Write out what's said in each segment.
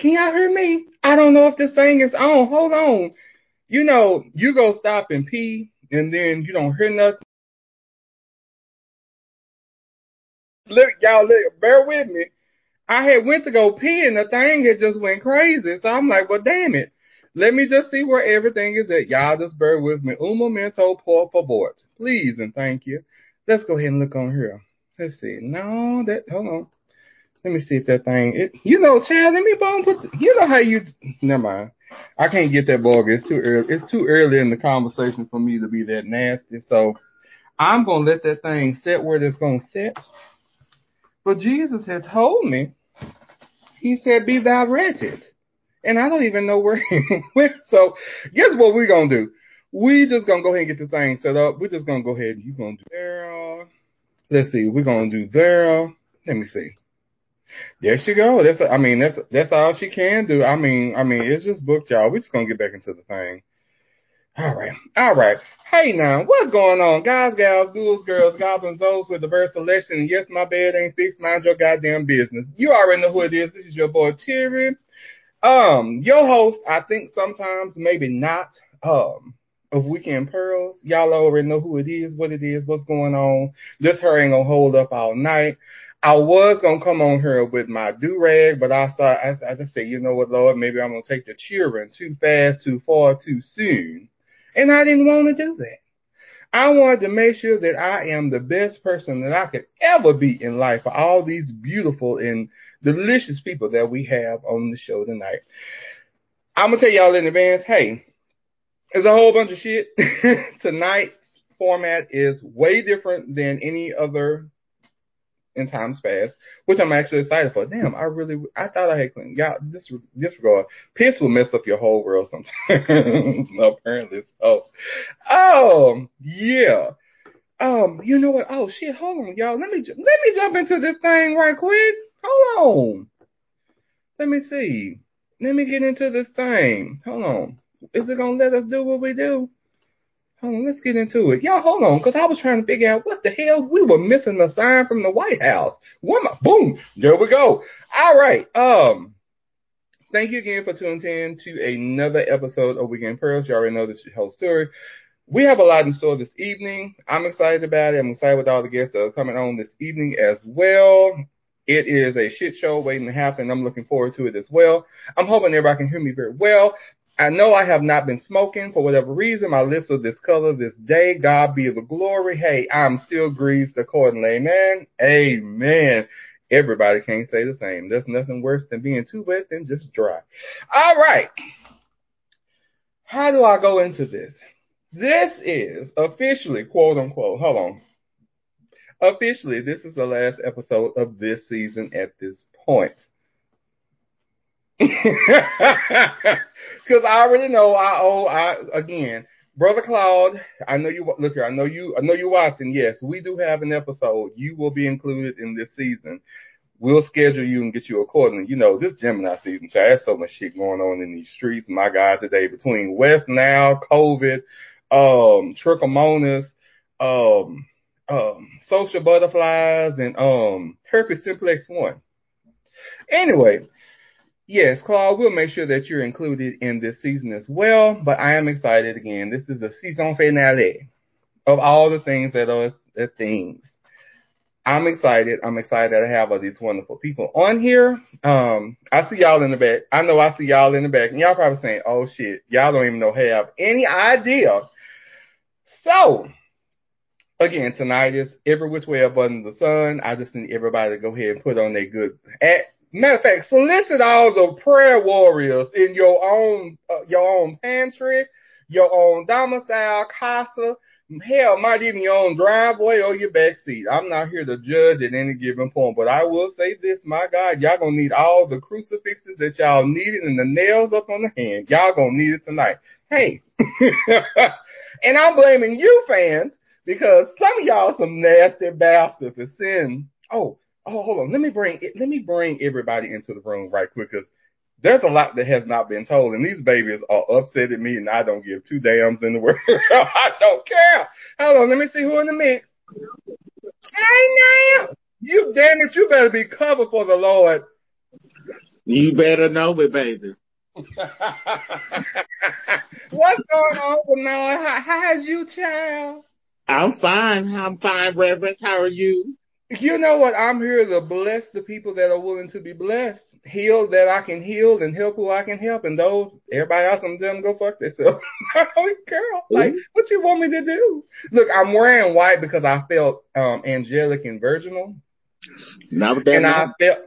Can y'all hear me? I don't know if this thing is on. Hold on. You know, you go stop and pee and then you don't hear nothing. Look, y'all, look, bear with me. I had went to go pee and the thing had just went crazy. So I'm like, well, damn it. Let me just see where everything is at. Y'all just bear with me. Un momento, por favor. Please and thank you. Let's go ahead and look on here. Let's see. No, that, hold on. Let me see if that thing, it, you know, Chad, let me bone put, the, you know how you, never mind. I can't get that bug. It's too early. It's too early in the conversation for me to be that nasty. So I'm to let that thing sit where it's to sit. But Jesus had told me, he said, be thou wretched. And I don't even know where he went. So guess what we're to do? We just to go ahead and get the thing set up. We're just to go ahead. Going to do there. Let's see. We're to do there. Let me see. There she go. That's I mean that's that's all she can do. I mean I mean it's just booked y'all. We're just gonna get back into the thing. All right, all right. Hey now, what's going on, guys, gals, ghouls, girls, goblins, those with diverse selection? Yes, my bed ain't fixed. Mind your goddamn business. You already know who it is. This is your boy Terry. Um, your host. I think sometimes maybe not. Um, of Weekend Pearls. Y'all already know who it is, what it is, what's going on. This her ain't gonna hold up all night. I was gonna come on here with my do rag, but I saw I, I just said, you know what, Lord, maybe I'm gonna take the cheering too fast, too far, too soon, and I didn't want to do that. I wanted to make sure that I am the best person that I could ever be in life for all these beautiful and delicious people that we have on the show tonight. I'm gonna tell y'all in advance, hey, there's a whole bunch of shit tonight. Format is way different than any other in times past, which I'm actually excited for. Damn, I really, I thought I had cleaned. Y'all, this disregard, piss will mess up your whole world sometimes. apparently so. Oh, yeah. Um, you know what? Oh shit, hold on, y'all. Let me, let me jump into this thing right quick. Hold on. Let me see. Let me get into this thing. Hold on. Is it gonna let us do what we do? Hold on, let's get into it. Y'all, hold on, because I was trying to figure out what the hell we were missing a sign from the White House. My, boom, there we go. All right. Um, thank you again for tuning in to another episode of Weekend Pearls. You already know this host, Tori. We have a lot in store this evening. I'm excited about it. I'm excited with all the guests that are coming on this evening as well. It is a shit show waiting to happen. I'm looking forward to it as well. I'm hoping everybody can hear me very well. I know I have not been smoking for whatever reason. My lips are discolored this day. God be the glory. Hey, I'm still greased accordingly. Amen. Amen. Everybody can't say the same. There's nothing worse than being too wet than just dry. All right. How do I go into this? This is officially, quote unquote, hold on. Officially, this is the last episode of this season at this point. Because I already know I owe. I again, brother Claude. I know you look here. I know you. I know you're watching. Yes, we do have an episode. You will be included in this season. We'll schedule you and get you accordingly. You know, this Gemini season, so there's so much shit going on in these streets. My God, today between West Nile, COVID, um, trichomonas, um, um, social butterflies, and um, herpes simplex one. Anyway, Yes, Claude, we'll make sure that you're included in this season as well. But I am excited again. This is the season finale of all the things that are the things. I'm excited. I'm excited I have all these wonderful people on here. Um, I see y'all in the back. I know I see y'all in the back, and y'all probably saying, "Oh shit, y'all don't even know have any idea." So, again, tonight is every which way up under the sun. I just need everybody to go ahead and put on their good at Matter of fact, solicit all the prayer warriors in your own uh, your own pantry, your own domicile, casa, hell, might even your own driveway or your back seat. I'm not here to judge at any given point, but I will say this, my God, y'all gonna need all the crucifixes that y'all needed and the nails up on the hand. Y'all gonna need it tonight. Hey, and I'm blaming you fans because some of y'all some nasty bastards to send. Oh, oh, hold on. Let me bring let me bring everybody into the room right quick because there's a lot that has not been told, and these babies are upset at me, and I don't give two damns in the world. I don't care. Hold on, let me see who in the mix. Hey now, you damn it, you better be covered for the Lord. You better know it, baby. What's going on, Bernard? How, how's you, child? I'm fine. I'm fine, Reverend. How are you? You know what? I'm here to bless the people that are willing to be blessed, heal that I can heal, and help who I can help. And those, everybody else, I'm them go fuck themselves. Girl, like, what you want me to do? Look, I'm wearing white because I felt um angelic and virginal. Not that and I felt.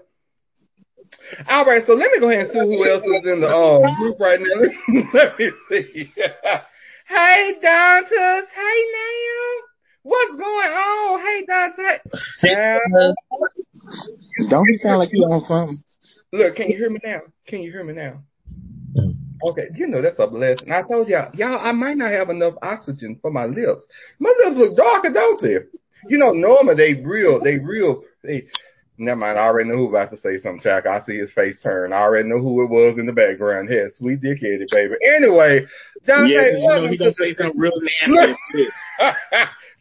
All right, so let me go ahead and see who else is in the um, group right now. let me see. hey, Dantas. Hey, now. What's going on? Hey, Dante. Don't you sound like you on something? Look, can you hear me now? Can you hear me now? Okay, you know that's a blessing. I told y'all, y'all, I might not have enough oxygen for my lips. My lips look darker, don't they? You know, normally they real, they real, they. Never mind, I already know who about to say something, Chuck. I see his face turn. I already know who it was in the background. Here, sweet dickheaded baby. Anyway, Dante, yeah, you know he gonna say something real nasty.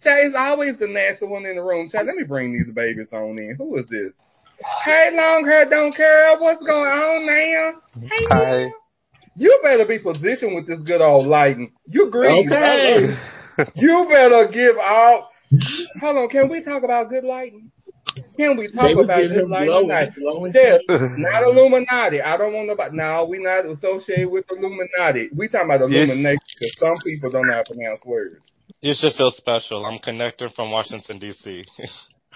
Chad, it's always the nasty one in the room. Chad, let me bring these babies on in. Who is this? Hey, long hair, don't care. What's going on now? Hey, Hi. You better be positioned with this good old lighting. You green. Okay. You better give out. Hold on, can we talk about good lighting? Can we talk about getting good him lighting glowing, tonight? glowing. Yes, not Illuminati. I don't want nobody. No, we not associated with Illuminati. We talking about Yes. Illumination because some people don't know how to pronounce words. You should feel special. I'm connected from Washington D.C.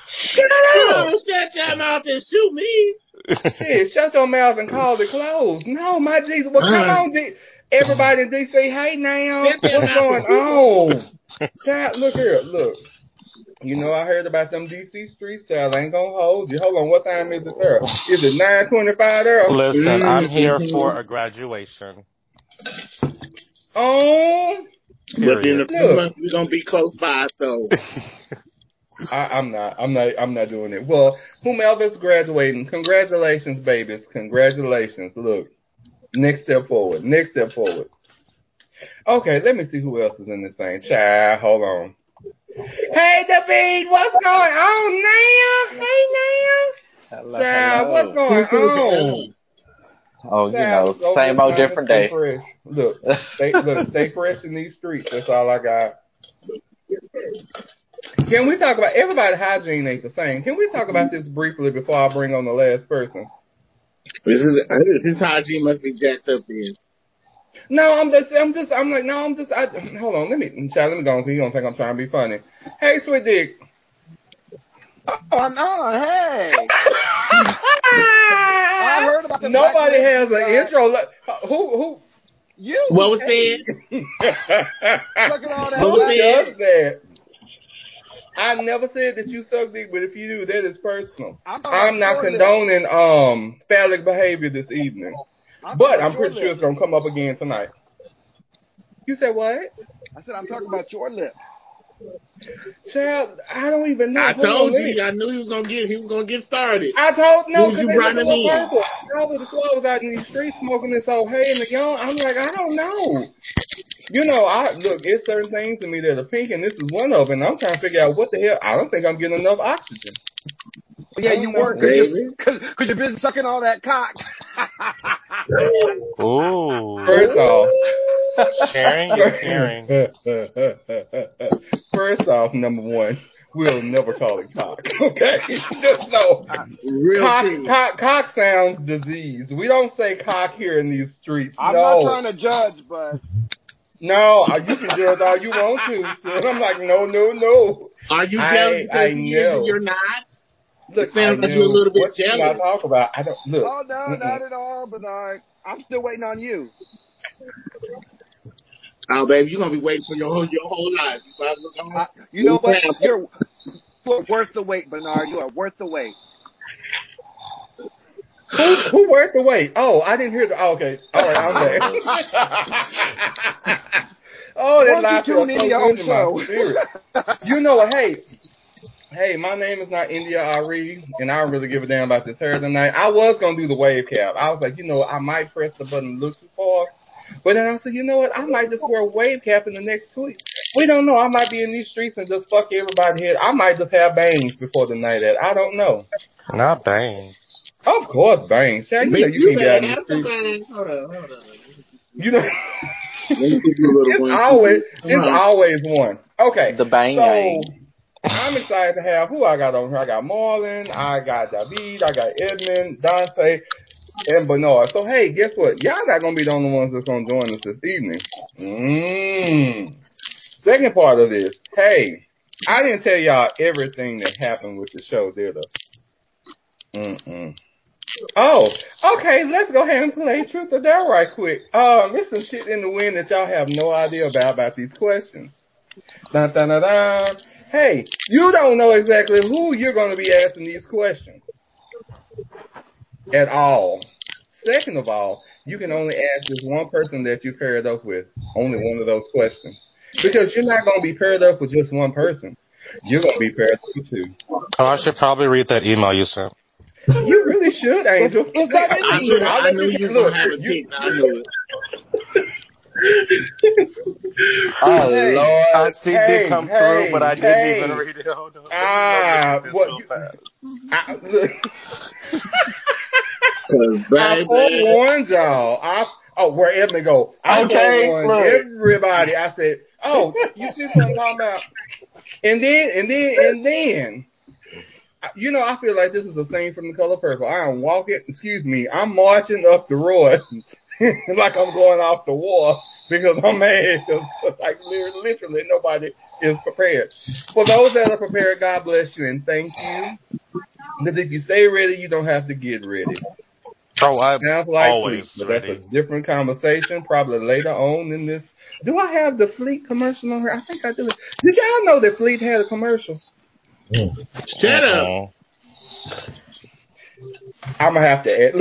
Shut up! Oh, shut your mouth and shoot me. Shit, shut your mouth and call it closed. No, my Jesus. Well, come on, D- everybody in DC. Hey, now, Shut your what's going on? Child, look here, look. You know, I heard about them DC streets, child. I ain't gonna hold you. Hold on, what time is it there? Is it 925 there? Listen, I'm here Mhm. for a graduation. Oh, but in a few months we're gonna be close by, so I, I'm not. I'm not. I'm not doing it. Well, whomever's graduating, congratulations, babies. Congratulations. Look, next step forward. Next step forward. Okay, let me see who else is in this thing. Child, hold on. Hey, David, what's going on now? Hey, Hello, now. Child, what's going on? Oh, you know, same old trying to different stay day. Fresh. Look, stay, look, stay fresh in these streets. That's all I got. Can we talk about everybody hygiene ain't the same? Can we talk about this briefly before I bring on the last person? this is his hygiene must be jacked up then. No, I'm just, I'm just, I'm like, no, I'm just, I, hold on, let me, child, let me go on, so you don't think I'm trying to be funny. Hey, sweet dick. Oh no! Hey, I heard about the Nobody has Lives an Matter. intro. Look, Who, you. What was said? who? Look at all that Who black- does that? I never said that you suck dick, but if you do, that is personal. I'm, I'm not your condoning um phallic behavior this evening, lips. I'm but I'm pretty your sure it's gonna come up again tonight. You said what? I said I'm talking about your lips. Child, I don't even know. I Hold told let me- you, I knew he was gonna get he was gonna get started. I told no, You- because you they brought look him little in. purple. All of the clothes out in these streets smoking this old hay in the yard. I'm like, I don't know. You know, I look, it's certain things to me that are pink, and this is one of them. And I'm trying to figure out what the hell. I don't think I'm getting enough oxygen. Yeah, you weren't because baby. you're, cause, cause you're busy sucking all that cock. Ooh. First off, Sharing is caring. First off, number one, we'll never call it cock. Okay, just know. Real Cock, cock, cock sounds disease. We don't say cock here in these streets. I'm no. not trying to judge, but No, uh, you can judge all you want to. So I'm like, no, no, no. Are you I- jealous because I know. you're not? Look, It sounds I like you're a little bit what you jealous. not talk about? I don't look. oh no, mm-mm. not at all. But uh, I'm still waiting on you. Oh baby, you're gonna be waiting for your whole your whole life. You might as well go I, on. you know what? You're, you're worth the wait, Bernard. You are worth the wait. Who who worked the wait? Oh, I didn't hear the. Oh, okay, all right, I'm back. oh, that Why lie don't you feels tune so into your own show? my spirit. You know what? Hey, hey, my name is not India Arie, and I don't really give a damn about this hair tonight. I was gonna do the wave cap. I was like, you know, I might press the button a little too far, but then I said, you know what? I might just wear a wave cap in the next tweet. We don't know. I might be in these streets and just fuck everybody head. I might just have bangs before the night. At I don't know. Not bangs. Of course, bangs. Shaq, you know Bitch, you can get out better in the have street. somebody. Hold on, hold on. You know, Let me give you a little it's always Come it's on. always one. Okay, The bang so yang. I'm excited to have who I got on here. I got Marlon, I got David, I got Edmund, Dante, and Bernard. So hey, guess what? Y'all not gonna be the only ones that's gonna join us this evening. Mmm. Second part of this, hey, I didn't tell y'all everything that happened with the show, did I? Mm-mm. Oh, okay, let's go ahead and play Truth or Dare right quick. Um, there's some shit in the wind that y'all have no idea about about these questions. Dun, dun, dun, dun. Hey, you don't know exactly who you're going to be asking these questions at all. Second of all, you can only ask this one person that you paired up with, only one of those questions. Because you're not going to be paired up with just one person. You're going to be paired up with two. Oh, I should probably read that email you sent. You really should, Angel. Is that in the email? I let knew you- you were look, gonna have a you- I knew it. Oh Hey. Lord. I see hey, it come hey, through, but I didn't hey. even read it. Hold on. Let me Ah, go what real you- fast. I, look, Cause I baby, forewarned y'all. I oh, where Edmund go? I Okay, forewarned everybody. I said, "Oh, you see what I'm talking about?" And then, and then, and then, you know, I feel like this is the same from The Color Purple. I am walking. Excuse me. I'm marching up the road like I'm going off the wall because I'm mad. like literally, literally, nobody is prepared. For those that are prepared, God bless you and thank you. Because if you stay ready, you don't have to get ready. Oh, I Sounds like always Fleet, but that's a different conversation, probably later on in this. Do I have the Fleet commercial on here? I think I do. Did y'all know that Fleet had a commercial? shut up. Uh-uh. I'm gonna have to add.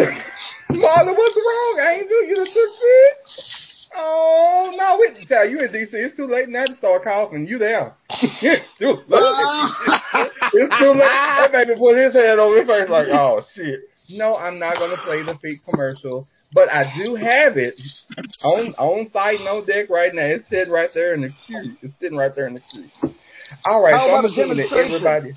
Marlon, what's wrong, Angel? You done took shit? Oh no, we tell you in DC. It's too late now to start coughing. You there? it's too late. it's too late. That baby put his head over his face like, oh shit. No, I'm not gonna play the feet commercial, but I do have it on on site, no deck right now. It's sitting right there in the queue. It's sitting right there in the queue. All right, How so I'm assuming that everybody.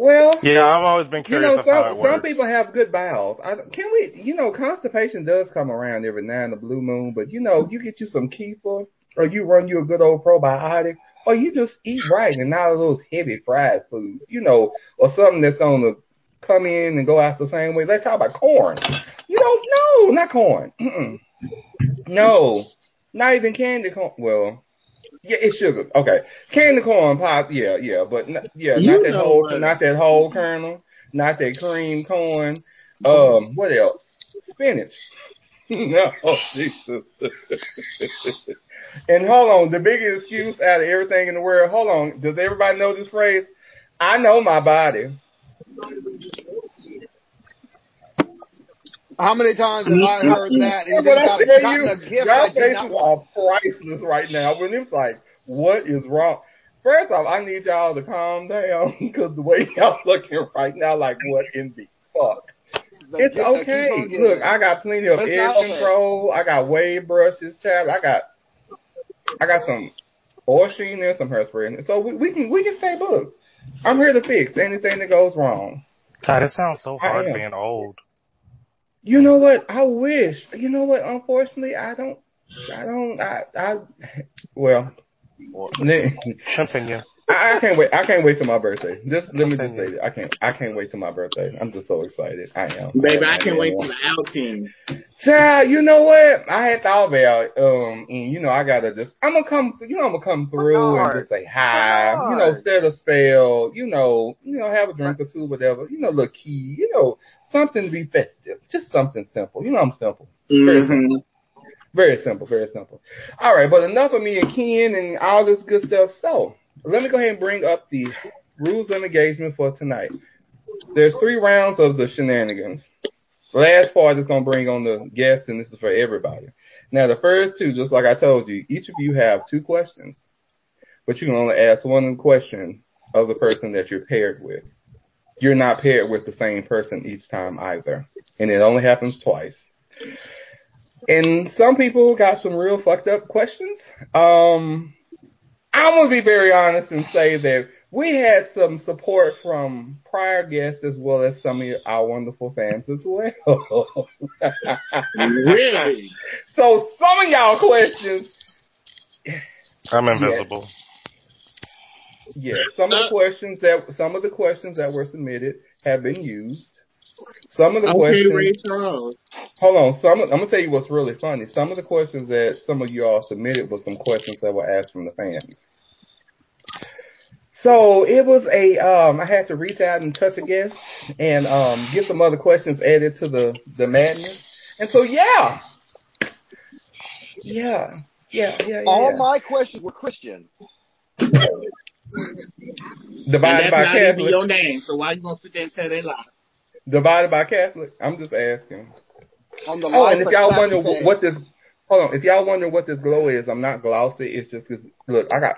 Well, Yeah, I've always been you curious know, of how some it works. some people have good bowels. I, can we? You know, constipation does come around every now and the blue moon, but you know, you get you some kefir, or you run you a good old probiotic, or you just eat right and not all those heavy fried foods. You know, or something that's gonna come in and go out the same way. Let's talk about corn. You don't no, not corn. No, not even candy corn. Well. Yeah, it's sugar. Okay, candy corn pop. Yeah, yeah, but not, yeah, You not that whole, what? not that whole kernel, not that cream corn. Um, what else? Spinach. no, Jesus. and hold on, the biggest excuse out of everything in the world. Hold on, does everybody know this phrase? I know my body. How many times have I heard that? And When then I got, tell you, a gift y'all I did not faces are priceless right now. When it's like, what is wrong? First off, I need y'all to calm down because the way y'all looking right now, like, what in the fuck? The It's gift I keep okay. on giving. Look, I got plenty of It's edge not control. I got wave brushes, child. I got, I got some Orsheen and some hairspray in it. So we, we can we can stay booked. I'm here to fix anything that goes wrong. God, it sounds so hard being old. You know what? I wish. You know what? Unfortunately, I don't. I don't. I. I. Well, I, Continue. I can't wait. I can't wait till my birthday. Just let me just say that I can't. I can't wait till my birthday. I'm just so excited. I am. Baby, am, I can't wait till the outing. Child, you know what? I had thought about um, and you know, I gotta just, I'm gonna come, you know, I'm gonna come through and just say hi, you know, set a spell, you know, you know, have a drink or two, whatever, you know, little key, you know, something to be festive, just something simple. You know, I'm simple, Mm-hmm. very simple, very simple. All right, but enough of me and Ken and all this good stuff. So let me go ahead and bring up the rules of engagement for tonight. There's three rounds of the shenanigans. The last part is going to bring on the guests, and this is for everybody. Now, the first two, just like I told you, each of you have two questions, but you can only ask one question of the person that you're paired with. You're not paired with the same person each time either, and it only happens twice. And some people got some real fucked up questions. Um, I'm gonna be very honest and say that we had some support from prior guests as well as some of our wonderful fans as well. Really? so some of y'all questions, I'm invisible. Yeah, some of the questions that some of the questions that were submitted have been used. Some of the Okay, questions. Ray Charles. Hold on. Some, I'm gonna tell you what's really funny. Some of the questions that some of you all submitted were some questions that were asked from the fans. So it was a, um, I had to reach out and touch a guest and um, get some other questions added to the the madness. And so yeah, yeah, yeah, yeah, yeah. All yeah. my questions were Christian. And divided by not even Catholic. your name, so why you gonna sit there and say they lie? Divided by Catholic. I'm just asking. On the Oh, and if y'all Versace wonder page. wh- what this, hold on, if y'all wonder what this glow is, I'm not glossy. It's just because look, I got,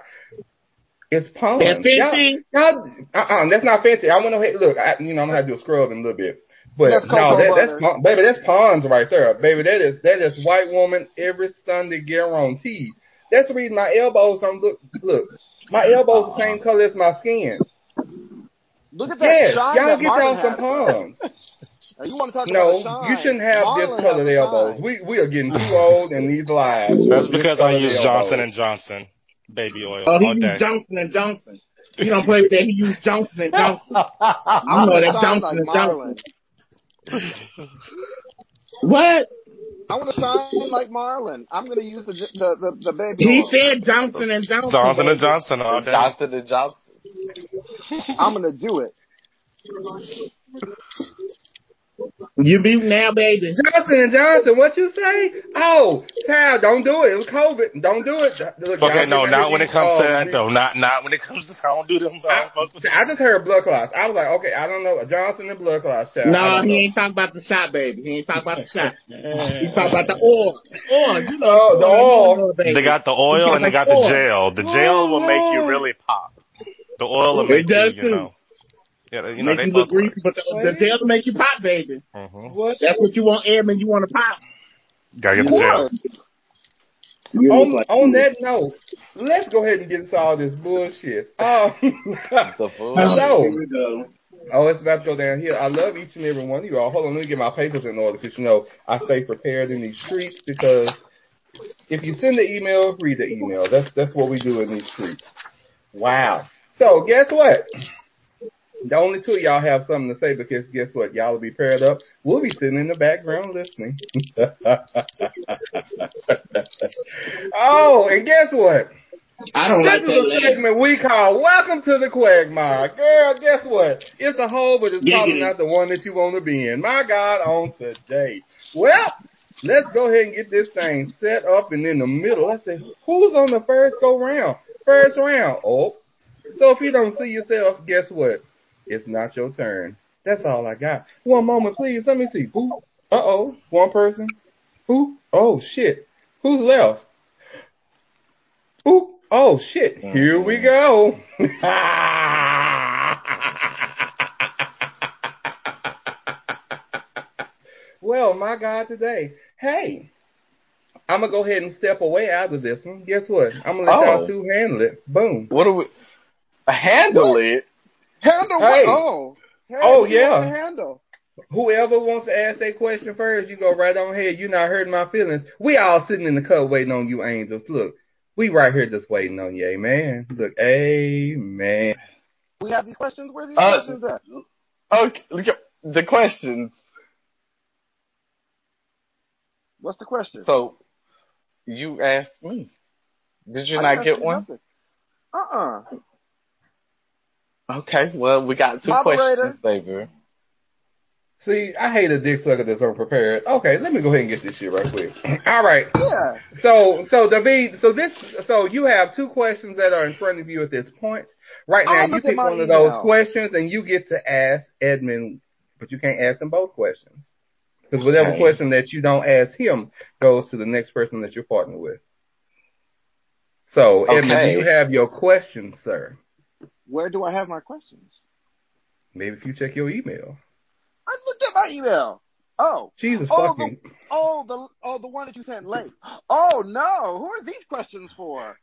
it's Pond's. That Fenty? Y'all, y'all uh-uh, that's not fancy. I went ahead. Look, I, you know, I'm gonna have to do a scrub in a little bit. But That's no, that, that's baby, that's Pond's right there, baby. That is that is white woman every Sunday guaranteed. That's the reason my elbows don't look. Look, my elbows the same color as my skin. Look at that Yes, shine y'all that get Marlon y'all some has. Pond's. Now, you want to talk No, about shine? you shouldn't have Marlon this has colored elbows. We we are getting too old in these lives. That's because I use. Johnson and Johnson baby oil Oh, he all used day. Johnson and Johnson. He don't play with that. He used Johnson and Johnson. I'm know that Johnson like is Johnson. What? I want to shine like Marlon. I'm gonna use the the the, the baby He oil. said Johnson and Johnson. Johnson and. Johnson all day. Johnson and Johnson. I'm gonna do it. You mute now, baby. Johnson and Johnson, what you say? Oh, child, don't do it. It was COVID. Don't do it. Look, Okay, y'all no, not when it these, comes to that though. Not not when it comes to I don't do them. I I, don't fuck with I just heard blood clots. I was like, okay, I don't know. Johnson and blood clots, child. No, don't know. he ain't talking about the shot, baby. He ain't talking about the shot. He's talking about the oil. Oil, you know. The oil. They got the oil and they got the oil. gel. The gel will make you really pop. The oil will It make you, you know. Yeah, you know Make they you look greasy, but the, the gel to make you pop, baby. Mhm. What? That's what you want, airman. You want to pop. Gotta get the gel. What? On, on that note, let's go ahead and get into all this bullshit. Um, The fool. So- Here we go. Oh, it's about to go down here. I love each and every one of you all. Hold on, let me get my papers in order because you know I stay prepared in these streets because if you send the email, read the email. That's that's what we do in these streets. Wow. So guess what? The only two of y'all have something to say because guess what? Y'all will be paired up. We'll be sitting in the background listening. oh, and guess what? I don't like This that is a laugh. segment we call Welcome to the Quagmire. Girl, guess what? It's a hole, but it's probably not the one that you want to be in. My God, on today. Well, let's go ahead and get this thing set up and in the middle. Let's say, who's on the first go round? First round. Oh. So if you don't see yourself, guess what? It's not your turn. That's all I got. One moment, please. Let me see. Who? Uh oh. One person. Who? Oh, shit. Who's left? Who? Oh shit! Here we go. well, my God, today. Hey, I'm gonna go ahead and step away out of this one. Guess what? I'm gonna let Oh. y'all two handle it. Boom. What do we handle it? Handle Hey. what? Oh. Hey, Oh, yeah. handle. Whoever wants to ask that question first, you go right on ahead. You're not hurting my feelings. We all sitting in the cut waiting on you, angels. Look, we right here just waiting on you. Amen. Look, amen. We have these questions. Where are these Uh, questions at? Okay, look at the questions. What's the question? So you asked me. Did you I not get you one? nothing. Uh-uh. Okay, well we got two Moderator. questions, baby. See, I hate a dick sucker that's unprepared. Okay, let me go ahead and get this shit right quick. All right. Yeah. So, so David, so this, so you have two questions that are in front of you at this point. Right now, you pick my one of those email. questions and you get to ask Edmund, but you can't ask him both questions. Because whatever Okay. question that you don't ask him goes to the next person that you're partnered with. So, Edmund, Okay. do you have your question, sir? Where do I have my questions? Maybe if you check your email. I looked at my email. Oh. Jesus Oh, fucking. the, oh, the oh the one that you sent late. Oh no, who are these questions for?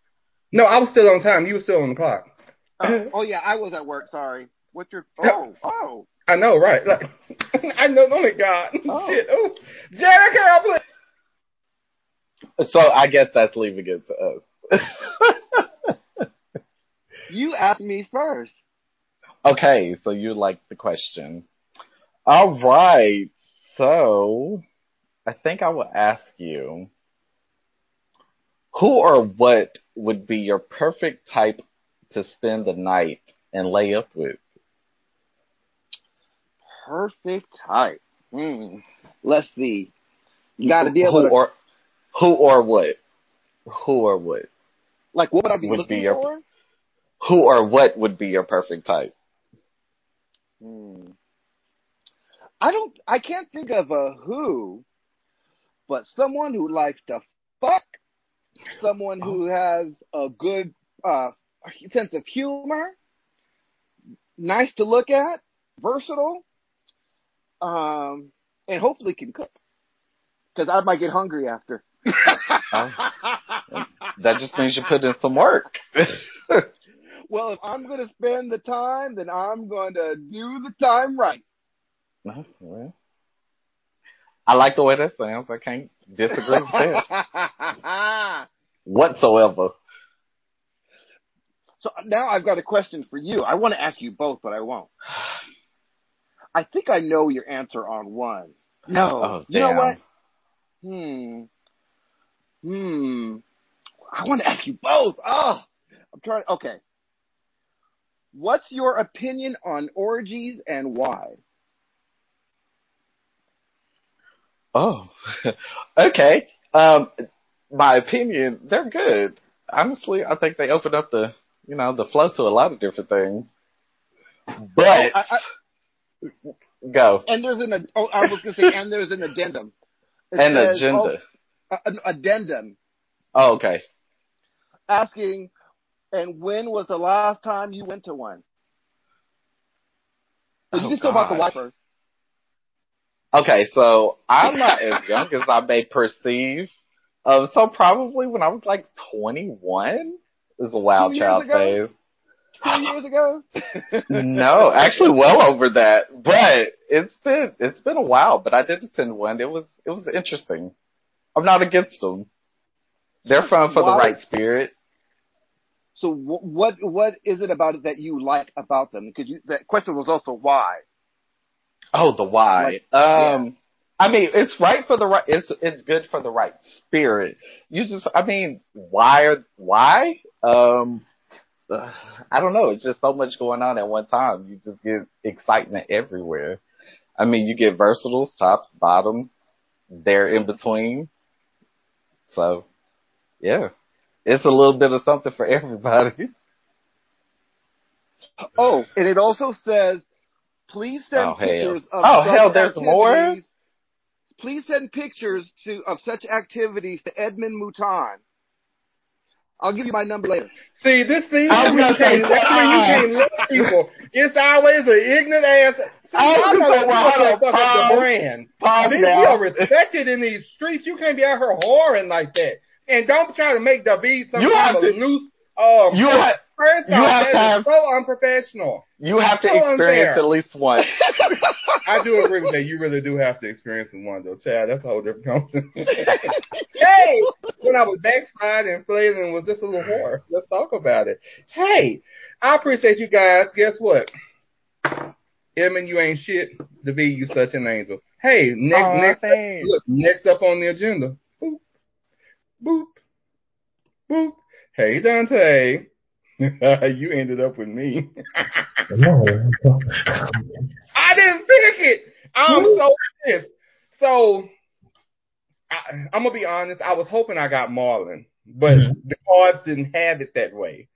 No, I was still on time. You were still on the clock. Uh, oh yeah, I was at work. Sorry. What's your? Oh, oh. I know, right? Like, I know. Oh my God! Oh. Shit! Oh, Jared, Carol, please. So I guess that's leaving it to us. You asked me first. okay, so you like the question. All right. So I think I will ask you who or what would be your perfect type to spend the night and lay up with? Perfect type. Hmm. Let's see. You got to be able who to. or who or what? Who or what? like, what would I be would looking be your- for? Who or what would be your perfect type? Hmm. I don't. I can't think of a who, but someone who likes to fuck, someone who has a good uh, sense of humor, nice to look at, versatile, um, and hopefully can cook. Because I might get hungry after. That just means you put in some work. well, if I'm going to spend the time, then I'm going to do the time right. Well, I like the way that sounds. I can't disagree with that whatsoever. So now I've got a question for you. I want to ask you both, but I won't. I think I know your answer on one. No. Oh, you know what? Hmm. Hmm. I want to ask you both. Oh, I'm trying. Okay. What's your opinion on orgies and why? Oh, okay. Um, my opinion, they're good. Honestly, I think they open up the, you know, the flow to a lot of different things. But I, I, go and there's an. Oh, I was going to say, and there's an addendum. It an says, agenda. oh, an addendum Oh, okay. asking, and when was the last time you went to one? So you Oh, go about the wife first. Okay, so I'm not as young as I may perceive. Um, so probably when I was like 21 is a wild child ago? phase. Two years ago? no, actually well over that. But it's been it's been a while. But I did attend one. It was it was interesting. I'm not against them. They're fun for the right spirit. So wh- what what is it about it that you like about them? Because you, that question was also why. Oh, the why. Like, um, I mean, it's right for the right. It's it's good for the right spirit. You just, I mean, why are why? Um, uh, I don't know. It's just so much going on at one time. You just get excitement everywhere. I mean, you get versatiles, tops, bottoms. They're in between. So, yeah, it's a little bit of something for everybody. Oh, and it also says, please send Oh, hell. pictures of Oh, such hell, there's more? activities- Please send pictures to of such activities to Edmund Mouton. I'll give you my number later. See, this see, I that's was when you gonna say, can't, that's when you can't let people. It's always an ignorant ass. See, I was y'all gonna gotta say, well, hold fuck up pause. the brand. Pause Bitch, we are respected in these streets. You can't be out here whoring like that. And don't try to make David some You kind have of to- loose. Um, You have first you off, have that to is have- so unprofessional. you have to So experience unfair. at least one. I do agree with that. You really do have to experience it one though, Chad. That's a whole different concept. hey, when I was backsliding and flailing and was just a little whore. Let's talk about it. Hey, I appreciate you guys. Guess what? Emin, you ain't shit. David, you such an angel. Hey, next, Aw, next, thanks. look, next up on the agenda. Boop, boop, boop. Hey, Dante. you ended up with me. I didn't pick it. I'm so pissed. So I, I'm gonna be honest. I was hoping I got Marlon, but the cards didn't have it that way.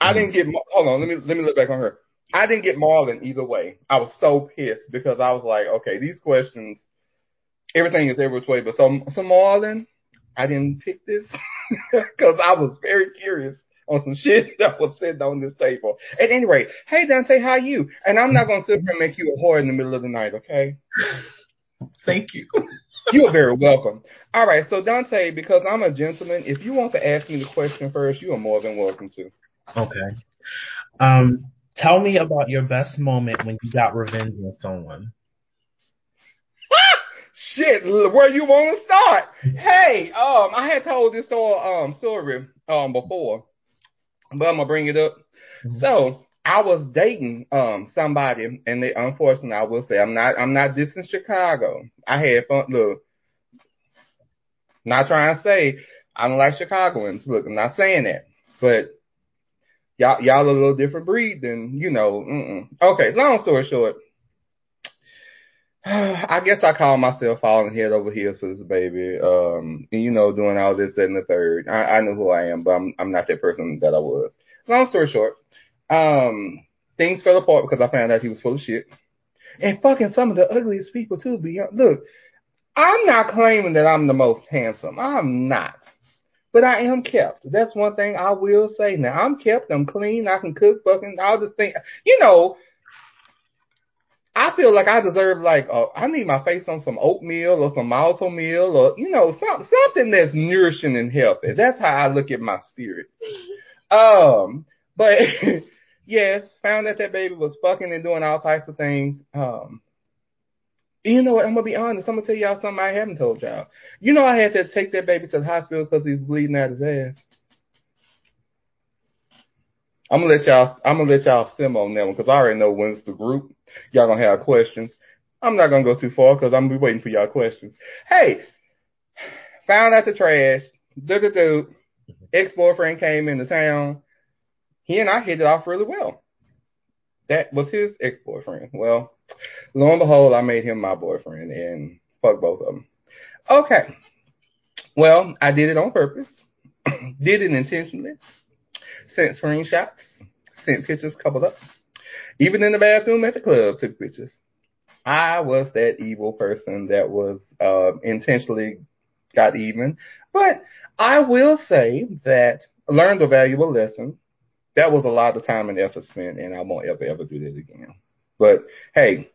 I didn't get. Mar- Hold on. Let me let me look back on her. I didn't get Marlon either way. I was so pissed because I was like, okay, these questions, everything is every which way. But so so Marlon, I didn't pick this because I was very curious on some shit that was said on this table. At any rate, hey Dante, how you? And I'm not gonna sit here and make you a whore in the middle of the night, okay? Thank you. You are very welcome. All right, so Dante, because I'm a gentleman, if you want to ask me the question first, you are more than welcome to. Okay. Um, tell me about your best moment when you got revenge on someone. Shit, where you want to start? Hey, um, I had told this story, um, story, um, before, but I'm gonna bring it up. Mhm. So I was dating, um, somebody, and they, unfortunately, I will say, I'm not, I'm not dissing Chicago. I had fun. Look, not trying to say I don't like Chicagoans. Look, I'm not saying that, but y'all, y'all a little different breed than you know. Mm-mm. Okay, long story short. I guess I call myself falling head over heels for this baby. Um, and, you know, doing all this, that, and the third. I, I know who I am, but I'm, I'm not that person that I was. Long story short, um, things fell apart because I found out he was full of shit. And fucking some of the ugliest people too. Beyond, look, I'm not claiming that I'm the most handsome. I'm not. But I am kept. That's one thing I will say. Now I'm kept. I'm clean. I can cook. Fucking all the things. You know, I feel like I deserve like uh, I need my face on some oatmeal or some Malt-O-Meal or you know some, something that's nourishing and healthy. That's how I look at my spirit. Um, but yes, found that that baby was fucking and doing all types of things. Um, you know what? I'm gonna be honest. I'm gonna tell y'all something I haven't told y'all. You know I had to take that baby to the hospital because he was bleeding out his ass. I'm gonna let y'all. I'm gonna let y'all sim on that one because I already know when it's the group. Y'all gonna have questions. I'm not gonna go too far because I'm gonna be waiting for y'all questions. Hey, found out the trash. Do do do. Ex boyfriend came into town. He and I hit it off really well. That was his ex boyfriend. Well, lo and behold, I made him my boyfriend and fuck both of them. Okay. Well, I did it on purpose. did it intentionally. Sent screenshots. Sent pictures coupled up. Even in the bathroom at the club, took pictures. I was that evil person that was uh, intentionally got even. But I will say that learned a valuable lesson. That was a lot of time and effort spent, and I won't ever, ever do that again. But hey,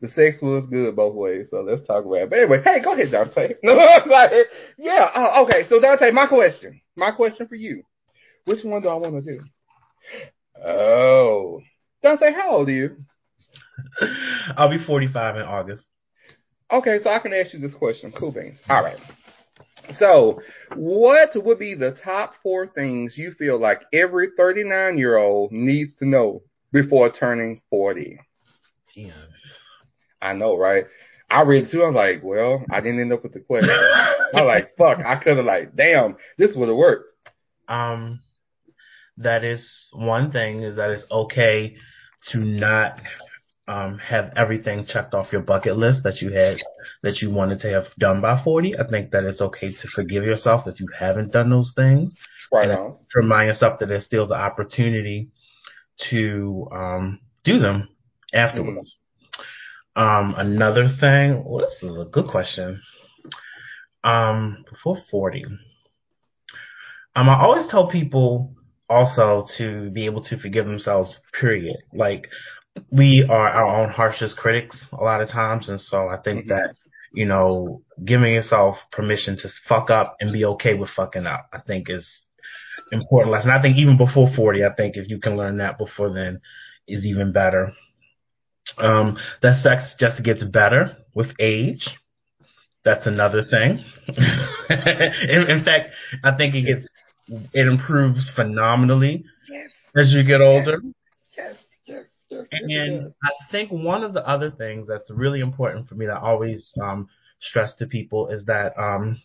the sex was good both ways, so let's talk about it. But anyway, hey, go ahead, Dante. No, like, yeah, oh, okay. So Dante, my question, my question for you, which one do I want to do? Oh, Dante, how old are you? I'll be 45 in August. Okay, so I can ask you this question. Cool beans. All right. So, what would be the top four things you feel like every 39 year old needs to know before turning 40? Yeah. I know, right? I read too. I'm like, well, I didn't end up with the question. I'm like, fuck, I could have like, damn, this would have worked. Um, that is one thing is that it's okay to not um, have everything checked off your bucket list that you had that you wanted to have done by 40. I think that it's okay to forgive yourself if you haven't done those things. Right and on. remind yourself that there's still the opportunity to um, do them afterwards. Um, another thing, well, this is a good question. Um, before 40, um, I always tell people also to be able to forgive themselves, period. Like, we are our own harshest critics a lot of times, and so I think Mhm. that, you know, giving yourself permission to fuck up and be okay with fucking up, I think is important lesson. I think even before 40, I think if you can learn that before then is even better. Um, that sex just gets better with age. That's another thing. in, in fact, I think it gets, it improves phenomenally Yes, as you get older. yes, yes, yes. yes And. I think one of the other things that's really important for me to always um, stress to people is that um,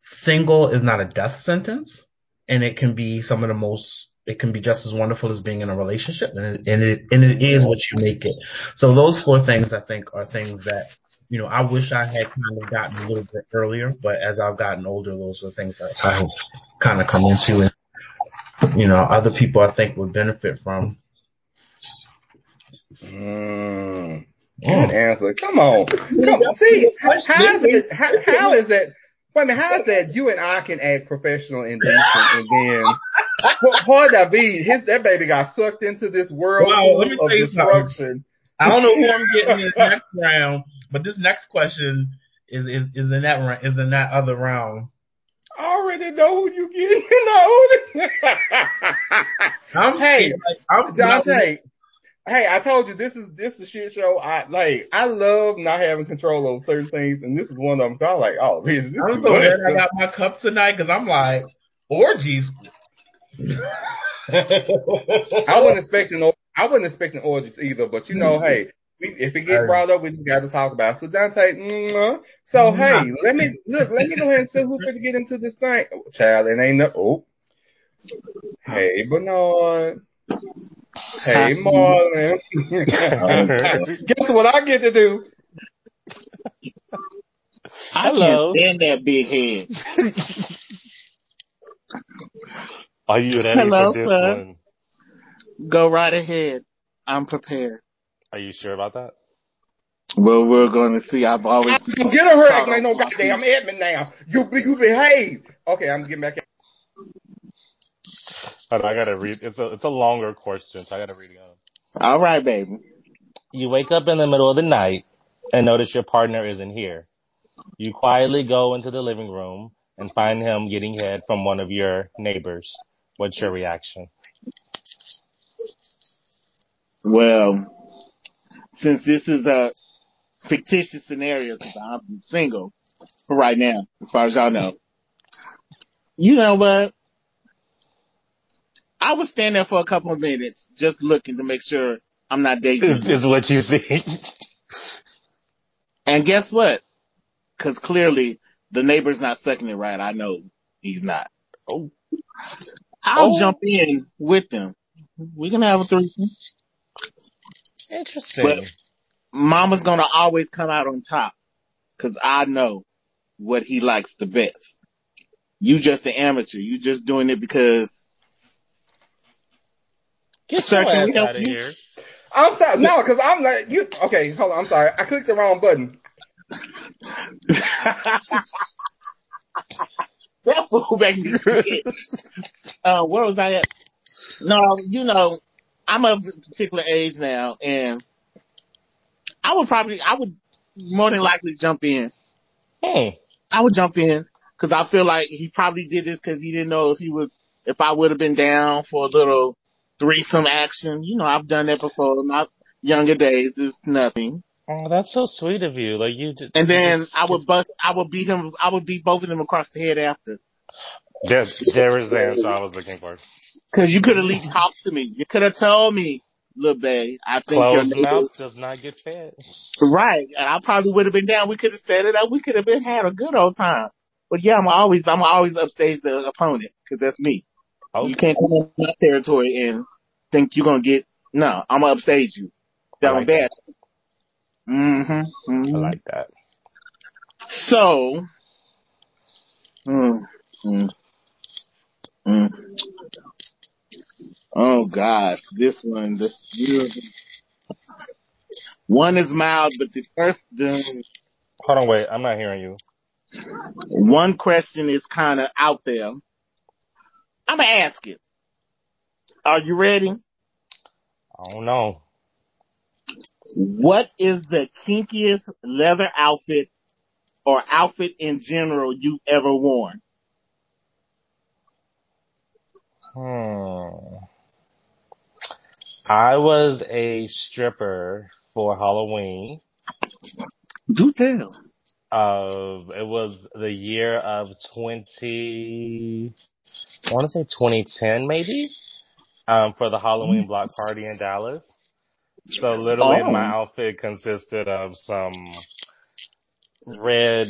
single is not a death sentence, and it can be some of the most. It can be just as wonderful as being in a relationship, and it, and it and it is what you make it. So those four things I think are things that you know I wish I had kind of gotten a little bit earlier, but as I've gotten older, those are things that I kind of come into, and you know other people I think would benefit from. Mm. Good answer. Come on. Come on. See, how, how is it? How, how is it, Wait a minute. How is that? You and I can act professional and decent, and then Poor- poor David, his that baby got sucked into this world Wow, of destruction. I don't know who I'm getting in this next round, but this next question is is, is in that is in that other round. I already know who you getting in I'm Hey, like, I'm Dante. Hey, I told you this is this is a shit show. I like I love not having control over certain things, and this is one of them. I'm like, oh, this, this I'm so glad I got my cup tonight because I'm like orgies. I wasn't expecting I wasn't expecting orgies either, but you know, hey, we, if it get brought up, we just got to talk about. it. So Dante, mm, so hey, let me look, let me go ahead and see who's going to get into this thing. Oh, child, it ain't no. Oh, hey Bernard, hey Marlon. Guess what I get to do? Hello. I can't stand that big head. Are you ready Hello, for this sir. one? Go right ahead. I'm prepared. Are you sure about that? Well, we're going to see. I've always. I'm get her acting like no goddamn Edmund now. You be you behave. Okay, I'm getting back. at- Hold I gotta read. It's a it's a longer question, so I gotta read it. Out. All right, baby. You wake up in the middle of the night and notice your partner isn't here. You quietly go into the living room and find him getting head from one of your neighbors. What's your reaction? Well, since this is a fictitious scenario, because I'm single for right now, as far as y'all know, you know what? I would stand there for a couple of minutes just looking to make sure I'm not dating. Is, is what you see? And guess what? Because clearly the neighbor's not sucking it right. I know he's not. Oh. I'll Oh. jump in with them. We can have a threesome. Interesting. But Mama's gonna always come out on top because I know what he likes the best. You just an amateur. You just doing it because Get Sir, your ass out of here. I'm sorry, no, because I'm like you. Okay, hold on. I'm sorry. I clicked the wrong button. that fool making uh, where was I at? No, you know, I'm of a particular age now, and I would probably, I would more than likely jump in. Hmm. I would jump in because I feel like he probably did this because he didn't know if he was, if I would have been down for a little threesome action. You know, I've done that before in my younger days. It's nothing. Oh, that's so sweet of you. Like you just. And then just- I would bust, I would beat him, I would beat both of them across the head after. There, there is the answer I was looking for. Cause you could at least talk to me. You could have told me, little Bay, I think your Closed neighbor, mouth does not get fed. right. And I probably would have been down. We could have said it up. We could have been had a good old time. But yeah, I'm always, I'm always upstage the opponent because that's me. Oh, You can't come in my territory and think you're gonna get. No, I'm gonna upstage you. I Down like bad. Mm-hmm. mm-hmm. I like that. So, mm, mm, mm. Oh gosh, this one, this one is mild, but the first, the Hold on, wait. I'm not hearing you. one question is kind of out there. I'm gonna ask it. Are you ready? I don't know. What is the kinkiest leather outfit or outfit in general you've ever worn? Hmm. I was a stripper for Halloween. Do tell. It was the year of twenty. I want to say 2010, maybe. Um, for the Halloween block party in Dallas. So literally, Oh. my outfit consisted of some red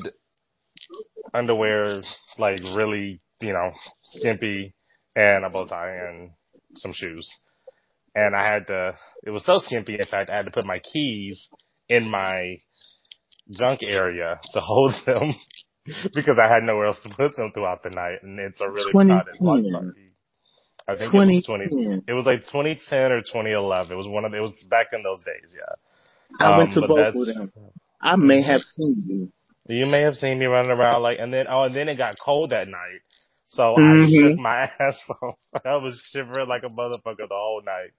underwear, like really, you know, skimpy, and a bow tie and some shoes. And I had to, it was so skimpy, in fact, I had to put my keys in my junk area to hold them because I had nowhere else to put them throughout the night. And it's a really crowded block party. I think it was 20, 2010. it was like 2010 or 2011. It was one of, it was back in those days, yeah. I went Um, to but both of them. I may have seen you. You may have seen me running around like, and then oh, and then it got cold that night, so Mhm. I shook my ass off. I was shivering like a motherfucker the whole night,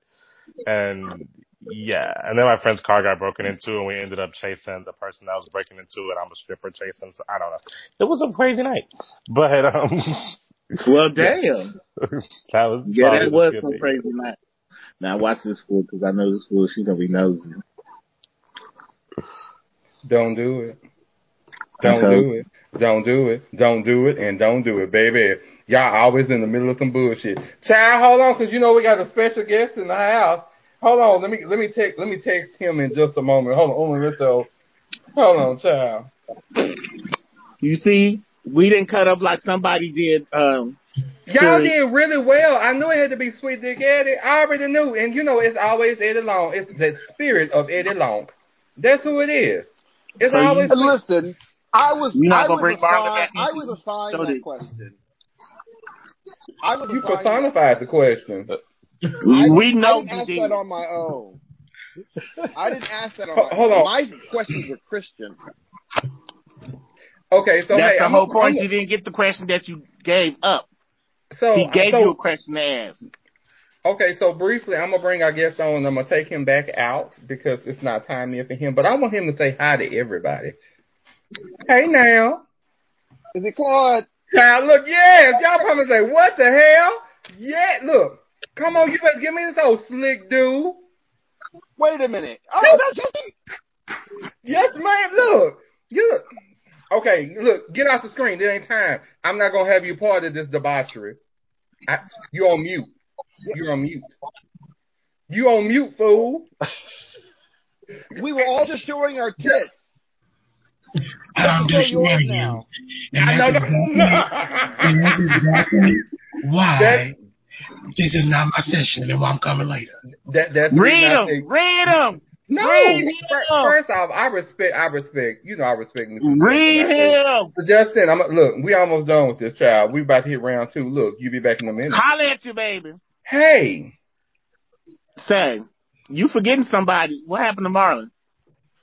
and Yeah, and then my friend's car got broken into, and we ended up chasing the person that was breaking into it. I'm a stripper chasing. So I don't know. It was a crazy night, but um, Well, damn. that was Yeah, probably that was good some crazy night. Now watch this fool because I know this fool. She's gonna be nosy. Don't do it. Don't Okay. do it. Don't do it. Don't do it. And don't do it, baby. Y'all always in the middle of some bullshit. Child, hold on, cause you know we got a special guest in the house. Hold on, let me let me text let me text him in just a moment. Hold on, hold on, hold on, child. You see, we didn't cut up like somebody did. Um, Y'all Sure. did really well. I knew it had to be Sweet Dick Eddie. I already knew, and you know it's always Eddie Long. It's the spirit of Eddie Long. That's who it is. It's So always. And listen, I was You're not I gonna was bring Marlon assigned, back I was assigned So that did- question. I was you assigned that personified the question. Uh, I we know I didn't you ask did. that on my own. I didn't ask that on Ho- my hold own. on. My questions were Christian. Okay, so That's hey, the I'm whole a- point. I'm you didn't get the question that you gave up. so he gave so, you a question to ask. Okay, so briefly, I'm gonna bring our guest on, and I'm gonna take him back out because it's not time yet for him. But I want him to say hi to everybody. Hey now, Is it Claude? child, look, yes, y'all probably say, what the hell? Yeah, look, come on, you better give me this old slick dude. Wait a minute. Oh, that's Yes, ma'am. Look, you look. Okay, look, get off the screen. There ain't time. I'm not gonna have you part of this debauchery. I, you on mute. You're on mute. You on mute, fool. We were all just showing our tits. I don't Show disagree yours you. now. And I know. that's exactly, and that's exactly why this is not my session and why I'm coming later. that, that's the Read them. Read them. No. Read fir- First off, I respect. I respect. You know, I respect Mr. Read Justin. I say- him. So Justin, I'm look. We almost done with this child. We about to hit round two. Look, you be back in a minute. Holler at you, baby. Hey, Say, you forgetting somebody. What happened to Marlon?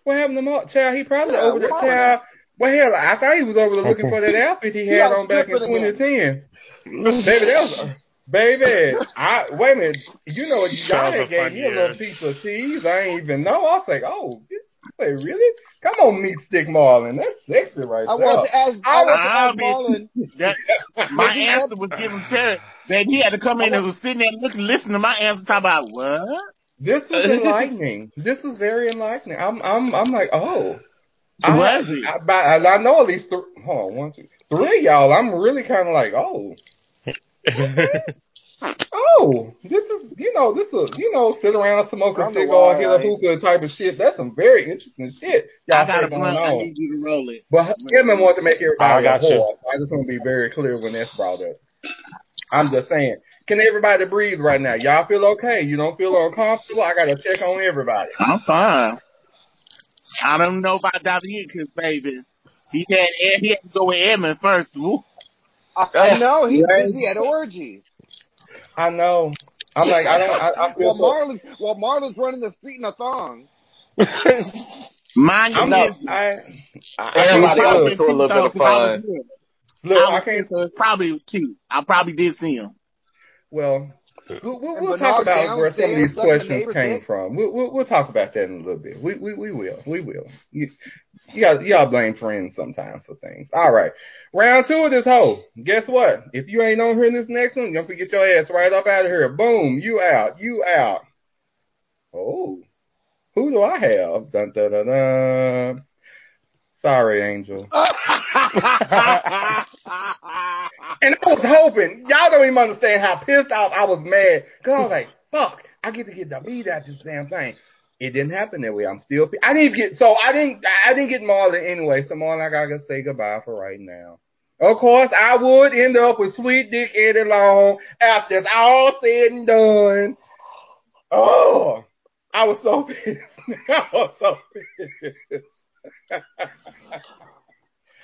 What happened to Mark? Child, he probably Yeah, over the what Child. Well, hell, I thought he was over there looking for that outfit he had on back in 2010. Baby, that was. Baby, I wait a minute. You know, what y'all That was had a gave fun me a little piece of cheese. I ain't even know. I was like, oh, this, I say, really? Come on, meat stick Marlon. That's sexy right I there. want to ask. I I want to I'll ask Marlon. That, my answer was given Terry. That he had to come in and was sitting there looking, listening to my answer, talk about what? This was enlightening. this was very enlightening. I'm, I'm, I'm like, oh. I, Was it? I, I, I know at least three. Hold on, one, two, three of y'all. I'm really kind of like, oh, oh, this is, you know, this is, you know, sit around smoke a I'm the cigar, hit a why hookah type of shit. That's some very interesting shit. Y'all I got a say blunt. I need you to roll it. But Edmund wanted to make everybody I a got you. whore. I just want to be very clear when that's brought up. I'm just saying, can everybody breathe right now? Y'all feel okay? You don't feel uncomfortable? I got to check on everybody. I'm fine. I don't know about Dr. Hickens, baby. He had he had to go with Edmund first. Woo. I, I know he's Right. busy at orgies. I know. I'm like, I don't, I, I feel While so, Marlon, while Marlon's running the street in a thong. Mind I'm your not, business. I, I, Everybody I goes to a little bit of fun. look, I I can't, so it probably was cute. I probably did see him. Uh, well, we'll, we'll, we'll talk about where some of these sucking the questions came dick. from. We'll, we'll, we'll talk about that in a little bit. We, we, we will. We will. You, you got, y'all blame friends sometimes for things. All right. Round two of this hoe. Guess what? If you ain't on here in this next one, you're going to get your ass right up out of here. Boom. You out. You out. Oh. Who do I have? Dun, dun, dun, dun. Sorry, Angel. And I was hoping, y'all don't even understand how pissed off I was mad. Cause I was like, fuck, I get to get the beat out this damn thing. It didn't happen that way. I'm still, I didn't get, so I didn't, I didn't get Marlon anyway. So Marlon, I gotta say goodbye for right now. Of course, I would end up with Sweet Dick Eddie Long after it's all said and done. Oh, I was so pissed. I was so pissed.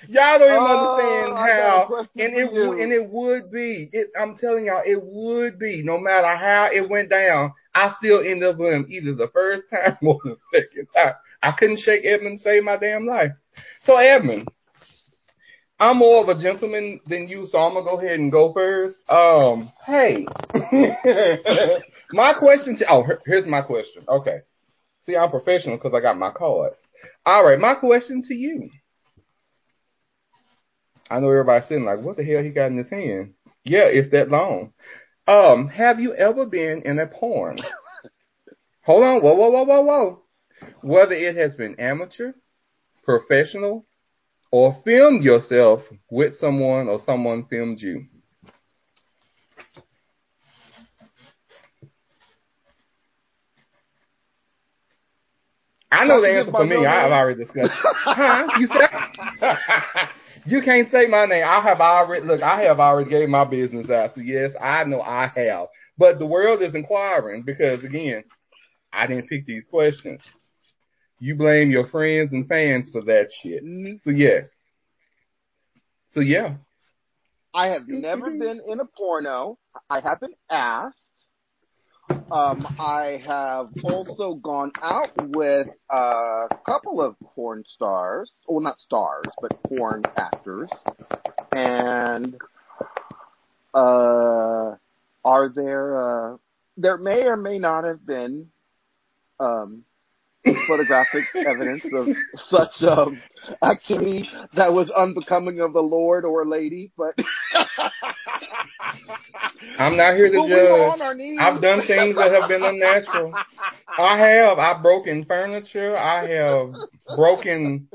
Y'all don't even Oh, understand I how, and it would, and it would be. It, I'm telling y'all, it would be. No matter how it went down, I still end up with him either the first time or the second time. I couldn't shake Edmund to save my damn life. So Edmund, I'm more of a gentleman than you, so I'm gonna go ahead and go first. Um, hey, my question. To, oh, here's my question. Okay, See, I'm professional because I got my cards. All right, my question to you. I know everybody's sitting like, what the hell he got in his hand? Yeah, it's that long. Um, have you ever been in a porn? Hold on, whoa, whoa, whoa, whoa, whoa. Whether it has been amateur, professional, or filmed yourself with someone or someone filmed you. I know the answer for me. I have already discussed. huh? You said you can't say my name. I have already look. I have already gave my business out. So yes, I know I have. But the world is inquiring because again, I didn't pick these questions. You blame your friends and fans for that shit. Mm-hmm. So yes. So yeah. I have never mm-hmm. been in a porno. I have been asked. Um, I have also gone out with a couple of porn stars, well, not stars, but porn actors. And uh, are there? Uh, there may or may not have been um, photographic evidence of such um, activity that was unbecoming of the Lord or lady, but I'm not here to judge. I've done things that have been unnatural. I have. I've broken furniture. I have broken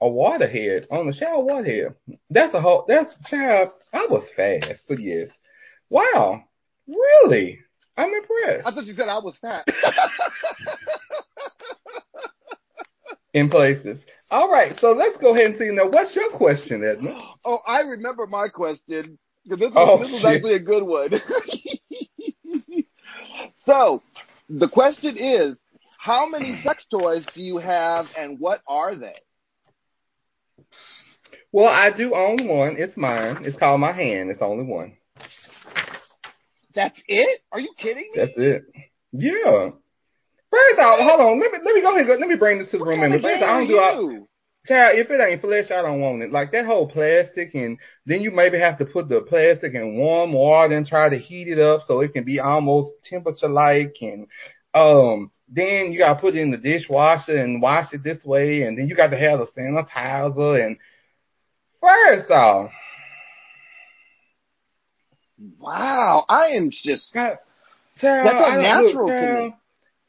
a waterhead on the shower waterhead. That's a whole. That's child. I was fast, but yes. Wow. Really? I'm impressed. I thought you said I was fat. In places. All right. So let's go ahead and see now. What's your question, Edna? oh, I remember my question because this, Oh, this shit. actually a good one. so, the question is, how many sex toys do you have, and what are they? Well, I do own one. It's mine. It's called my hand. It's only one. That's it? Are you kidding me? That's it. Yeah. First off, hold on. Let me let me go ahead. Let me bring this to the What room. kind of first, I don't do all? Child. If it ain't flesh, I don't want it. Like that whole plastic, and then you maybe have to put the plastic in warm water and try to heat it up so it can be almost temperature like, and um, then you gotta put it in the dishwasher and wash it this way, and then you got to have the sanitizer. And first off, Wow, I am just. God, child, That's unnatural to me.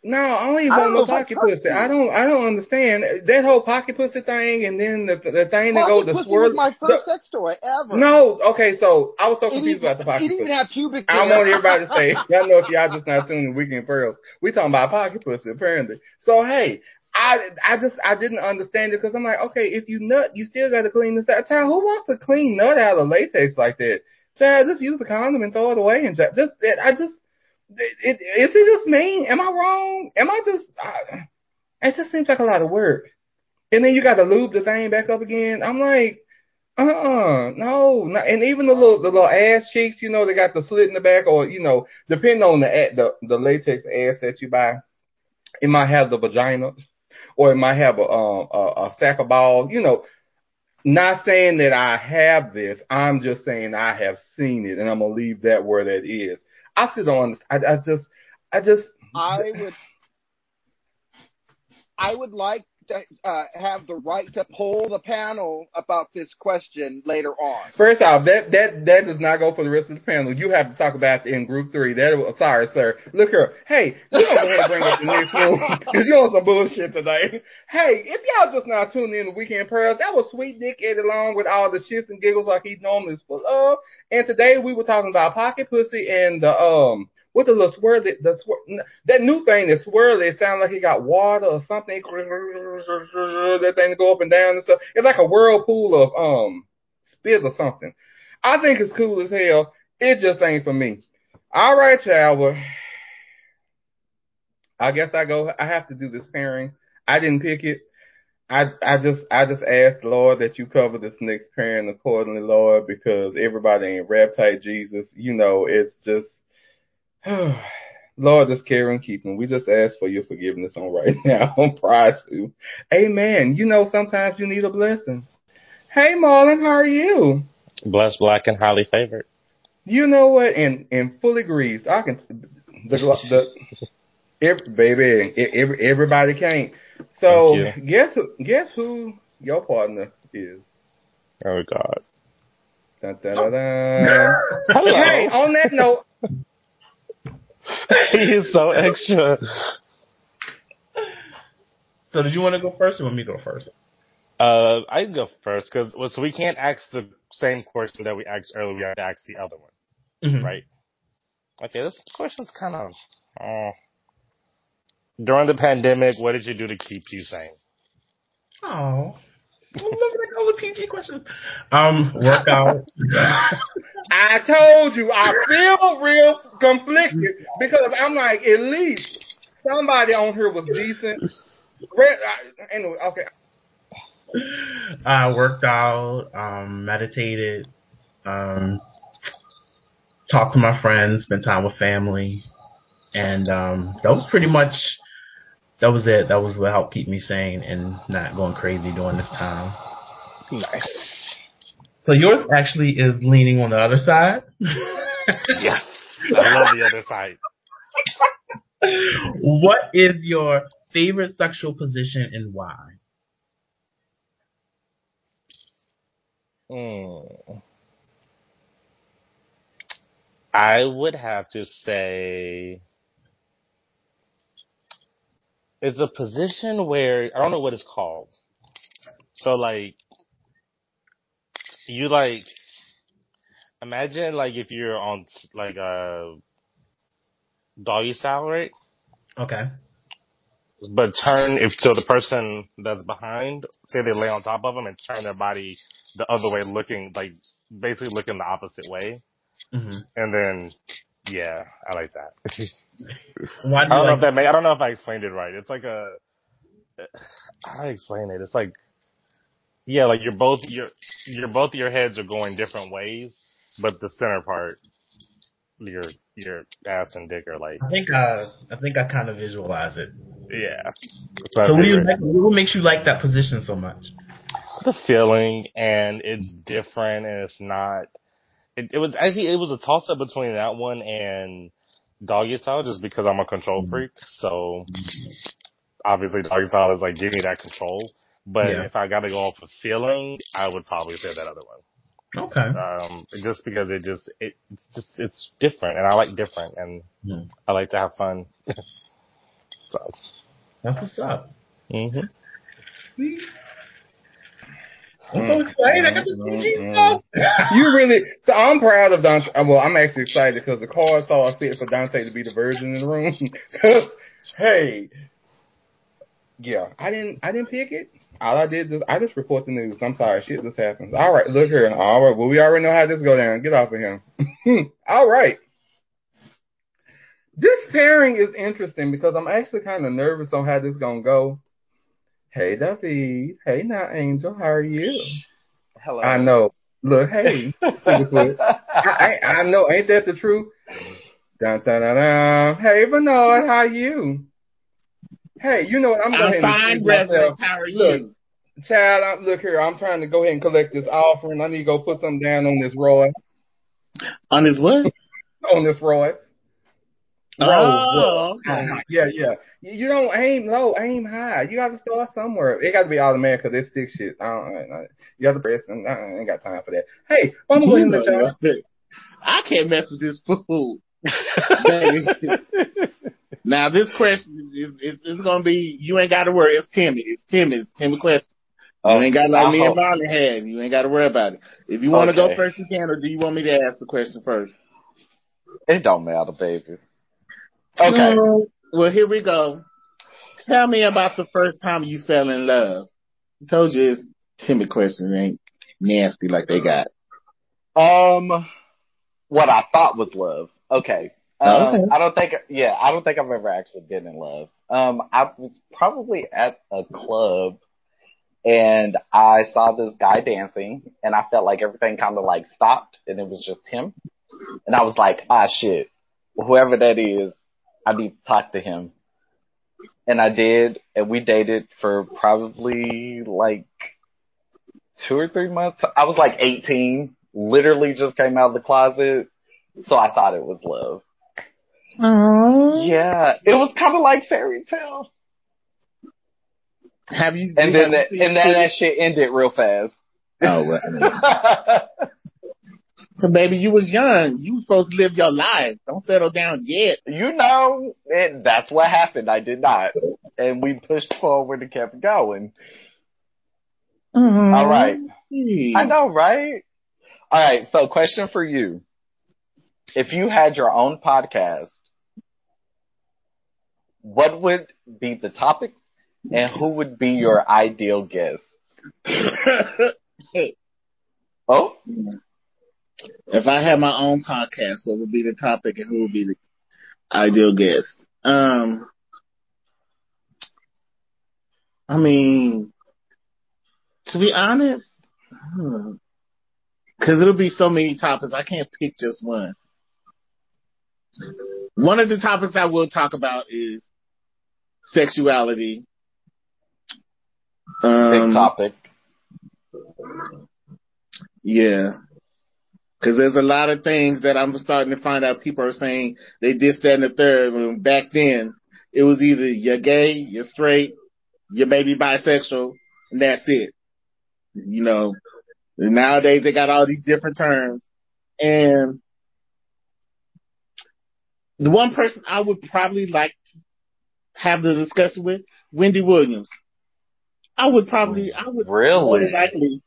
No, I don't even I don't no know I pocket pussy. I don't. I don't understand that whole pocket pussy thing, and then the the thing that goes the swirl. was my the- first sex toy ever. no, okay, so I was so confused even, about the pocket it even pussy. had pubic I hair. want everybody to say, y'all know if y'all just not tuning in Weekend Pearls, we talking about pocket pussy apparently. So hey, I I just I didn't understand it because I'm like, okay, if you nut, you still got to clean this out. Child, who wants to clean nut out of latex like that? Child, just use a condom and throw it away and just, just it, I just. Is it just me? Am I wrong? Am I just? I, it just seems like a lot of work. And then you got to lube the thing back up again. I'm like, uh, uh no, and even the little the little ass cheeks, you know, they got the slit in the back, or you know, depending on the the the latex ass that you buy, it might have the vagina, or it might have a um a, a sack of balls. You know, not saying that I have this. I'm just saying I have seen it, and I'm gonna leave that where that is. I still don't understand. I, I just, I just, I would, I would like uh, have the right to poll the panel about this question later on. First off, that that that does not go for the rest of the panel. You have to talk about it in group three. That sorry, sir. Look here. Hey, you don't ahead and bring up the next one because you're on some bullshit today. Hey, if y'all just not tuning in to Weekend Pearls, that was Sweet Dick Eddie Long with all the shits and giggles like he normally is full of. And today we were talking about pocket pussy and the um. What the little swirly, the that new thing that swirly, it sounds like he got water or something. That thing to go up and down and stuff. It's like a whirlpool of um spit or something. I think it's cool as hell. It just ain't for me. All right, y'all. Well, I guess I go. I have to do this pairing. I didn't pick it. I I just I just asked Lord that you cover this next pairing accordingly, Lord, because everybody ain't rap tight Jesus. You know, it's just Lord, just care and keeping. We just ask for your forgiveness on right now on prior to. Amen. You know, sometimes you need a blessing. Hey, Marlon, how are you? Blessed, black, and highly favored. You know what? And and fully greased. I can the the Every, baby, every, everybody can't. So guess who? Guess who your partner is? Oh God. Dun, dun, dun, dun. Hello. Hey, on that note, he is so extra. So did you want to go first or want me to go first? Uh, I can go first because so we can't ask the same question that we asked earlier. We have to ask the other one, Mhm. right? Okay, this question's kind of. Uh, during the pandemic, what did you do to keep you sane? Oh. Well, look at all the PG questions. Um, workout. I told you I feel real conflicted because I'm like, at least somebody on here was decent. Anyway, okay. I worked out, um, meditated, um, talked to my friends, spent time with family, and um, that was pretty much that was it. That was what helped keep me sane and not going crazy during this time. Nice. So yours actually is leaning on the other side. Yes. I love the other side. what is your favorite sexual position and why? Hmm. I would have to say it's a position where I don't know what it's called. So like you like imagine like if you're on like a doggy style, right? Okay. But turn if so the person that's behind, say they lay on top of them and turn their body the other way, looking like basically looking the opposite way, hmm and then yeah, I like that. Why I do don't you know like if that may, I don't know if I explained it right. It's like a how do I explain it? It's like yeah, like you're both your your both your heads are going different ways, but the center part, your your ass and dick are like I think uh, I think I kind of visualize it. yeah. It's So what do you like, what makes you like that position so much? the feeling and it's different and it's not it, it was actually it was a toss up between that one and doggy style just because I'm a control freak. So obviously doggy style is like give me that control. But Yeah. if I gotta go off of feeling, I would probably say that other one. Okay. Um just because it just it, it's just it's different and I like different and Hmm. I like to have fun. so That's what's up. hmm I'm so excited. I got the PG Mm, stuff. You really, so I'm proud of Dante. uh, Well, I'm actually excited because the card saw fit for Dante to be the virgin in the room. 'Cause, hey, yeah, I didn't, I didn't pick it. All I did is I just report the news. I'm sorry, shit just happens. All right, look here. All right, well, we already know how this go down. Get off of him. All right. This pairing is interesting because I'm actually kind of nervous on how this is gonna go. Hey, David. Hey, now, Angel. How are you? Hello. I know. Look, hey, I, I, I know. Ain't that the truth? Dun, dun, dun, dun. Hey, Bernard, how are you? Hey, you know what? I'm going I'm ahead fine, and Reverend. myself. How are Look, you? Child, I, look here. I'm trying to go ahead and collect this offering. I need to go put something down on this Roy. On this what? On this Roy. Oh, Roy. okay. Uh-huh. Yeah, yeah. You you don't aim low, aim high. You got to start somewhere. It got to be automatic because it's stick shit. I don't, I, I, you got to press, and I, I ain't got time for that. Hey, I'm going to know let y'all. I can't mess with this food. Now this question is, is, is gonna be you ain't gotta worry, it's Timmy. It's Timmy, it's Timmy question. You Oh, ain't got like I me hope- and Marlon had. You ain't gotta worry about it. If you wanna go first you can or do you want me to ask the question first? It don't matter, baby. Okay. No. Well here we go. Tell me about the first time you fell in love. I told you it's Timmy question, it ain't nasty like they got. Um, what I thought was love. Okay. Um, Okay. I don't think, yeah, I don't think I've ever actually been in love. Um, I was probably at a club and I saw this guy dancing and I felt like everything kind of like stopped and it was just him. And I was like, ah shit, whoever that is, I need to talk to him. And I did, and we dated for probably like two or three months. I was like 18, literally just came out of the closet. So I thought it was love. Oh. Yeah, it was kind of like fairy tale. Have you? And have then you that, and then that shit ended real fast. Oh, well, I mean, baby, you was young. You was supposed to live your life. Don't settle down yet. you know, and that's what happened. I did not, and we pushed forward and kept going. All right. I know, right? All right. So, question for you: If you had your own podcast, what would be the topic, and who would be your ideal guest? Oh, if I had my own podcast, what would be the topic and who would be the ideal guest? Um, I mean, to be honest, because it'll be so many topics, I can't pick just one. One of the topics I will talk about is sexuality. Um, big topic. Yeah. Cause there's a lot of things that I'm starting to find out people are saying they did that, and the third. When back then, it was either you're gay, you're straight, you're maybe bisexual, and that's it. You know, nowadays they got all these different terms. And the one person I would probably like to have the discussion with, Wendy Williams. I would probably, I would Really? likely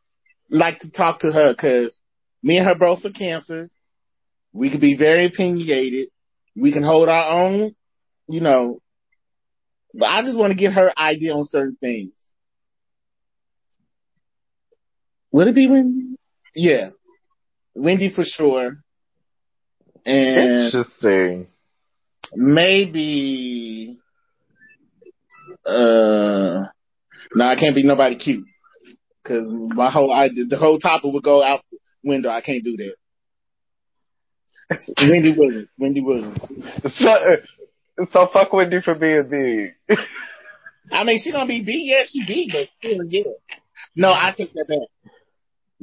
like to talk to her because me and her both are cancers. We can be very opinionated. We can hold our own, you know. But I just want to get her idea on certain things. Would it be Wendy? Yeah. Wendy for sure. And Interesting. maybe, uh, no, I can't be nobody cute. Cause my whole, I, the whole topic would go out the window. I can't do that. Wendy Williams. Wendy Williams. So, so fuck Wendy for being big. I mean, she gonna be B. Yeah, she B, but still, yeah. No, I take that back.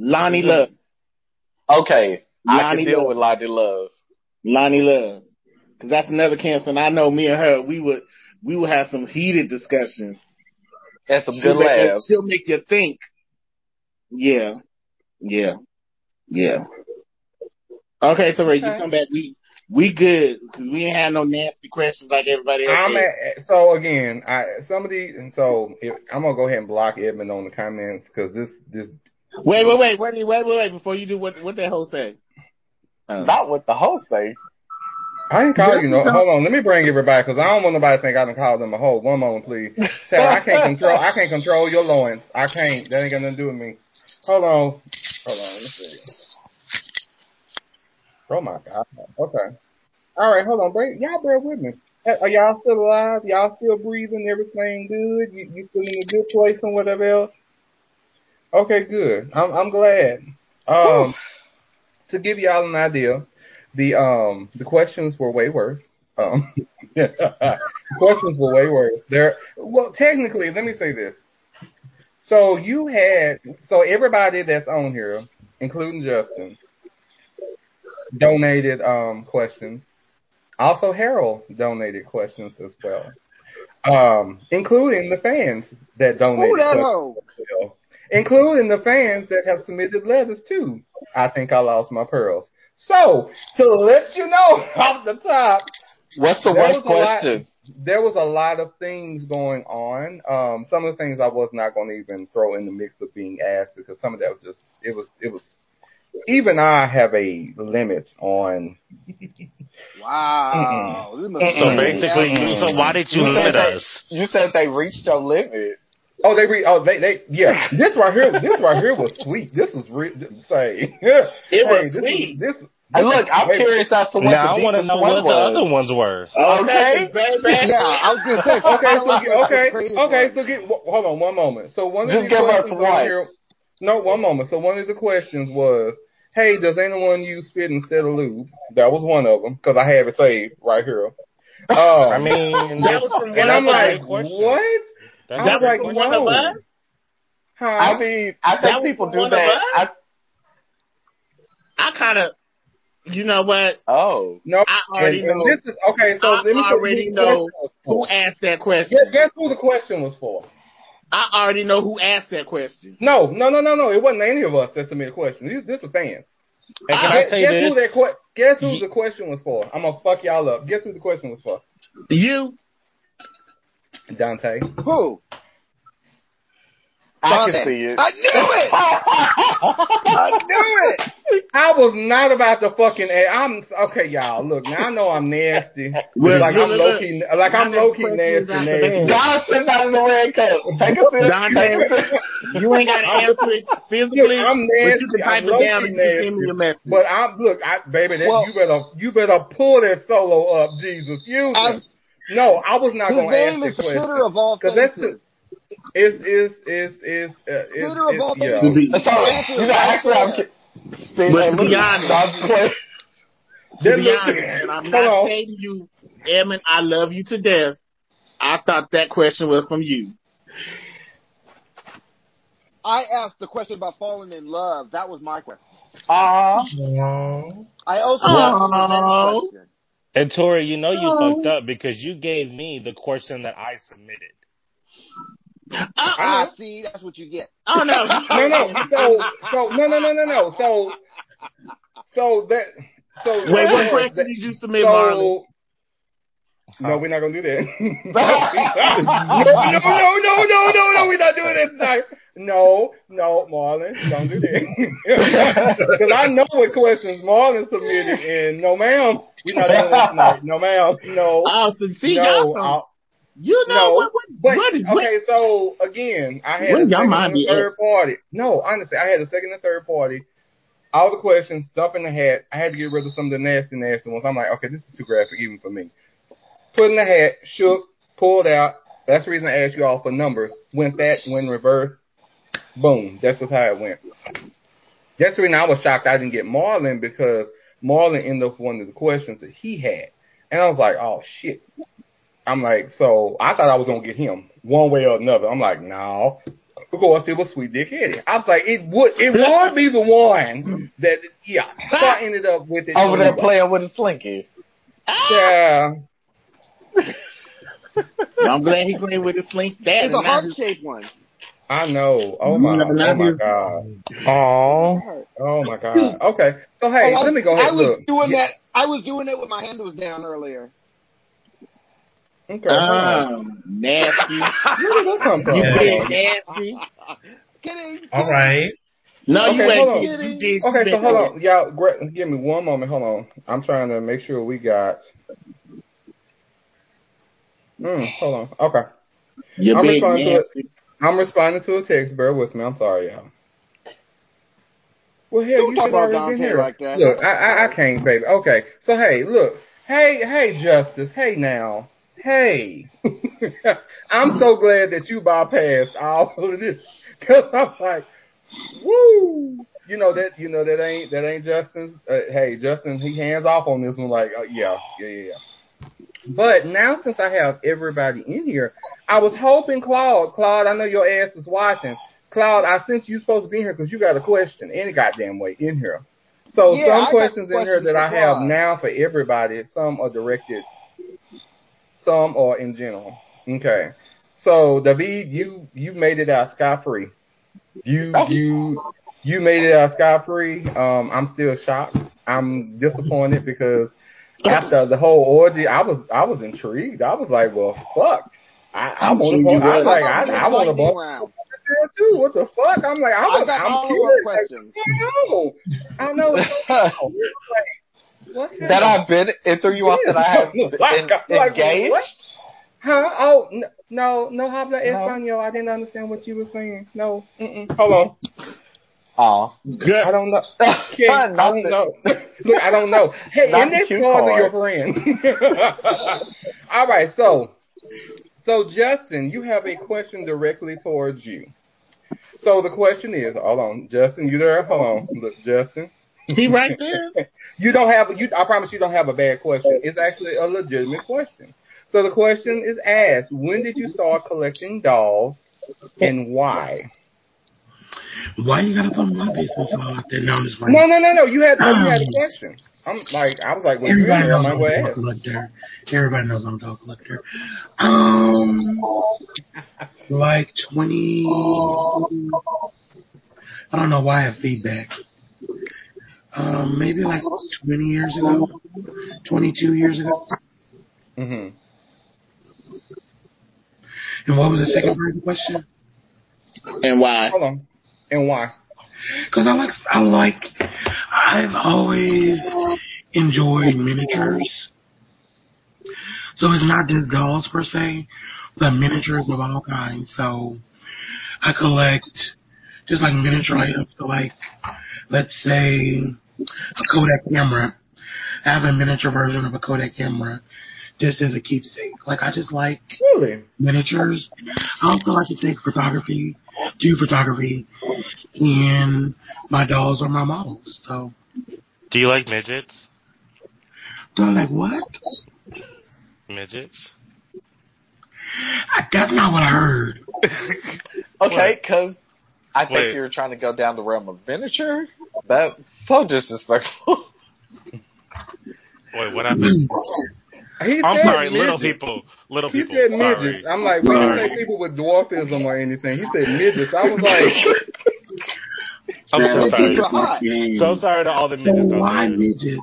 Loni Love. Okay, I Loni can deal Love. with Loni Love. Loni Love. Cause that's another cancer. And I know me and her, we would, we will have some heated discussions. And some She'll good make, you- laughs. she'll make you think. Yeah. Yeah. Yeah. Okay, so Ray, you come back. We, we good. Cause we ain't had no nasty questions like everybody else. I'm at, so again, I somebody and so if, I'm gonna go ahead and block Edmund on the comments because this this Wait, wait, wait, wait, wait, wait, wait, before you do what, what that hoe say? Uh, Not what the host say. I didn't call you no. Hold on, let me bring everybody because I don't want nobody to think I done called them a hoe. One moment, please. Chad, I can't control. I can't control your loins. I can't. That ain't got nothing to do with me. Hold on. Hold on. Let's see. Oh my god. Okay. All right. Hold on. Bring y'all bear with me. Are y'all still alive? Y'all still breathing? Everything good? You, you still in a good place and whatever else? Okay, good. I'm I'm glad. Um, to give y'all an idea, the um the questions were way worse. Um, the questions were way worse. There, well, technically, let me say this. So you had, so everybody that's on here, including Justin, donated um questions. Also, Harold donated questions as well, um, including the fans that donated Who that questions as well, including the fans that have submitted letters too. I think I lost my pearls. So to let you know off the top, What's the There worst was a lot- question? there was a lot of things going on. Um, some of the things I was not going to even throw in the mix of being asked because some of that was just it was it was. Even I have a limit on. Wow. This must be So basically, Mm-mm. so why did you You said limit that- us? You said they reached your limit. Oh, they re, oh they they yeah. This right here, this right here was sweet. This was re, say it was this sweet. this. Hey, look, I'm wait, curious as to what Now I the want to know one what the other ones were. Okay, baby. Yeah, I was gonna say. Okay, so get, okay, okay, so get hold on one moment. So one of Just these give us questions one. on here. No, one moment. So one of the questions was, "Hey, does anyone use spit instead of lube?" That was one of them because I have it saved right here. Um, I mean, That was from and I'm like, question. what? That's I That was was like, from one of us? Huh? I mean, I That think people do that. I, I kind of, You know what? Oh. No, I already and, and know. this is okay. So I let me tell you already who know Who asked that question? Guess, guess who the question was for? I already know who asked that question. No, no, no, no, no. It wasn't any of us that submitted questions. These, this was fans. And can I guess, say guess this? who that que- Guess who the question was for? I'm gonna fuck y'all up. Guess who the question was for? You? Dante. Who? I can see it. I knew it. I knew it. I was not about to fucking. I'm okay, y'all. Look, now I know I'm nasty. Well, like I'm look, low key, like I'm Now low key question nasty, is out the nasty. bag. John sitting in the red coat. Take a sip. Dante, you ain't got to answer it physically, Look, I'm but you nasty. can type I'm it down and you send me nasty. your message. But I'm look, I baby, that, Well- you better you better pull that solo up, Jesus. Use As- it. No, I was not gonna ask name that is question Shitter of all because that's faces. is is is is uh, is, Shitter of is- all yeah. To be- So, you know, actually, I'm. Steve, But to be honest- John's to be honest, and I'm not on. saying you, Edmund, I love you to death. I thought that question was from you. I asked the question about falling in love. That was my question. Aw. Aww. I also Oh. asked a revenge question. And Tori, you know you Oh. fucked up because you gave me the question that I submitted. Ah, see, that's what you get. Oh no, No, no. So so no no no no no. So so that so Wait, what question did you submit, Marlon? so, no, oh. we're not gonna do that. no, no, no, no, no, no, we're not doing that tonight. No, no, Marlon, don't do that. Because I know what questions Marlon submitted, and no, ma'am, we're not doing that tonight. No, ma'am, no, Oh, so see, no. I'll- you know no, what? What? but what, what okay, so again, I had a second and third party. No, honestly, I had a second and third party. All the questions, dump in the hat. I had to get rid of some of the nasty, nasty ones. I'm like, okay, this is too graphic even for me. Put in the hat, shook, pulled out. That's the reason I asked you all for numbers. Went that, went reverse. Boom. That's just how it went. That's the reason I was shocked I didn't get Marlon because Marlon ended up one of the questions that he had. And I was like, oh shit. I'm like, so I thought I was gonna get him one way or another. I'm like, no. Of course, it was Sweet Dick Eddie. I was like, it would, it would be the one that, yeah. So I ended up with it. Over there anyway. playing with a slinky. Ah! Yeah. I'm glad he played with his slink that. It's a heart shaped one. I know. Oh my, oh my god. Aww. Oh my god. Okay. So hey, Oh, let me go ahead I was look. doing Yeah. that. I was doing it with my hand was down earlier. Okay. hold on. Um, nasty. Where did that come from? You Yeah. big nasty. Kidding. All right. No, Okay, you hold ain't. on. You, you. Okay, so hold on, y'all. Give me one moment. Hold on. I'm trying to make sure we got. Hmm. Hold on. Okay. You I'm responding to it. I'm responding to a text. Bear with me. I'm sorry, y'all. Well, hell, Don't you should about already been here. like that. Look, I, I I can't, baby. Okay, so hey, look, hey, hey, Justice, hey now, hey. I'm so glad that you bypassed all of this because I'm like, woo. You know that you know that ain't that ain't Justin's. Uh, hey, Justin, he hands off on this one. Like, uh, yeah, yeah, yeah, yeah. But now since I have everybody in here, I was hoping Claude, Claude, I know your ass is watching. Claude, I sent you're supposed to be in here because you got a question any goddamn way in here. So Yeah, some got questions in here that I have Claude. now for everybody. Some are directed, some are in general. Okay. So David, you you made it out scot free. You you you made it out scot free. Um, I'm still shocked. I'm disappointed because after the whole orgy, I was I was intrigued. I was like, well, fuck. I, I I'm want sure to. you I was. like. I, I want to lightning bump round? there too. What the fuck? I'm like, I'm, I got I'm all curious. our Like, questions. I know. I know. It's so cool. It's like, that I've been it threw you off that I have been like, engaged. what? Huh? Oh n- no, no habla No. español. I didn't understand what you were saying. No. Mm-mm. Hold on. Aw. I don't know. King, I don't the- know. Look, I don't know. Hey, Not in the this cue card of your friend. All right, so so Justin, you have a question directly towards you. So the question is, hold on, Justin, you there? Hold on, look, Justin. He right there. You don't have you. I promise you don't have a bad question. It's actually a legitimate question. So the question is asked: When did you start collecting dolls, and why? Why you gotta put my business all out there? No, I'm just. No, no, no, no. You had no, you had a Um, question. I'm like, I was like, well, you Everybody I knows might I'm well a dog collector. Everybody knows I'm a dog collector. Um, like 20, I don't know why I have feedback. Um, maybe like 20 years ago, 22 years ago. hmm And what was the second part of the question? And why? Hold on. And why? Because I like, I like, I've always enjoyed miniatures. So it's not just dolls per se, but miniatures of all kinds. So I collect just like miniature items. So like, let's say a Kodak camera. I have a miniature version of a Kodak camera just as a keepsake. Like I just like Really? miniatures. I also like to take photography, do photography, and my dolls are my models. So, Do you like midgets? they're like, what? Midgets? I, that's not what I heard. Okay, because I think Wait. you were trying to go down the realm of miniature. That's so disrespectful. Wait, what happened? He I'm said sorry, little people. Little He people. said Sorry. I'm like, we didn't Sorry. say people with dwarfism or anything. He said midgets. I was like, I'm so sorry. So sorry to all the midgets So why midgets?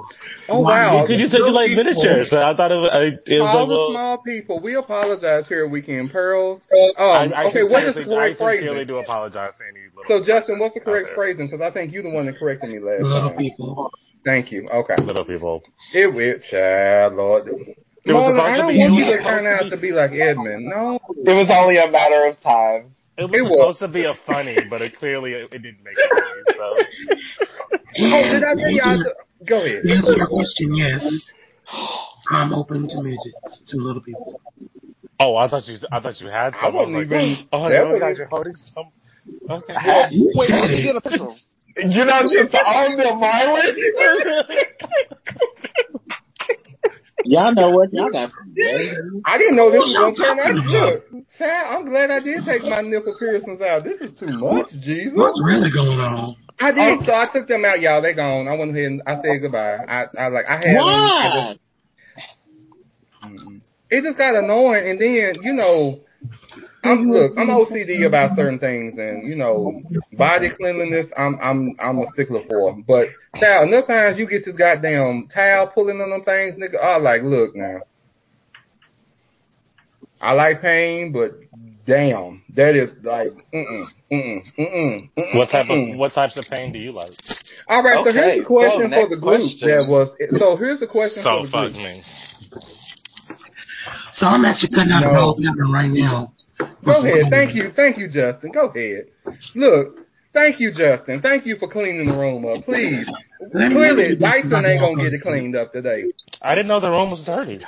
oh Why wow. Because you said you like people. miniatures, so I thought it was, I, it was All a little. small people. We apologize here at Weekend Pearls. I, Um, I okay, what is the sincerely, I correct sincerely phrasing? do apologize to any little. So Justin, what's the correct phrasing? Because I think you're the one that corrected me last Little time. Little people. Thank you. Okay. Little people. It will, child, Lord. It was Marlon, supposed I to don't be- want you to turn out to to be- be like Edmund. No. It was only a matter of time. It was It was. supposed to be a funny, but it clearly it, it didn't make it funny. So Oh, did I tell y'all? answer, To, go ahead. to answer your question, yes. I'm open to midgets, to little people. Oh, I thought you I thought you had I some. I, was wasn't like, even- oh, that no, wasn't- guys, you're holding some. Okay. Hat? You Wait, said let me it. get a picture. You know, just on the Marlon. Y'all know what? Y'all got. I didn't know this was gonna turn out. Look, child, I'm glad I did take my nickel piercings out. This is too much, Jesus. What's really going on? I did. Oh. So I took them out, y'all. They gone. I went ahead and I said goodbye. I, I like I had them. I Why? just- it just got annoying, and then you know, I'm look, I'm OCD about certain things, and you know, body cleanliness, I'm I'm I'm a stickler for. But child, enough times you get this goddamn towel pulling on them things, nigga. I like, look now. I like pain, but damn, that is like, mm mm mm mm mm. What type mm. of what types of pain do you like? All right, so here's the question so for the group question. that was. So here's the question So for the fuck group. me. So I'm actually cutting out No. a whole pepper right now. Go ahead. Thank you. Thank you, Justin. Go ahead. Look. Thank you, Justin. Thank you for cleaning the room up. Please. Clearly, let Dyson ain't gonna get it cleaned up today. I didn't know the room was dirty.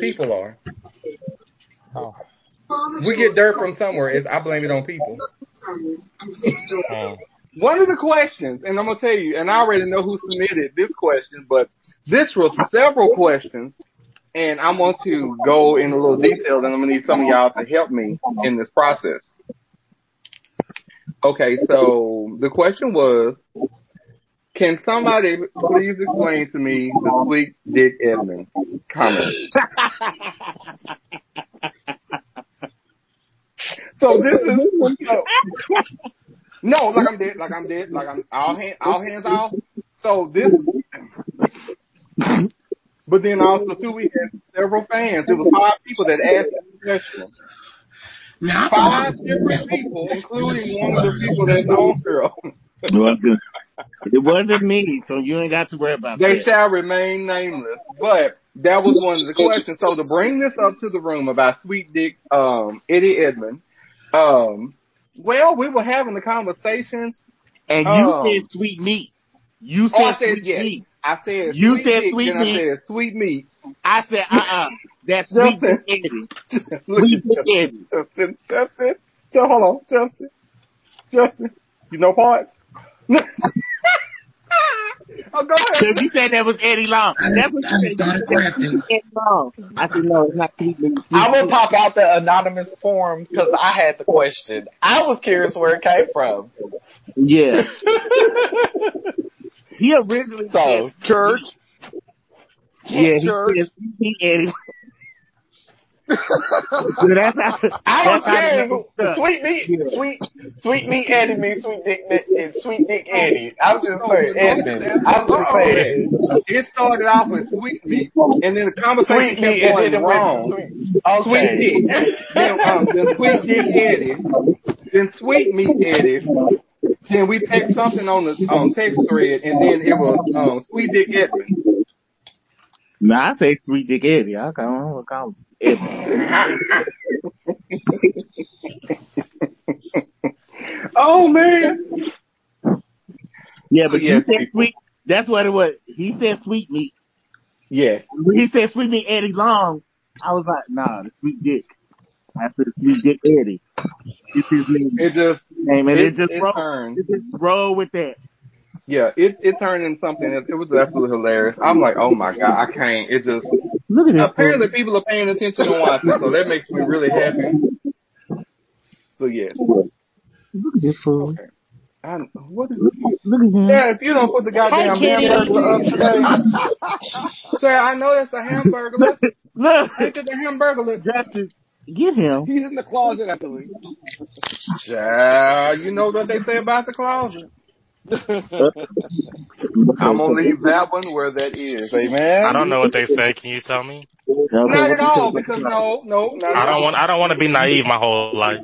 People are. Oh. We get dirt from somewhere. It's, I blame it on people. Mm. One of the questions, and I'm gonna tell you, and I already know who submitted this question, but this was several questions, and I want to go in a little detail, and I'm gonna need some of y'all to help me in this process. Okay, so the question was, can somebody please explain to me the sweet dick Edmund comment? So this is no, like I'm dead, like I'm dead, like I'm all hand, all hands off. So this, but then also too, we had several fans. It was five people that asked this question. Now, Five different people, including one of the people that's on here. It wasn't, me, so you ain't got to worry about They that. They shall remain nameless. But that was one of the questions. So to bring this up to the room about Sweet Dick um Eddie Edmund, um well, we were having a conversation. And you Um, said sweet meat. You said, Oh, I said sweet yes. meat. I said You sweet said dick, sweet then I said sweet meat. I said, uh uh That's sweet Justin. Eddie. Sweet at Eddie. Justin, Justin, Justin, hold on, Justin, Justin, you know parts? Oh, go ahead. You said that was Eddie Long. I, That's what I you said. started You said crafting. Eddie Long. I said no, it's not sweet meat. I'm gonna pop out the anonymous form because I had the question. I was curious where it came from. Yeah. He originally So, said Church. yeah, he Church. said sweet meat Eddie. So that's how, I don't care. the name stuck. Sweet meat, Yeah. sweet, sweet meat Eddie means sweet dick, and sweet dick Eddie. I'm just saying, Edmund. I'm just saying, It started off with sweet meat, and then the conversation sweet meat, kept and then going it wrong. sweet. Okay. Sweet dick, then, um, then sweet dick Eddie, then sweet meat Eddie. Then we text something on the um, text thread, and then it was um, sweet dick Edmund. No, I say sweet dick Eddie. I call him, call him oh man, Yeah, but Yes, you said sweet. That's what it was. He said sweet meat. yes. When he said sweet meat Eddie Long, I was like, nah, the sweet dick. I said sweet dick Eddie. It's his name, It just name and it, it, just it roll. turned. It just roll with that. Yeah, it it turned into something. That, it was absolutely hilarious. I'm like, oh my god, I can't. It just Look at this. apparently people are paying attention and watching, so that makes me really happy. So yeah. Look at this fool. okay. I, what is Look at him. Yeah, if you don't put the goddamn Hey, kitty. hamburger up today. Say, I know that's the hamburger. Look, look. Look at the hamburger. Justice, get him. He's in the closet, I believe. Child, you know what they say about the closet. I'm gonna leave that one where that is. Amen. I don't know what they say. Can you tell me? Not at all, because no, no, not I don't all. want. I don't want to be naive my whole life.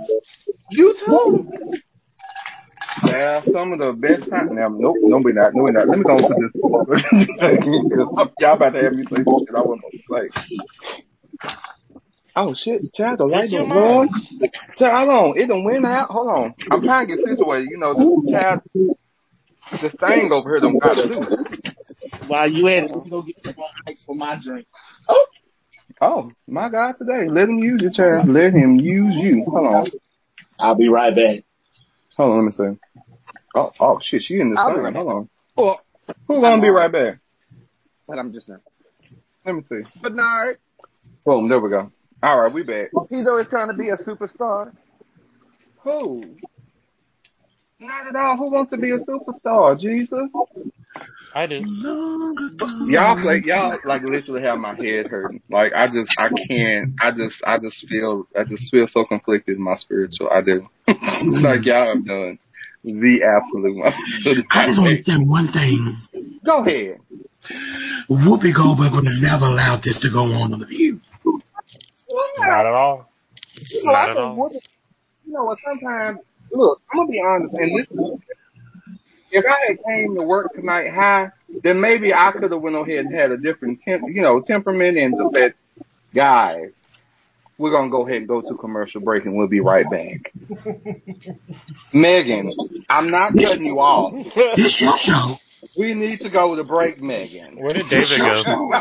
You too. Yeah, some of the best times. Now, nope, no, we not. No, we not. Let me go to this. Because y'all about to have me say some shit I wasn't supposed to say. Oh shit, child, the light your is on. Child, hold on. It done went out. Hold on. I'm trying to get situated. You know, this child, this thing over here don't got to do. While you at it, let me go get some ice for my drink. Oh, oh, my God, today. Let him use you, child. Let him use you. Hold on. I'll be right back. Hold on, let me see. Oh, oh shit, she in the sun. right. Hold on. Well, Who gonna be right back? but I'm just not. Let me see. Bernard, Boom, there we go. All right, we back. he's always trying to be a superstar. Who? Not at all. Who wants to be a superstar? Jesus. I do. Y'all play. Y'all like literally have my head hurting. Like I just, I can't. I just, I just feel, I just feel so conflicted in my spiritual. I do. like y'all have done the absolute most. I just want to say one thing. Go ahead. Whoopi Goldberg would have never allowed this to go on on the View. Not at all. You know, I Not at all. what, you know what? Sometimes, look, I'm gonna be honest, and this, if I had came to work tonight high, then maybe I could have went ahead and had a different, temp, you know, temperament and just said, guys, we're gonna go ahead and go to commercial break, and we'll be right back. Megan, I'm not cutting you off. It's your show. We need to go to break, Megan. Where did David go?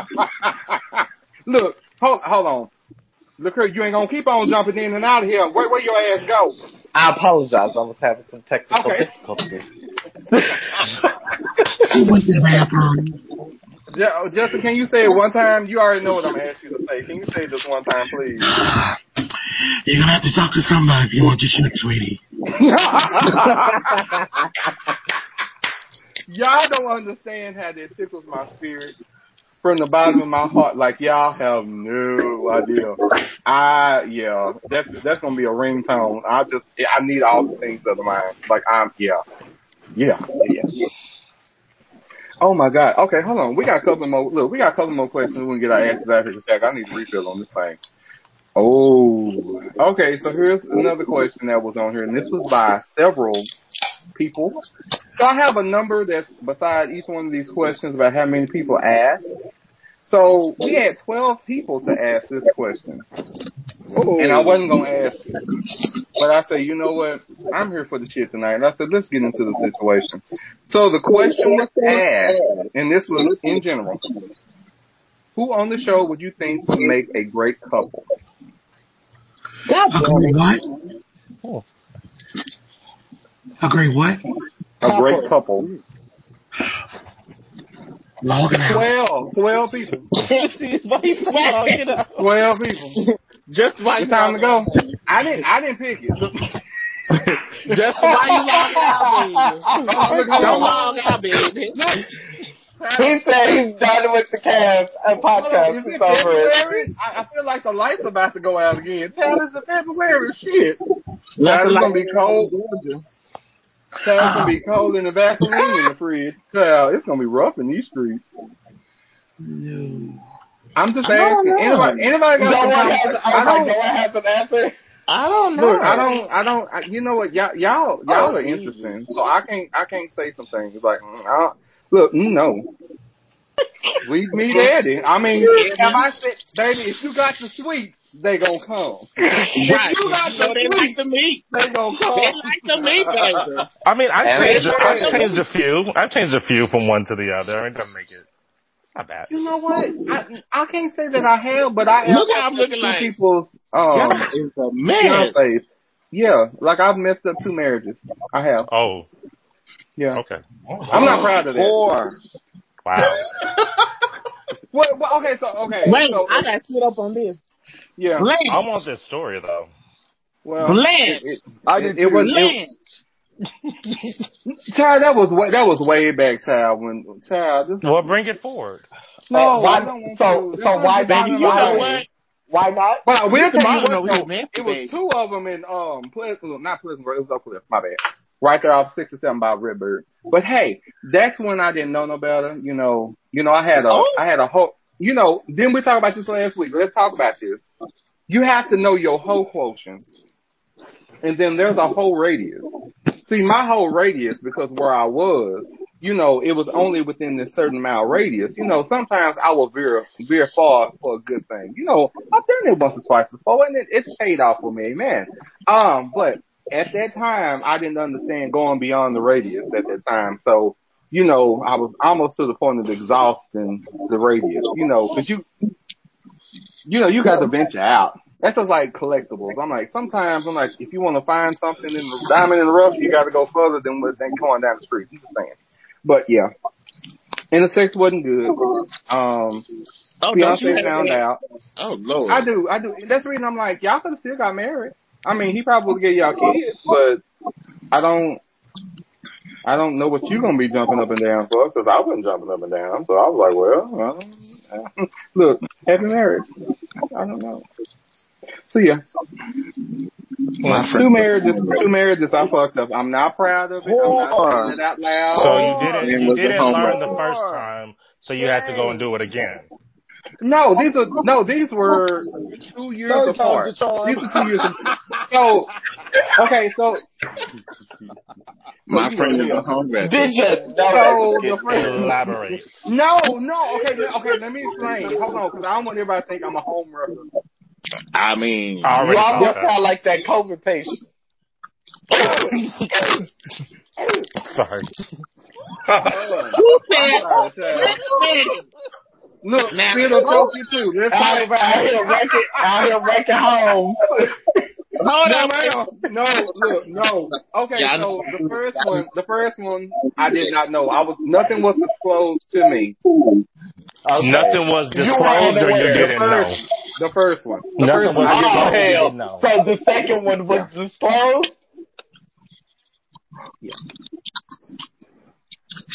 Look, hold, hold on. Look here, you ain't gonna keep on jumping in and out of here. Where, where your ass go? I apologize. I was having some technical Okay. difficulties. Who went to the bathroom? Je- Jessica, can you say it one time? You already know what I'm gonna you to say. Can you say it just one time, please? You're gonna have to talk to somebody if you want your shit, sweetie. y'all don't understand how that tickles my spirit from the bottom of my heart. Like y'all have no idea. I yeah, that's that's gonna be a ringtone. I just I need all the things of mind. Like I'm yeah, yeah, yeah. Oh my God. Okay, hold on. We got a couple more. Look, we got a couple more questions. We can get our answers after the check. I need to refill on this thing. Oh, okay. So here's another question that was on here, and this was by several people. So I have a number that's beside each one of these questions about how many people asked. So we had 12 people to ask this question. And I wasn't going to ask it. But I said, you know what? I'm here for the shit tonight. And I said, let's get into the situation. So the question was asked, and this was in general. Who on the show would you think would make a great couple? A great what? A great what? A great couple. Logging out. 12, 12 people. Why you logging out? 12 people. Just why It's time to go. I didn't, I didn't pick it. Just why you logging out, baby? Don't log out, baby. He said he's done with the cast uh, and podcast. Is it It's over. it. February? I, I feel like the lights are about to go out again. Tell us in February. Shit. Nothing It's gonna be cold. Tell it's gonna be cold in the Vaseline in the fridge. Child, it's gonna be rough in these streets. I'm just asking. know. Anybody, anybody got No some one has, comments? I I was like, don't. no one has an answer. I don't know. Look, I don't, I don't, I, you know what, y'all, y'all, y'all Oh, are interesting. So I can't, I can't say some things. It's like, mm, I look, mm, no. We, me, daddy. I mean, if I said, baby, if you got the sweets, they gonna come. Right. you got You know they the like the meat. They gonna come. They like the meat, baby. I mean, I've And changed, I've changed a few. I've changed a few from one to the other. I mean, it doesn't make it. It's not bad. You know what? I, I can't say that I have, but I. Look how I'm looking like. people's um Y'all is a mess. fiancés. Yeah, like I've messed up two marriages. I have. Oh, Yeah, okay. I'm not proud of that. Four. Wow. Well, well, okay, so okay, Wait, so I got sit up on this. Yeah. Blanche. I want this story though. Well, Blanche. it, I it, did it was it, Blanche. child. That was way that was way back, child. When child, this, Well, bring it forward. no, why- I don't want so- to. so why not Baby, the you know bottom what? Why not? Well, we'll Mr. tell you what. know though, we it was two of them in um, Pleasant, well, not Pleasant Grove. It was Oak Cliff. My bad. Right there off six or seven by Redbird. But hey, that's when I didn't know no better. You know, you know, I had a, Oh. I had a whole. You know, didn't we talk about this last week? Let's talk about this. You have to know your whole quotient, and then there's a whole radius. See, my whole radius, because where I was, you know, it was only within this certain mile radius. You know, sometimes I will veer veer far for a good thing. You know, I've done it once or twice before, and it, it's paid off for me, man. Um, but at that time, I didn't understand going beyond the radius at that time. So, you know, I was almost to the point of exhausting the radius. You know, because you, you know, you got to venture out. That's just like collectibles. I'm like, sometimes I'm like, if you want to find something in the diamond in the rough, you got to go further than what's than going down the street. I'm just saying. But yeah, and the sex wasn't good. Um, Oh, don't you found out. Oh, Lord. I do, I do. That's the reason I'm like, y'all could have still got married. I mean, he probably would get y'all kids, but I don't. I don't know what you're gonna be jumping up and down for because I wasn't jumping up and down. So I was like, well, I don't, look, happy marriage. I don't know. So yeah, two marriages, two marriages. I fucked up. I'm not proud of it. I'm not saying it out loud. So you didn't, you didn't learn the first time, so you had to go and do it again. No, these are no, these were two years Third time's apart. the charm. These were two years. apart. So, okay, so My so, friend is a home Did veteran. you So the first, Elaborate. no, no, okay, okay. Let me explain. Hold on, because I don't want everybody to think I'm a home wrestler. I mean, I You already almost sound like that COVID patient. that. Sorry. who said? Sorry, child. Wait a minute. Look, Now- it'll choke you too. Let's Out talk here, about out here wrecking, out here wrecking homes. Hold No, on. ma'am. No, look, no. Okay, Yeah, so the first one, the first one, I did not know. I was nothing was disclosed to me. Okay. Nothing was You disclosed or you didn't the know. first, the first one. The Nothing first one, was I did Oh disclosed. hell! So the second one was disclosed.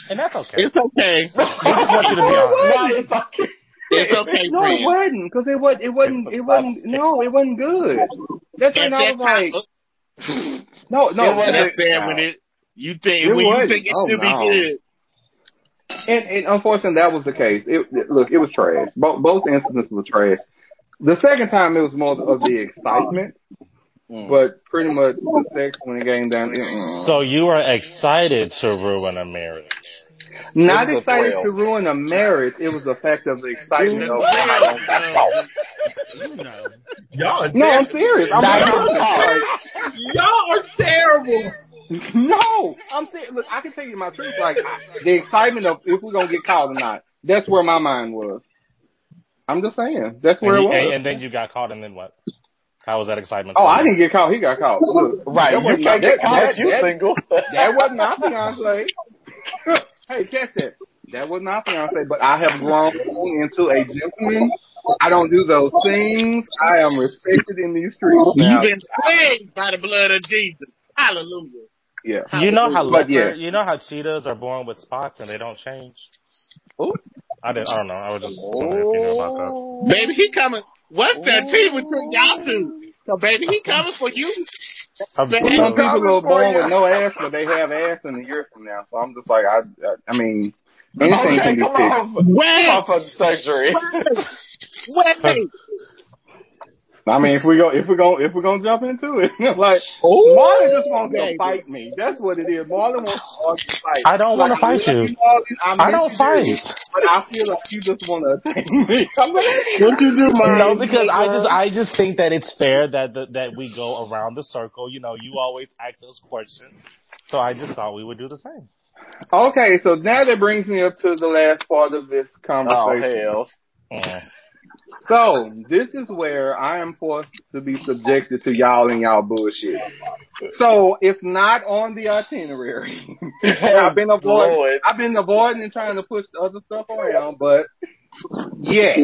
And that's okay. It's okay. We just want you to be honest. No, it's okay. It's okay, No, it friend. wasn't, because it was, it wasn't, it wasn't. No, it wasn't good. That's At when I was like, time, no, no. It wasn't- that's there when it. You think It when you wasn't. think it Oh, should no. be good. And, and unfortunately, that was the case. It, it- look, it was trash. Both, both instances were trash. The second time, it was more of the excitement, Mm. but pretty much the sex when it came down. It, So you are excited to ruin a marriage. not It was a excited to ruin a marriage. It was the fact of the excitement of. You know. Y'all No, I'm serious. I'm Now being you honest. Y'all are terrible. No, I'm serious. Look, I can tell you my truth. Like the excitement of if we're gonna get caught or not. That's where my mind was. I'm just saying. That's where And, it you- and, was. and then you got caught, and then what? How was that excitement? Oh, I didn't get caught. He got caught. Look, Right, that you wasn't can't get caught that- if you that- single. That wasn't my fiance. hey, catch that. That was my fiance, but I have grown into a gentleman. I don't do those things. I am respected in these streets now. You've been saved by the blood of Jesus. Hallelujah. Yeah. You know how But leopard, yeah. you know how cheetahs are born with spots and they don't change. Ooh. I didn't. I don't know. I was just wondering if you knew about that. Baby, he coming. What's that team we took y'all to? So, baby, he coming for you. Some people are born with no ass, but they have ass in a year from now. So I'm just like, I, I, I mean, anything Okay, can be come fixed. Come Wait, on for the surgery. wait. I mean, if we go, if we're gonna, if we're gonna jump into it, like Ooh, Marlon just wants baby. to fight me. That's what it is. Marlon wants to argue and fight. I don't wanna fight love you. Marlon. I, I don't you fight. dearly, but I feel like you just want to attack me. I'm like, What you do, Marlon? No, because I just I just think that it's fair that the, that we go around the circle. You know, you always ask us questions, so I just thought we would do the same. okay, so now that brings me up to the last part of this Oh conversation. hell. Mm. So this is where I am forced to be subjected to y'all and y'all bullshit. So it's not on the itinerary. I've been avoiding. Lord. I've been avoiding and trying to push the other stuff around, but yes,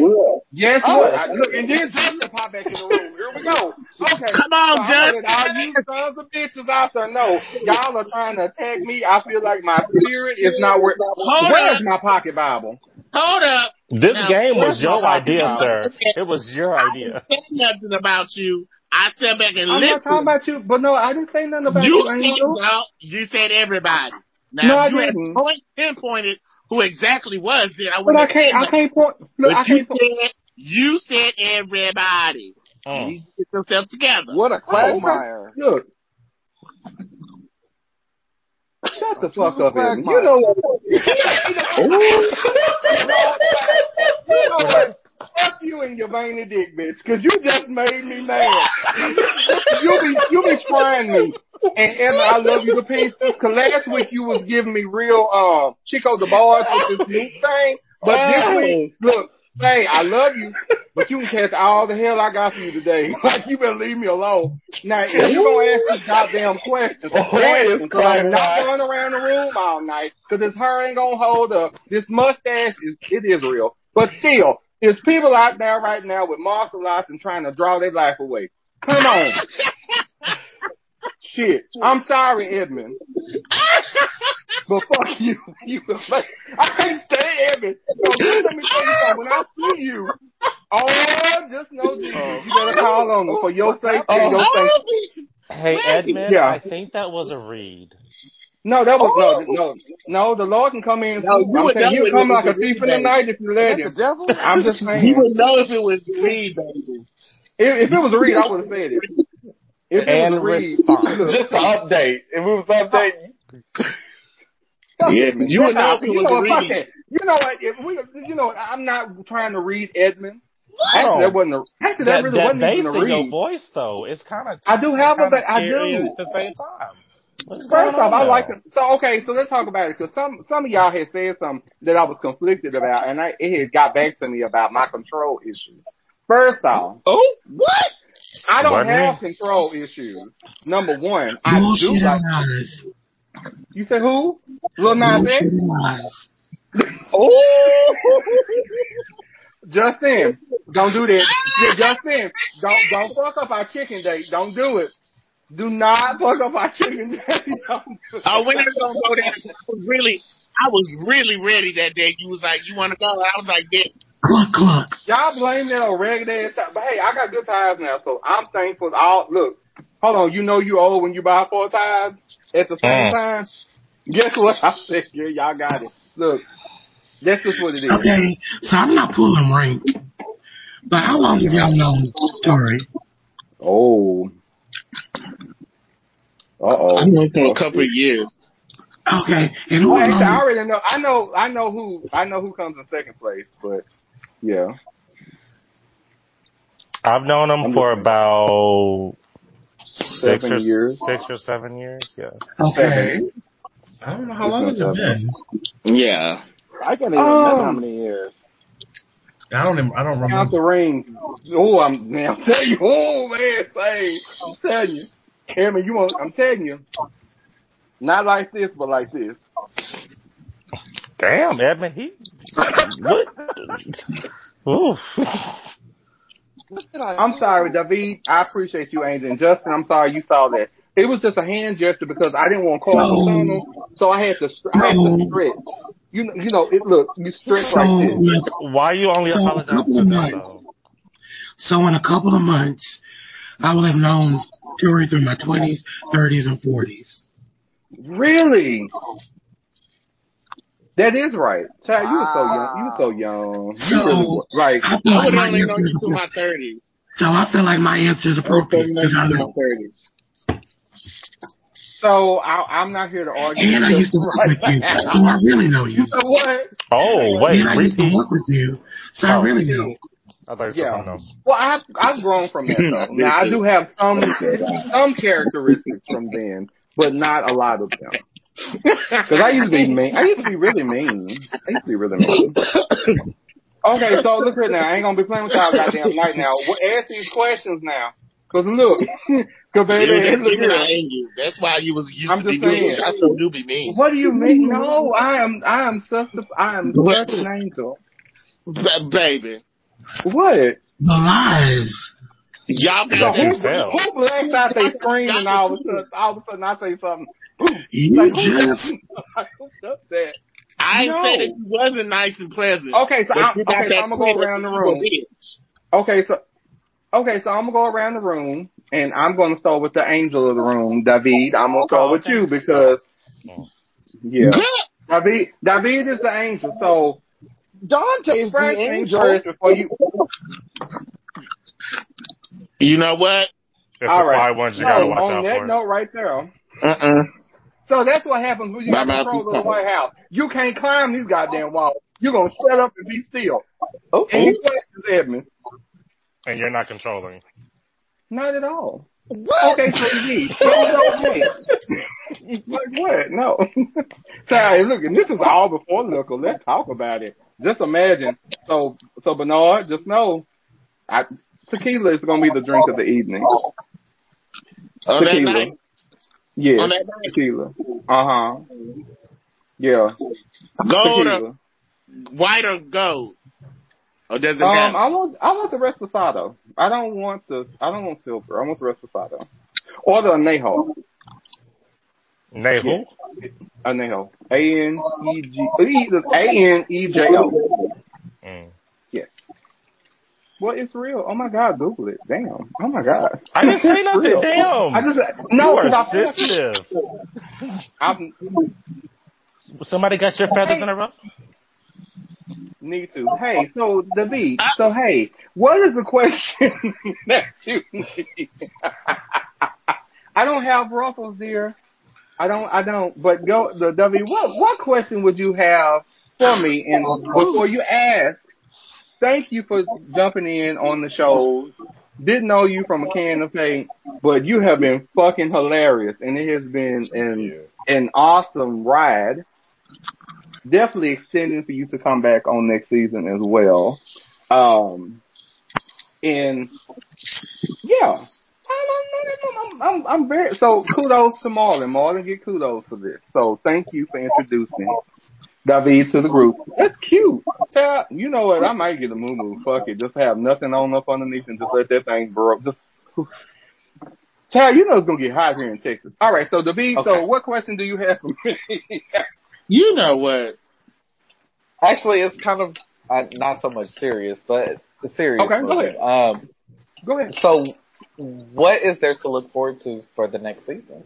yes, Oh. look, I, look, and then Justin pop back in the room. Here we go. Okay, Come on, so I'm gonna let Justin. all you sons of bitches out there know y'all are trying to attack me. I feel like my spirit is not where. Hold Where's up. my pocket Bible? Hold up. This Now, game was your pocket idea, Bible? sir. It was your I idea. I didn't say nothing about you. I sat back and I'm not talking about you, but no, I didn't say nothing about you you, said, Angel. no, you said everybody. Now, No, I if you didn't. had point, pinpointed who exactly was, then I But I can't. I can't point. Look, But I you can't. Point. said, you said everybody. Oh. You need to get yourself together. What a oh, quagmire. Look. Shut the fuck up. Evan. You know what? you know what? Fuck you and your veiny dick, bitch, because you just made me mad. you be you be trying me, and Evan, I love you to pieces. Because last week you was giving me real um Chico the boys with this new thing, but this week, look, hey, I love you, but you can catch all the hell I got for you today. Like you better leave me alone. Now, if you gonna ask these goddamn questions, ask them, 'cause I'm not going around the room all night because this hair ain't gonna hold up. This mustache is it is real, but still, there's people out there right now with martial arts and trying to draw their life away. Come on. Shit. I'm sorry, Edmund. But fuck you. You like, I can't stand Edmund. So let me tell you something. When I see you, oh, just know Jesus. You better call on him for your safety and your oh. safety. Hey Edmund, Yeah. I think that was a read. No, that was no, oh. no, no. The Lord can come in. And No, you I'm would saying know come like a thief in the night if you let That's the him. devil. I'm just You saying. would know if it was read, baby. If, if it was a read, I would have said it. If And was a read, Just to update. If it was updating, Fuck Yeah, Edmund. you would That's know how- if it you know fuck read. that. You know what? If we, you know, I'm not trying to read Edmund. Actually, that wasn't a. Actually, that, That, really that wasn't even a in your read. voice, though, it's kind of. I do have a ba- I do. at the same time. What's First off, I like it. So okay, so let's talk about it because some some of y'all had said something that I was conflicted about, and I, it had got back to me about my control issues. First off, Oh, what? I don't Wasn't have me. control issues. Number one, I do Bullshit like. eyes. You said who? Lil Nas X. Oh, Justin, don't do that. Yeah, Justin, don't don't fuck up our chicken date. Don't do it. Do not fuck up our chicken date. Don't. Oh, we're not gonna go there. I was really, I was really ready that day. You was like, you want to go? I was like, yeah. Cluck cluck. Y'all blame that on ragged ass time. But hey, I got good tires now, so I'm thankful. All look, hold on. You know you old when you buy four tires at the same Mm. time. Guess what I said? Yeah, y'all got it. Look, that's just what it is. Okay, so I'm not pulling rank. But how long have y'all known Story? Oh. Uh oh. I know for a couple of years. Okay, and who Well, actually, I already know. I know. I know who. I know who comes in second place. But yeah, I've known him I'm for just- about six or years. six or seven years. Yeah. Okay. I don't know how long has it been. Yeah. I can't even remember how Um, many years. I don't. Even, I don't count the remember. ring. Oh, I'm now I'm telling you. Oh man, say, I'm telling you, Cameron, you want? I'm telling you, not like this, but like this. Damn, Edmund, he what? Oof. I'm sorry, David. I appreciate you, Angel. And Justin, I'm sorry you saw that. It was just a hand gesture because I didn't want to call So- the tunnel, so I had to I had to stretch. You know, you know, it look you stretch So, like this. like, Why you only So, a apologize couple to of them months. so in a couple of months, I will have known Fury through my 20s, 30s, and 40s. Really? That is right. Child, you were so young. You were so ah. young. You So, really was. Like, I feel I like would my only know you through my thirties. So I feel like my answer is appropriate only know because you I through my know. thirties. so I, I'm not here to argue. And I used to work with you, so oh, I really know you. what? Oh wait, and I used to work with you, so I Oh. really know. I thought you said Yeah. something else. Well, I've I've grown from that though. now I do have some some characteristics from then, but not a lot of them. Because I used to be mean. I used to be really mean. I used to be really mean. Okay, so look right now. I ain't gonna be playing with y'all goddamn night now. Well, ask these questions now. Cause look, cause baby, was just look giving here. out you. That's why you was used I'm to be saying. mean. I still do be mean. What do you mean? No, I am. I am such. A, I am What? such an angel. Ba- baby. What? The lies. Y'all So got who, Yes, who blacks out they screen and all of a sudden, all of a sudden I say something? You Like, who, just who does that? I ain't No. say that you wasn't nice and pleasant. Okay, so I'm, okay, so I'm gonna go around the that you a room. Okay, so okay, so I'm gonna go around the room, and I'm gonna start with the angel of the room, David. I'm gonna start with you because, yeah, Yeah. David. David is the angel. So Dante's the first things angel. before you. You know what? It's all the right. five ones you so gotta watch on out that for. note, right there. Uh-uh. So that's what happens when you My got mouth control of the covered. White House. You can't climb these goddamn walls. You're gonna shut up and be still. Oh, Any questions, Edmund? And you're not controlling. Not at all. Okay, so indeed. What was your like what? No. Sorry, look, and this is all before Local. Let's talk about it. Just imagine. So, so Bernard, just know, I, tequila is gonna be the drink of the evening. On that Tequila. Night. Yeah, On that night. tequila. Uh huh. Yeah, Gold or white or gold? Or does it Um, matter? I want I want the Reposado. I don't want the I don't want silver. I want the Reposado or the Anejo. Naval. Anejo. A N E G either A N E J O. Mm. Yes. Well, it's real. Oh my God, Google it. Damn. Oh my God. I didn't say nothing. real. Damn. I just no, you are sensitive. I'm Somebody got your feathers in a row? need to. Hey, so the beat. So hey, what is the question that you need? I don't have ruffles, dear. I don't. I don't. But go the W. What what question would you have for me? And before you ask, thank you for jumping in on the show. Didn't know you from a can of paint, but you have been fucking hilarious, and it has been an an awesome ride. Definitely extending for you to come back on next season as well. Um, and yeah, I'm, I'm, I'm, I'm very so kudos to Marlon. Marlon get kudos for this. So thank you for introducing David to the group. That's cute. Child, you know what? I might get a moo moo. Fuck it. Just have nothing on up underneath and just let that thing grow. Just Child, you know it's gonna get hot here in Texas. All right, so David, Okay. so what question do you have for me? You know what? Actually, it's kind of uh, not so much serious, but the serious. Okay, go ahead. Um, Go ahead. so, what is there to look forward to for the next season?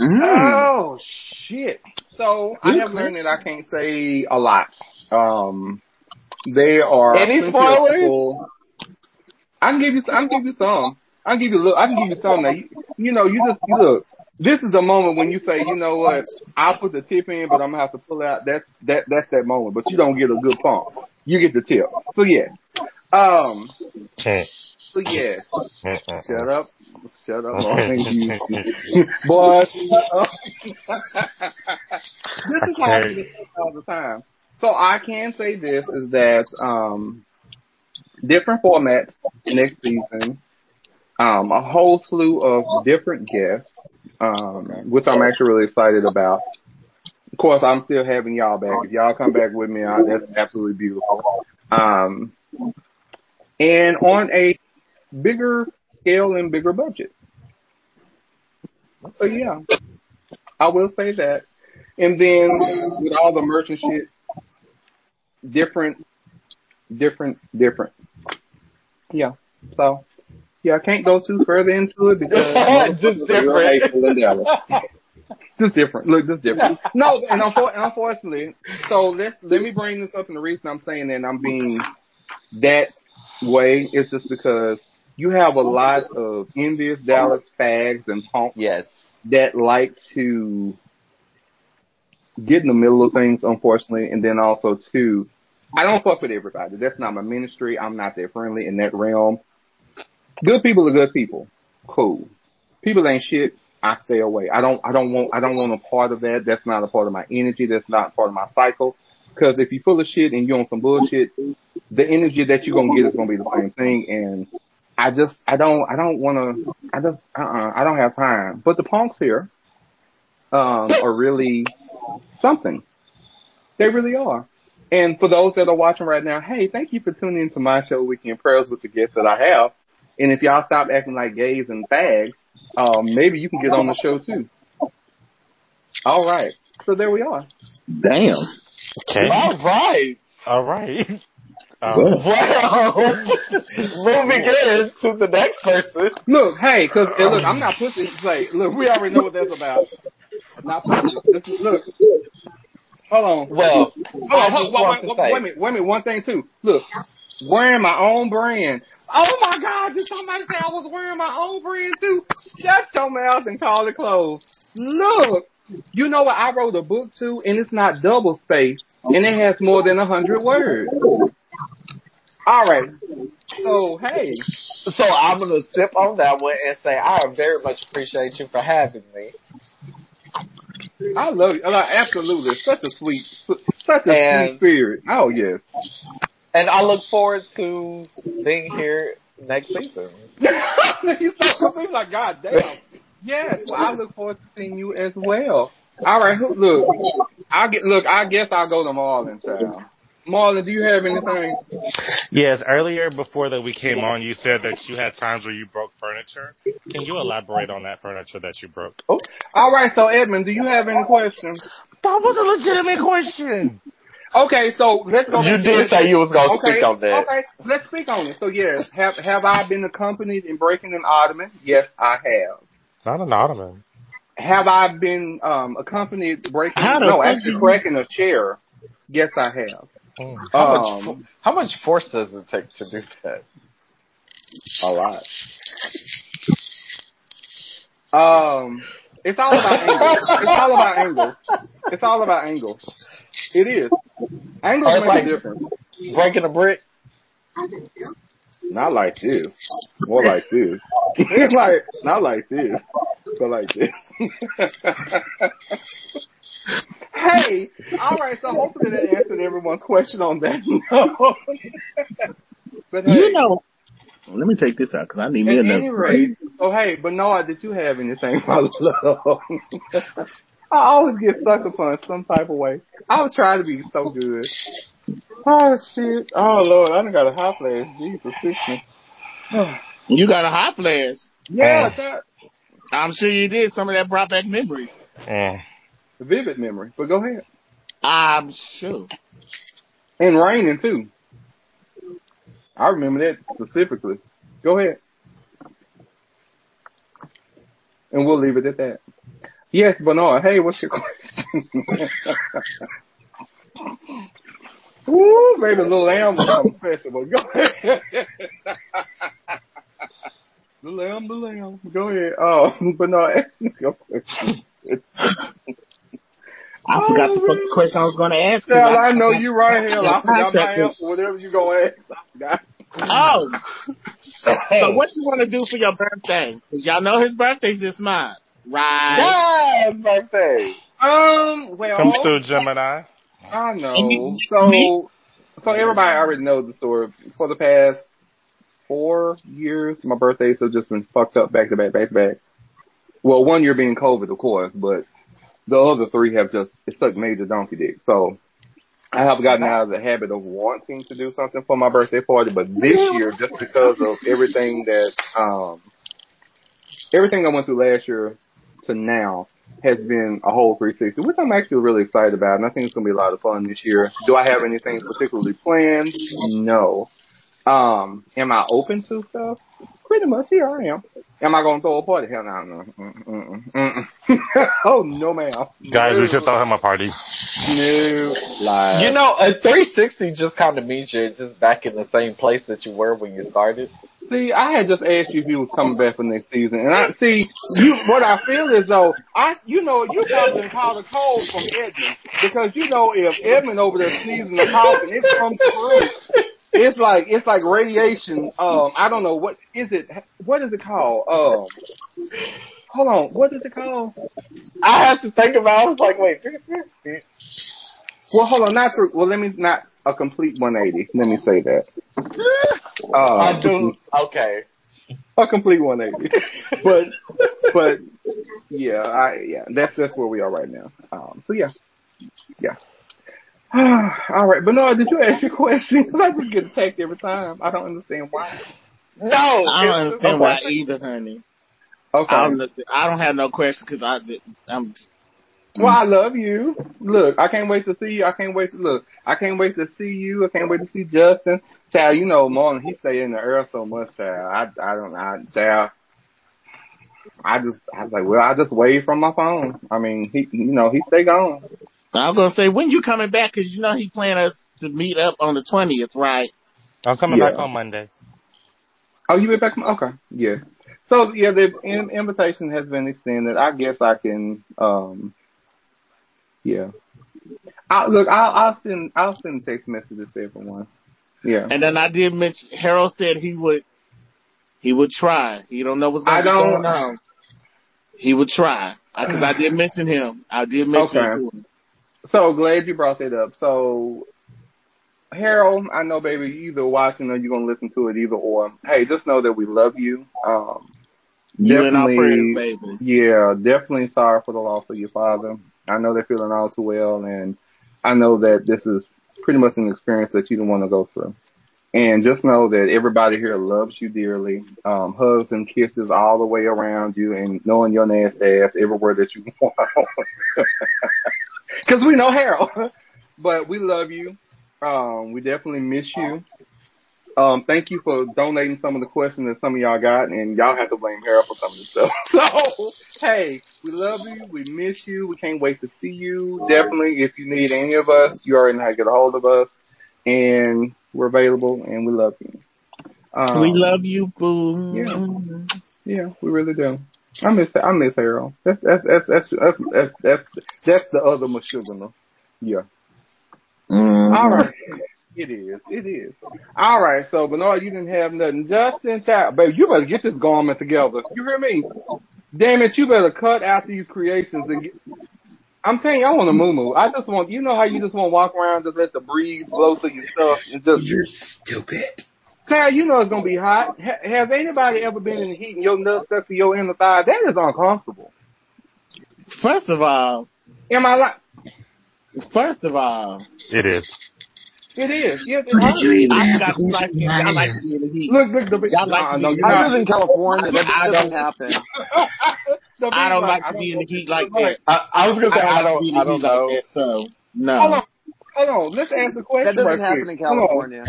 Mm. Oh shit! So I have learned that I can't say a lot. Um, there are Any spoilers? I can give you. I can give you some. I can give you. Look, I can give you some. Now, you, you know, you just you look. This is the moment when you say, you know what, I'll put the tip in, but I'm gonna have to pull out. That's that. That's that moment. But you don't get a good pump. You get the tip. So yeah. Um. So yeah. Mm, mm, Shut up. Shut up, Martin. You- Boy, this is how I all the time. So I can say this is that um, different formats next season, um, a whole slew of different guests, um, which I'm actually really excited about. Of course, I'm still having y'all back. If y'all come back with me, I, that's absolutely beautiful. Um, and on a bigger scale and bigger budget. So yeah, I will say that. And then with all the merchant shit, different, different, different. Yeah. So yeah, I can't go too further into it because Just motherfuckers are real different. hateful and jealous. Just different. Look, just different. No, and unfor- unfortunately, so let let me bring this up. And the reason I'm saying that I'm being that way is just because you have a lot of envious Dallas fags and punks Yes. that like to get in the middle of things, unfortunately, and then also too, I don't fuck with everybody. That's not my ministry. I'm not that friendly in that realm. Good people are good people. Cool. People ain't shit. I stay away. I don't. I don't want. I don't want a part of that. That's not a part of my energy. That's not part of my cycle. Because if you're full of shit and you're on some bullshit, the energy that you're gonna get is gonna be the same thing. And I just, I don't, I don't want to. I just, uh, uh I don't have time. But the punks here, um, are really something. They really are. And for those that are watching right now, hey, thank you for tuning into my show, Weekend Prayers, with the guests that I have. And if y'all stop acting like gays and fags, um, maybe you can get on the show too. All right. So there we are. Damn. Okay. All right. All right. Um, Wow. Moving in to the next person. Look, hey, cause hey, look, I'm not pussy. Say, look, we already know what that's about. Not pussy. This is, look. Hold on. Well, Hold I on, just hold, want wait, wait, wait a minute, wait a minute, one thing too. Look, wearing my own brand. Oh my God, did somebody say I was wearing my own brand too? Shut your mouth and call it closed. Look, you know what? I wrote a book too, and it's not double spaced, and it has more than a hundred words. All right. So hey, so I'm going to sip on that one and say I very much appreciate you for having me. I love you. Absolutely, such a sweet, such a And- sweet spirit. Oh yes. And I look forward to being here next season. He's like, God damn. Yes, well, I look forward to seeing you as well. All right, who, look, I get look. I guess I'll go to Marlon, child. Marlon, do you have anything? yes, earlier before that we came on, you said that you had times where you broke furniture. Can you elaborate on that furniture that you broke? Oh, all right, so Edmund, do you have any questions? That was a legitimate question. Okay, so let's go. You did say you was going to Okay, speak on that. okay, let's speak on it. So yes, have have I been accompanied in breaking an ottoman? Yes, I have. Not an ottoman. Have I been um accompanied breaking? How No, actually you- cracking a chair. Yes, I have. Hmm. How, much, Um, fo- how much force does it take to do that? A lot. Um, it's all about angle. It's all about angle. It's all about angle. It is. Angles Or make like- a difference. Breaking a brick? Not like this. More like this. It's like not like this, but like this. hey, all right. So hopefully that answered everyone's question on that note. but hey, You know, let me take this out because I need me another. rate, oh hey, Bernard, did you have anything? I always get sucker punched some type of way. I was try to be so good. Oh shit! Oh lord, I done got a hot flash. Jesus, fix me. You got a hot flash. yeah, that I'm sure you did. Some of that brought back memories. Mm. vivid memory. But go ahead. I'm sure. And raining too. I remember that specifically. Go ahead. And we'll leave it at that. Yes, Bernard. Hey, what's your question? Ooh, maybe a Little Lamb was something special, but go ahead. the lamb, the lamb. Go ahead. Oh, Bernard, ask me your question. I Oh, forgot the question I was going to ask. Hell, I know you right here. I forgot my answer. Whatever you're gonna ask, I forgot. Oh, so what you want to do for your birthday? Because y'all know his birthday's this month, right? Yeah, birthday. Um, well, Come through, Gemini. I know. So, so everybody already knows the story. For the past four years, my birthdays have just been fucked up back to back, back to back. Well, one year being COVID, of course, but the other three have just it sucked major donkey dick. So I have gotten out of the habit of wanting to do something for my birthday party, but this year, just because of everything that um everything I went through last year to now has been a whole 360, which I'm actually really excited about, and I think it's going to be a lot of fun this year. Do I have anything particularly planned? No. Um, am I open to stuff? Pretty much, yeah, I am. Am I going to throw a party? Hell no, no. Mm, mm, mm, mm. oh, no, ma'am. Guys, no. we should throw him a party. No. Lies. You know, a 360 just kind of means you're just back in the same place that you were when you started. See, I had just asked you if you was coming back for next season, and I see you. What I feel is though, I, you know, you probably caught a cold from Edmund because you know if Edmund over there sneezing or coughing, it comes through. It's like it's like radiation. Um, I don't know what is it. What is it called? Um, hold on, what is it called? I had to think about. it. I was like, wait. Well, hold on, not through. Well, let me not a complete 180. Let me say that. Um, I do. Okay. a complete 180. but but yeah, I yeah, that's that's where we are right now. Um, so yeah, yeah. All right, Bernard, did you ask your question? Because I just get attacked every time. I don't understand why. No, I don't understand okay. why either, honey. Okay. I don't, I don't have no question because I, I'm. well, I love you. Look, I can't wait to see you. I can't wait to look. I can't wait to see you. I can't wait to see Justin. Child, you know, Marlon, he stay in the air so much, child. I, I don't, I, child. I just, I was like, well, I just wave from my phone. I mean, he, you know, he stay gone. I was gonna say when you coming back because you know he planned us to meet up on the twentieth, right? I'm coming Yeah. back on Monday. Oh, you went back from, okay, yeah. So, yeah, the in, invitation has been extended. I guess I can, um, yeah. I, look, I'll, I'll send, I'll send text messages to everyone. Yeah. And then I did mention Harold said he would, he would try. He don't know what's gonna be don't- going on. He would try because I did mention him. I did mention Okay. him. So glad you brought that up. So, Harold, I know, baby, you either watching or you're gonna listen to it, either or. Hey, just know that we love you. Um, You definitely- prayers. Yeah, definitely sorry for the loss of your father. I know they're feeling all too well, and I know that this is pretty much an experience that you don't want to go through. And just know that everybody here loves you dearly. Um, hugs and kisses all the way around you, and knowing your nasty ass everywhere that you want. Because we know Harold, but we love you. Um, we definitely miss you. Um, thank you for donating some of the questions that some of y'all got, and y'all have to blame Harold for some of this stuff. So, hey, we love you. We miss you. We can't wait to see you. Definitely, if you need any of us, you already know how to get a hold of us, and we're available, and we love you. Um, we love you, boo. yeah. Yeah, we really do. I miss I miss Harold. That's that's that's that's that's that's, that's, that's the other Meshuggah. Yeah. Mhm. All right. It is. It is. All right. So Bernard, you didn't have nothing. Justin, child, baby, you better get this garment together. You hear me? Damn it, you better cut out these creations and get. I'm telling you, I want a moo moo. I just want, you know how you just want to walk around, just let the breeze blow through your stuff and just. You're stupid. Child, you know it's gonna be hot. Ha- has anybody ever been in the heat and your nuts stuck to your inner thigh? That is uncomfortable. First of all, Am I like? first of all, It is. It is. Yes, it Or you hurts. even I got to to like, go I like to be in the heat. Look, look, the Y'all like to be no, in you're the I not. live in California. That I doesn't don't- happen. The I don't big like to be in the heat like that. I, I was gonna say I like don't. be I don't heat know. like that. So no. Hold on, hold on. Let's ask the question That doesn't right happen quick. in California.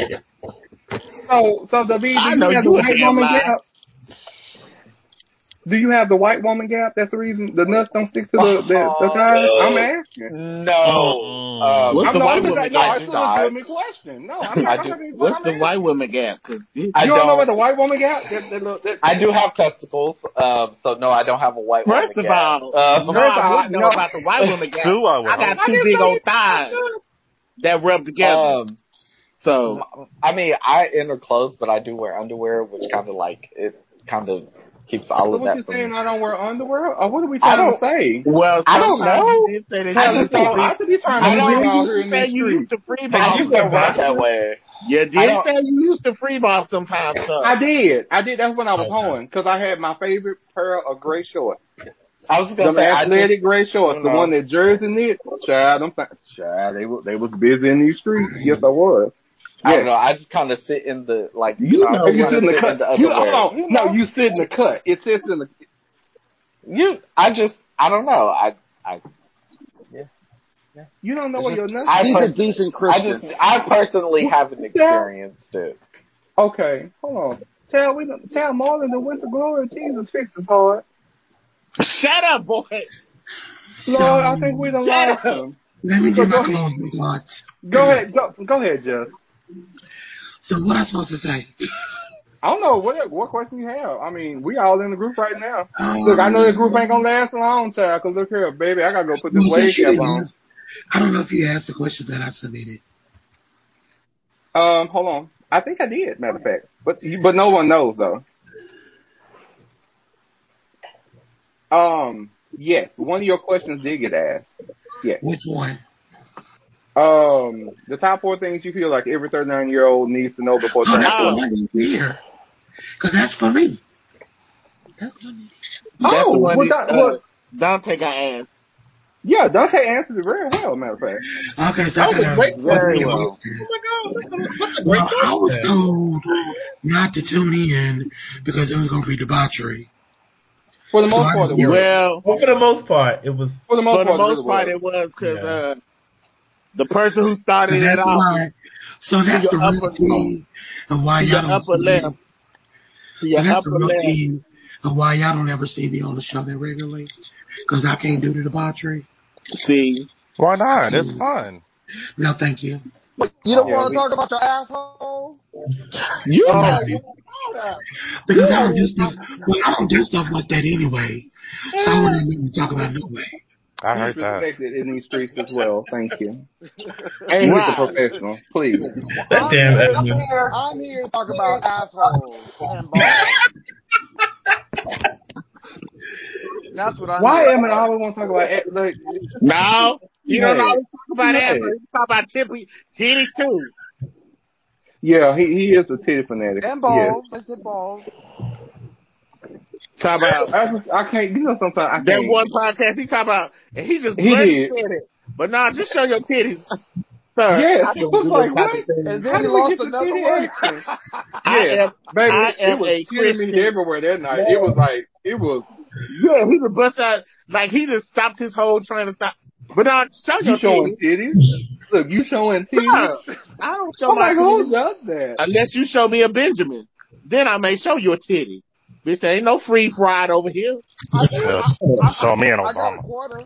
So, so the B, I do know you have you the a white woman lie. gap? Do you have the white woman gap? That's the reason the nuts don't stick to the the, the Oh, no. I'm asking. No. Mm-mm. Um, What's I'm the not, white woman gap? I it's a legitimate question. No, I'm not. I I'm not being What's I'm the asking. white woman gap? Cause you, I don't know don't. about the white woman gap? That, that, little- that, I do have testicles, um, so no, I don't have a white first woman of all, Um, no, First of I all, wouldn't know no. about the white woman gap. Two, I I got hope. I two big old thighs that rub together. um, so I mean, I enter clothes, but I do wear underwear, which kind of like it kind of keeps all So of what that you from. saying? I don't wear underwear? Or what are we trying to say? well, I don't know. you did say that Tell you us, used to I should be trying I to know read out you here in say you used streets. to free I ball used to run sometimes. that way. You I did don't- say you used to free ball sometimes. So. I did. I did. That's when I was Okay. hoeing because I had my favorite pair of gray shorts. I was gonna Them say, I athletic just, gray shorts, the you know. one that Jersey knit, child, them th- child, they were they was busy in these streets. Yes, I was. I don't know. I just kind of sit in the like. You You know, know You sit in the sit cut. in the You, underwear. hold on. No, you sit in the cut. It sits in the. You, I just, I don't know. I, I, Yeah. You don't know where your nuts. I He's pers- a decent I just, I personally haven't experienced it. Okay, hold on. Tell we don't- tell Marlon the winter glory. Jesus fixed his heart. Shut up, boy. Lord, I think we don't Shut like up. him. Let me get my closing thoughts. Go ahead. Go, go ahead, Jess. So what am I supposed to say? I don't know what what question you have. I mean, we all in the group right now. Um, Look, I know the group ain't gonna last long, child. Cause look here, baby, I gotta go put this well, wave cap on. ask- I don't know if you asked the question that I submitted. Um, hold on. I think I did, matter of fact, but but no one knows though. Um, yes, one of your questions did get asked. Yes. Which one? Um, the top four things you feel like every 39 year old needs to know before turning that's Oh. what I need to hear. Cause that's for me. That's for me. That's Oh, the one well, that, that- uh, well- Dante got asked. Yeah, Dante answered it very well, matter of fact. Okay, so That I was a great question. well. Oh my god, that's a great Well, I was told not to tune in because it was going to be debauchery. For the most Right. part, it was. Well, Well, for the most part, it was. for the most for the part, it most really part, was. it was because Yeah. uh, the person who So started it that's off why. So that's the real upper- key of why y'all don't upper see left. me. to your So that's the upper real left. key of why y'all don't ever see me on the show that regularly. Because I can't do the debauchery. See, Why not? It's mm. fun. No, thank you. You don't Yeah, want to talk about your asshole? you Oh. Because I don't do stuff. Well, I don't do stuff like that anyway. So I wouldn't even talk about it no way. I He's heard that. respected in these streets as well. Thank you. and And he's a professional. Please. That I'm damn here, Edmund. I'm here to talk about assholes and balls. That's what I'm Why here. Emin always want to talk about it? Like, No, you don't always talk about Yeah. that. but You talk about tippy titties too. yeah, he he is a titty fanatic. And Yes. balls. I said balls. Talk about I I can't. You know, sometimes I that can't. one podcast. He talk about, and he just He bloody did. said it. But nah, just show your titties, sir. Yes, I was like, what? of things. And How then he lost another one. I Yeah, am, baby, I it, am it was a killing me Christian. everywhere that night. It was like it was. Yeah, he just bust out like he just stopped his whole train of thought. But now show You your showing titties. titties? Look, you showing titties? Sir, I don't show I'm my like, who does that? unless you show me a Benjamin. Then I may show you a titty. Bitch, there ain't no free fried over here. I, Yes. Show me an I got a Obama. quarter.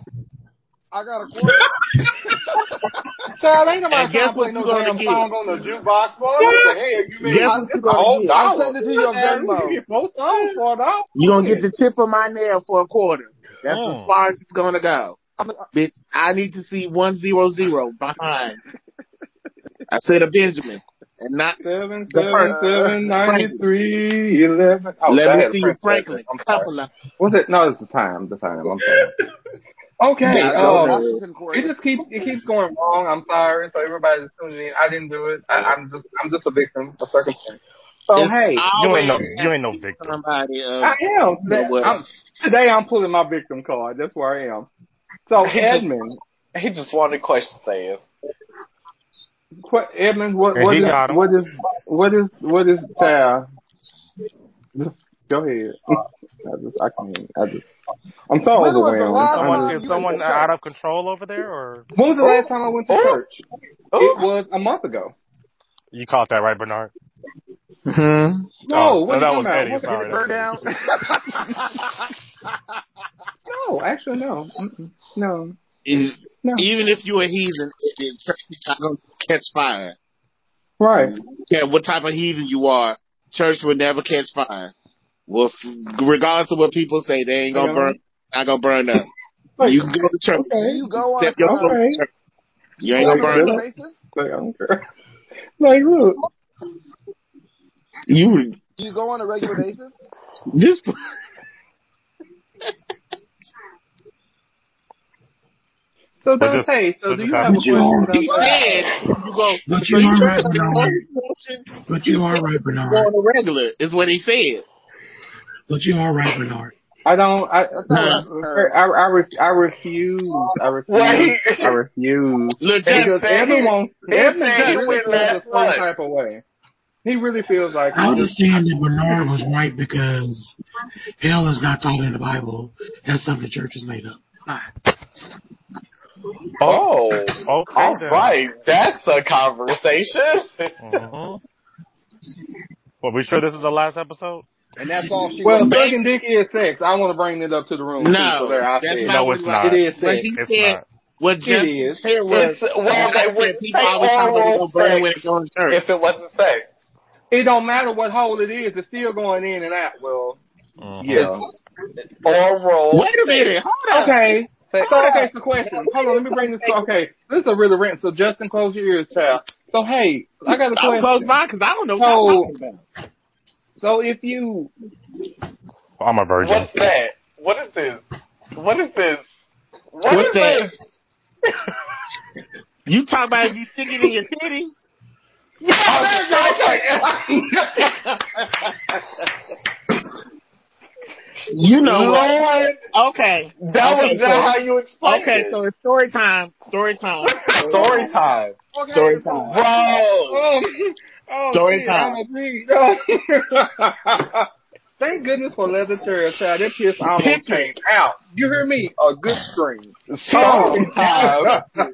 I got a quarter. Child, ain't nobody And guess trying to play what no you gonna damn get? song on the jukebox, boy. What the hell you mean? Guess I- what you it's a gonna get? I'll send it to your Man, Venmo. You get four songs for a dollar. You gonna get the tip of my nail for a quarter. That's Mm. as far as it's gonna go. Bitch, I need to see one zero zero behind. I said a Benjamin. And not Seven, The seven, first- seven, ninety-three, eleven. Oh, let I me had a see you Prince Franklin. record. I'm sorry. Couple of Was it? No, it's the time. The time. I'm sorry. Okay. Yeah, That's so- um, Washington it quarter. just keeps it keeps going wrong. I'm sorry. So everybody's tuning in. I didn't do it. I, I'm just I'm just a victim of circumstance. So It's hey, You always ain't no, you ain't no victim. somebody of I am today. what? I'm, today I'm pulling my victim card. That's where I am. So He just- Edmund, He just wanted questions answered. Qu- Edmund, what And what he is got 'em. what is what is what is child? Just go ahead. I just I can't. I just I'm so When overwhelmed. last Someone, is someone out of control over there, or when was the last time I went to Oh. church? It was a month ago. you caught that right, Bernard? Hmm? No, Oh, what that was Eddie. about? Sorry, burn down? No, actually no. Mm-mm. No. Is- No. Even if you're a heathen, it- it- church gonna catch fire. Right. Yeah, what type of heathen you are, church will never catch fire. Well, f- regardless of what people say, they ain't gonna burn. Not gonna burn up. Like, You can go to church. Do you go on Step your foot Okay. church. You ain't on gonna burn regular up. like, I don't care. Like, look. You Do you go on a regular basis? just So But just- Dante, so so do you have have a you question? are- he Dante? said you go. But so you you are right, to Bernard. ignore? But you are right, You go Bernard. on a regular is what he said. But you are right, Bernard. I don't. I I I, I, re- I refuse. I refuse. Wait. I refuse. Look, Because just Evan wants. he Evan really feels a last certain month. type of way. He really feels like. I understand that Bernard was right because hell is not taught in the Bible. That's something the church has made up. Not. Oh, Okay. all then. right. That's a conversation. Mhm. Well, we sure this is the last episode? And that's all she Well, was sucking dick is sex. I want to bring it up to the room. too, No, so there I that's said. not No, it's not. It is sex. he It's said, not. what Justin is. said was, It's, well, okay, like, when people always talk about they oral go burn when they go to church. if it wasn't sex. It don't matter what hole it is. It's still going in and out. Well, Mhm. yeah. Oral. Wait a minute, hold up. Okay. So okay, so question. Hold on, let me bring this. Okay, this is a really rant. So Justin, close your ears, child. So hey, I got a I'm close question. by because I don't know what So- you're talking about. So if you, I'm a virgin. What's that? What is this? What is this? What What's is that? this? You talking about if you stick it in your titty? You know what? Lord, Okay. that okay, was so, not how you explained Okay, it. so it's story time. Story time. Story time. okay, Story so- time. Bro. Oh, oh, Story shit, time. I'm Thank goodness for leather chair, child. That piss almost Picture. came out. You hear me? A good scream. Story oh. time.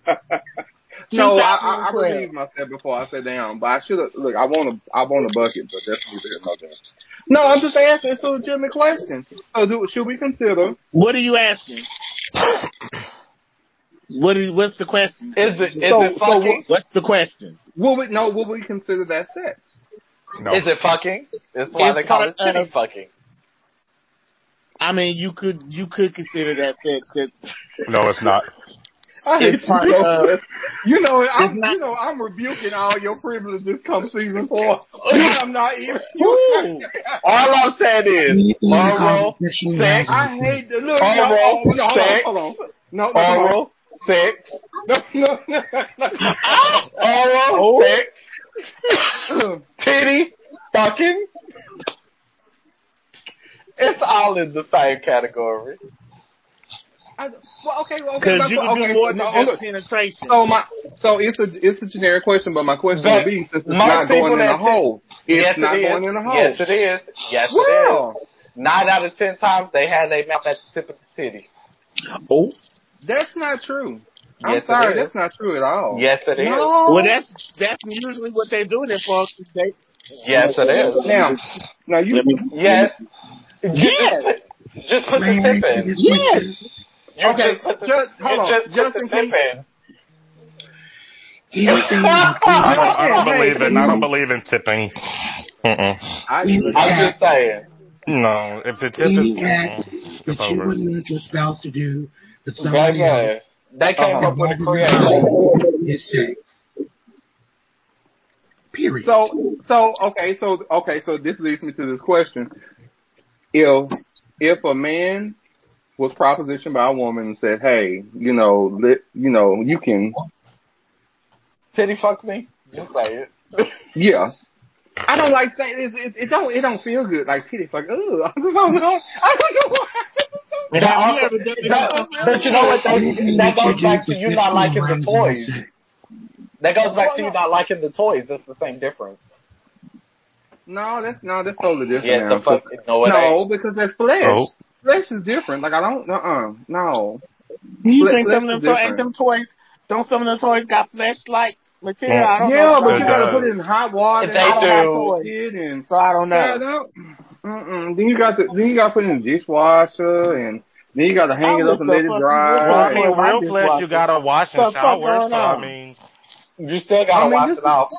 no, I, I, I 2012. relieved myself before I sat down, but I should have. Look, I want a, I want a bucket, but that's neither here nor there. No, I'm just asking. It's a legitimate question. So, do, should we consider? What are you asking? What is, what's the question? Is it is So- it so fucking? What's the question? Will we no? Will we consider that sex? No. Is it fucking? That's why It's they call it part titty of- fucking. I mean, you could you could consider that sex. That No, it's not. I hate It's part you, of- you know, I'm, not- you know, I'm rebuking all your privileges come season four. I'm not even. Ooh. All I'm saying is Anything oral, sex, I hate the look. Oral oh, no, oh, hold on, sex. hold on. No, no, no, oral, sex, no, no, no, no. oral, oh. sex, titty, fucking. It's all in the same category. I, well, okay, well, okay, Because my- you can okay, do more so, than no, just penetration. so my, so it's a, it's a generic question, but my question But would be since it's not going in a hole, it's yes, not it is. going in a hole. Yes, it is. Yes, it is. well, Nine out of ten times they had their mouth at the tip of the city. oh, that's not true. I'm Yes, sorry, is. that's not true at all. Yes, it is. No. well, that's that's usually what they're doing it for. They, Yes, it is. Now, now you, me- Yes. Yes. Just, just put the May tip in. Yes. Question? You Okay, just the, just- hold on. just put Justin, the tip can- in. I don't, I don't believe in. I don't believe in tipping. Mm-mm. I, Any I'm just saying. No, if the tip is, act mm-mm, that you wouldn't want your spouse to do with somebody Baby, else they came Uh-huh. up with a above creation. is sex. Period. So, so okay, so okay, so this leads me to this question: If if a man was propositioned by a woman and said, "Hey, you know, let, you know, you can, Titty fuck me? Just say it. yeah." I don't like saying it, it. It don't. It don't feel good. Like titty fuck. Ugh, I just don't know. I don't know why. And That also- ever done it? that- but you know what? That, that that goes back to you not liking the toys. That goes back to you not liking the toys. It's the same difference. No, that's no, that's totally different. Yes, now. the fuck. No, no, because that's flesh. Oh. Flesh is different. Like I don't. Uh. uh No. You Flesh- think some of them toys, ain't them toys? Don't some of them toys got flesh like material? Yeah. I don't. Yeah, know. but It you gotta put it in hot water. If and they I don't have toys and so I don't know. no. Mm-mm. Then you got to then you got to put it in the dishwasher and then you got to hang I it up and let it dry. Well, I mean, My real flesh you gotta wash and fuck shower. going So I mean, You still gotta I mean, wash it off.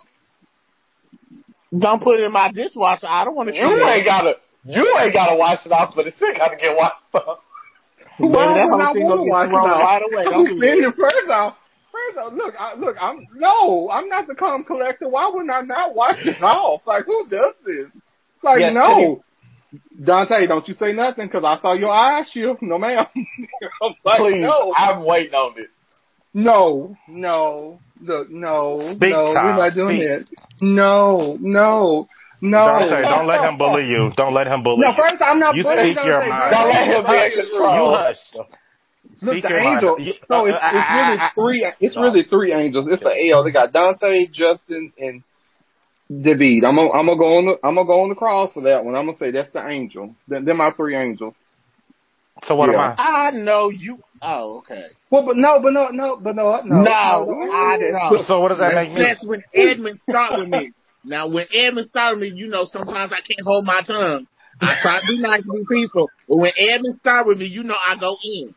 Don't put it in my dishwasher. I don't want to see You ain't gotta. You ain't gotta wash it off, but it still gotta get washed off. Baby, Why that would whole I thing want gonna wash it off? right away. Don't do that. First off, first off, look, I, look, I'm no, I'm not the cum collector. Why would I not wash it off? Like who does this? Like Yes, no. Dante, don't you say nothing because I saw your eyes shift. No, ma'am. I'm like, Please, no, I'm waiting on it. no, no, look, no, Speak, no, we're not doing speak. that. No, no. No. Don't, Dante, don't let him bully you. Don't let him bully you. No, you. first I'm not You bullying speak your Dante. mind. Don't let him be in Dante is control. You hush. Look, Speak the your mind. angel. So it's, it's really I- I- three. It's really three angels. It's the L. They got Dante, Justin, and David. I'm gonna I'm gonna go on the I'm gonna go on the cross for that one. I'm gonna say that's the angel. Then they're my three angels. So what Yeah. am I? I know you. Oh, okay. Well, but no, but no, no, but no, no, No, no, I know. So what does that make me? That's when Edmund start with me. Now, when Edmund start with me, you know, sometimes I can't hold my tongue. I try to be nice and be peaceful, but when Edmund start with me, you know, I go in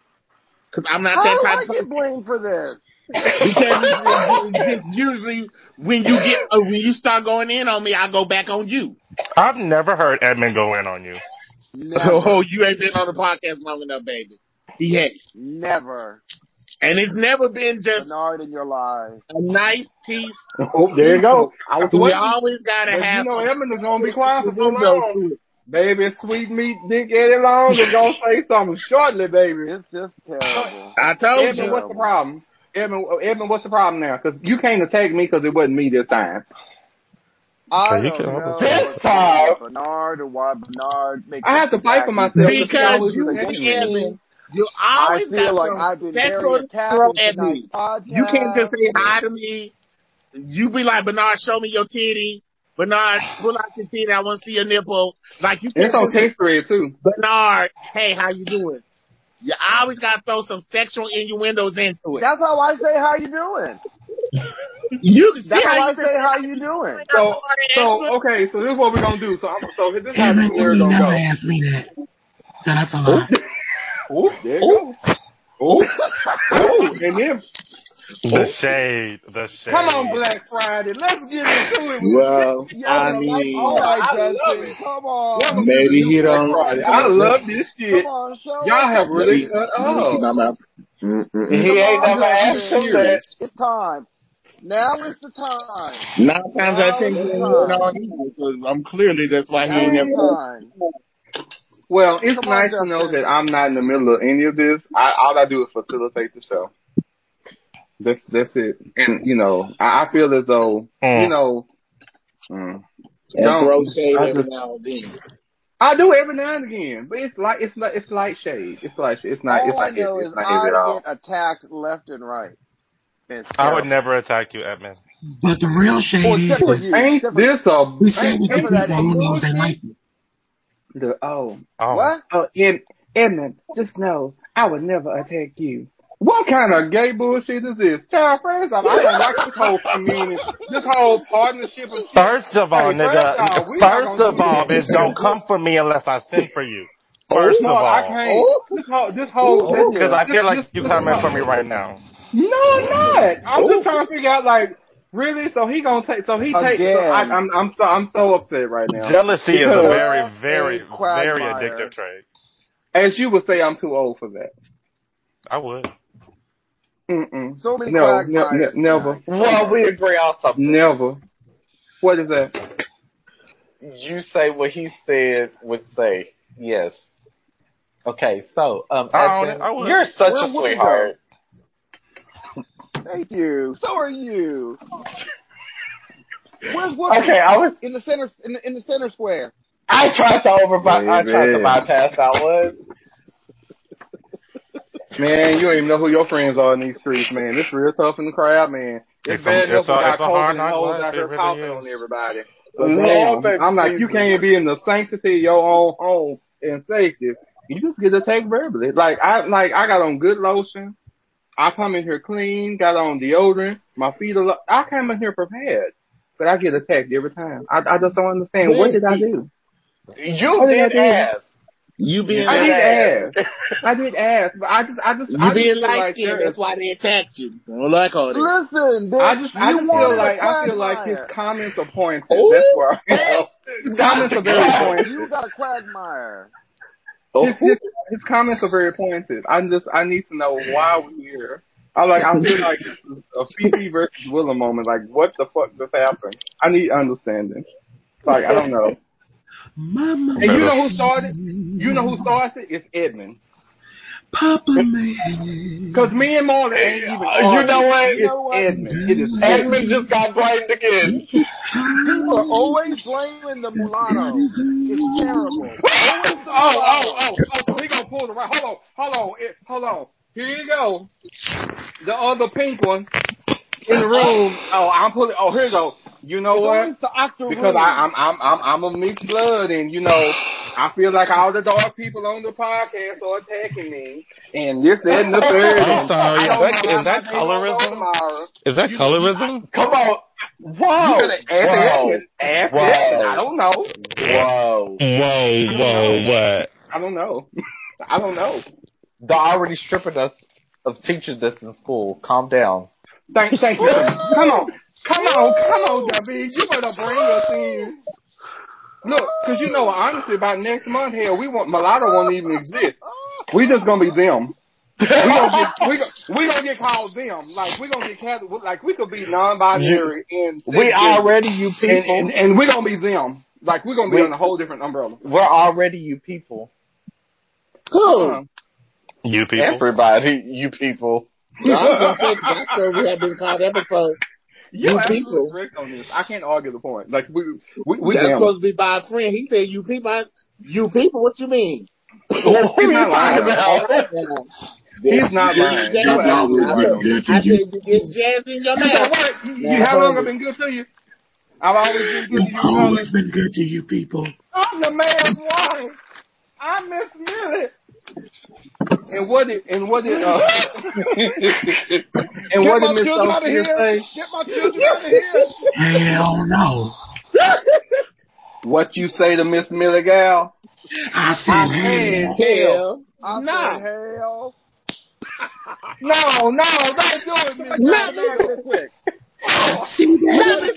because I'm not How that do type I of get person. blamed for this? Because it's- it's usually when you get uh, when you start going in on me, I go back on you. I've never heard Edmund go in on you. Never. Oh, you ain't been on the podcast long enough, baby. He has, Never. And it's never been just Bernard in your life. a nice piece. Oh, there you go. I was We waiting. always gotta But have. you know, some Edmund is gonna be quiet for so windows long. Baby, sweet meat, Dick Eddie Long is gonna say something shortly, baby. It's just terrible. I told Edmund, you. what's the problem? Edmund, Edmund, what's the problem now? Because you can't attack me because it wasn't me this time. I you don't can- know This what's time. Bernard or why Bernard makes I have to fight for myself. Because Because always you attacking me. Edmund, you I always feel got like some I've been sexual very attacked throw at me. You can't just say hi to me. You be like, Bernard, show me your titty. Bernard, pull out your titty. I want to see your nipple. Like you can't It's on just say, thread too. Bernard, hey, how you doing? You always got to throw some sexual innuendos into it. That's how I say how you doing. You can see That's how how I you say how you doing. So, so okay, so this is what we're gonna do. So, I'm, so this is how Edmund, we're you gonna never go. asked me that. That's a lie. Oh, there you go. Oh, oh, and then The shade. The shade. come on, Black Friday, let's get into it. Well, Y'all I don't mean, All right, I love it. come on. Welcome Maybe to he don't- Friday. I love this shit. Come on, show Y'all us. have really cut up. He Come ain't on, never asked Justin. him that. It's time. Now is the time. Nine times out of ten, Now he ain't the moving time. on either. So I'm clearly that's why he Now ain't is never. The time. Well, it's Come on, nice to know that I'm not in the middle of any of this. I, all I do is facilitate the show. That's that's it. And you know, I, I feel as though Mm. you know. Mm, And Don't- throw shade I every just- now and then. I do every now and again, but it's like it's like it's light shade. It's like it's not All it's I not know it's is not heavy at I all. get attacked left and right. It's I would never attack you, Edmund. But the real shade Well, except for is you. Ain't Except for- this a we say ain't, with the except for that people who know they bullshit. like you. The oh Oh. What? oh Ed, Edmund, just know I would never attack you. What kind of gay bullshit is this? Child, first off, I don't like this whole community, this whole partnership of. First of all, Hey, nigga. first off, we not First gonna of all, bitch, don't come for me unless I send for you. Oh, first no, of all. I can't. Oh. This whole, this whole, Because I feel like you this coming for me right now. No, I'm not. I'm just oh. trying to figure out, like, really? So he gonna take? So he takes? So I, Again. I'm, I'm so, I'm so upset right now. Jealousy is a very, very, a very addictive trait. As you would say, I'm too old for that. I would. Mm-mm. So many No, ne- ne- never, Well, we agree on something. never. What is that? You say what he said would say. Yes. Okay, so um, I own Edmund, it. I you're such Where a would we sweetheart. Thank you. So are you. Where's Whoopi? Okay, I was. In the center, in the, in the center square. I tried to over. I tried to Baby. bypass that one. Man, you don't even know who your friends are in these streets, man. It's real tough in the crowd, man. It's, It's a- bad enough it's we a- got it's a hard COVID and knock hoes out here really coughing is. on everybody. But Lord, damn, I'm like, you can't be in the sanctity of your own home and safety. You just get attacked verbally. Like I, like I got on good lotion. I come in here clean, got on deodorant. My feet are. Lo- I come in here prepared, but I get attacked every time. I, I just don't understand. What did I do? You What did did ask. You being I did did ask. ask. I did ask, but I just, I just, you I being feel light like skinned, that's why they attacked you. I don't like all that. Listen, bitch. I just, I you just feel like, I feel like his comments are pointed. Ooh. That's where I am. Comments are very pointed. You got a quagmire. Oh, his, his, his comments are very pointed. I just, I need to know why we're here. I like, I feel like this is a Fifi versus Willa moment. Like, what the fuck just happened? I need understanding. Like, I don't know. Mama. And you know who started? You know who started it? It's Edmund. Papa Man. Cause me and Marlon ain't even. Uh, you know what? It's You know what? Edmund. It is Edmund just got blamed again. People are always blaming the mulatto. It's terrible. Always Oh, oh, oh, oh, so he gonna pull the right. Hold on, hold on, it, hold on. Here you go. The other pink one in the room. Oh, I'm pulling. Oh, here you go. You know It's what? always the octoroon. Because I, I'm, I'm, I'm, I'm a mixed blood, and you know, I feel like all the dark people on the podcast are attacking me, and this that, and the third. I'm sorry, is don't that- know is how that much they gonna go colorism? tomorrow. Is that colorism? Come on. Whoa. You gotta ask Whoa. Edmund. Whoa. I don't know. Whoa. Whoa, whoa, what? I don't know. I don't know. They're already stripping us of teaching this in school. Calm down. Thank, thank you. Come on. Come on, come on, Debbie. You better bring us in. Look, cause you know, honestly, by next month, hell, we want mulatto won't even exist. We just gonna be them. We gonna get we gonna, we gonna get called them. Like we gonna get cast, like we could be non-binary and We already you people. and, and we gonna be them. Like we're gonna be We- on a whole different umbrella. We're already you people. Who? You people. Everybody, you people. No, I was gonna say, that's where we have been called that before. You You people. correct on this. I can't argue the point. Like we we, we That's supposed to be by a friend. He said, "You people, I- you people. What you mean?" He's not lying. He's not lying. You I said, on this. I said, "You get jazz in your mouth." what? You, you, how long I I've been good to you? I've always been good to you, I've always been good to you people. I'm the man's wife. I miss Millie. And what did and what did uh and what Get my did Miss children out of Sofia here. say? Get my children out of here. Hell no. What you say to Miss Millie Gal? I said, I hey, said hell. Hell, I nah. said, hell. No, no, don't do it, Miss Nah, Gal. Real quick. see Nah, that?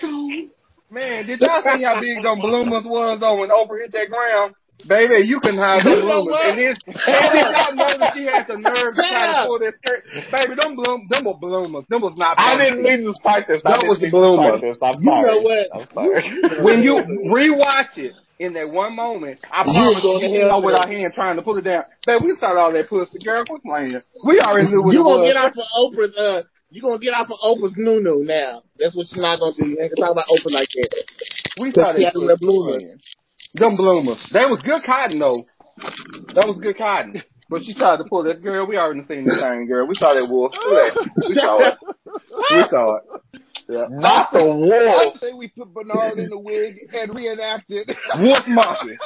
Sofia. Man, did y'all see how big them bloomers was though when Oprah hit that ground? Baby, you can hide them You bloomers. And then, and did y'all know that she had the nerve to try to pull that skirt? Baby, them bloom, them were bloomers. Them was not. I didn't mean to spike this. That was the mean to bloomer. spike this. I'm You sorry. know what? I'm sorry. When you rewatch it in that one moment, I promise going you, you know with for our hand trying to pull it down. Baby, we started all that pussy, girl. Quit playing. We already knew what You it gonna get off of Oprah's? Uh, you gonna get off of Oprah's nunu now? That's what you're not gonna do. You ain't gonna talk about Oprah like that. we Cause started she the bloomers. Playing. Them bloomers. That was good cotton though. That was good cotton. But she tried to pull that girl. We already seen the thing, girl. We saw that wolf. We saw it. We saw it. Yeah. Not the I wolf. say we put Bernard in the wig and reenact it. Wolf monkey.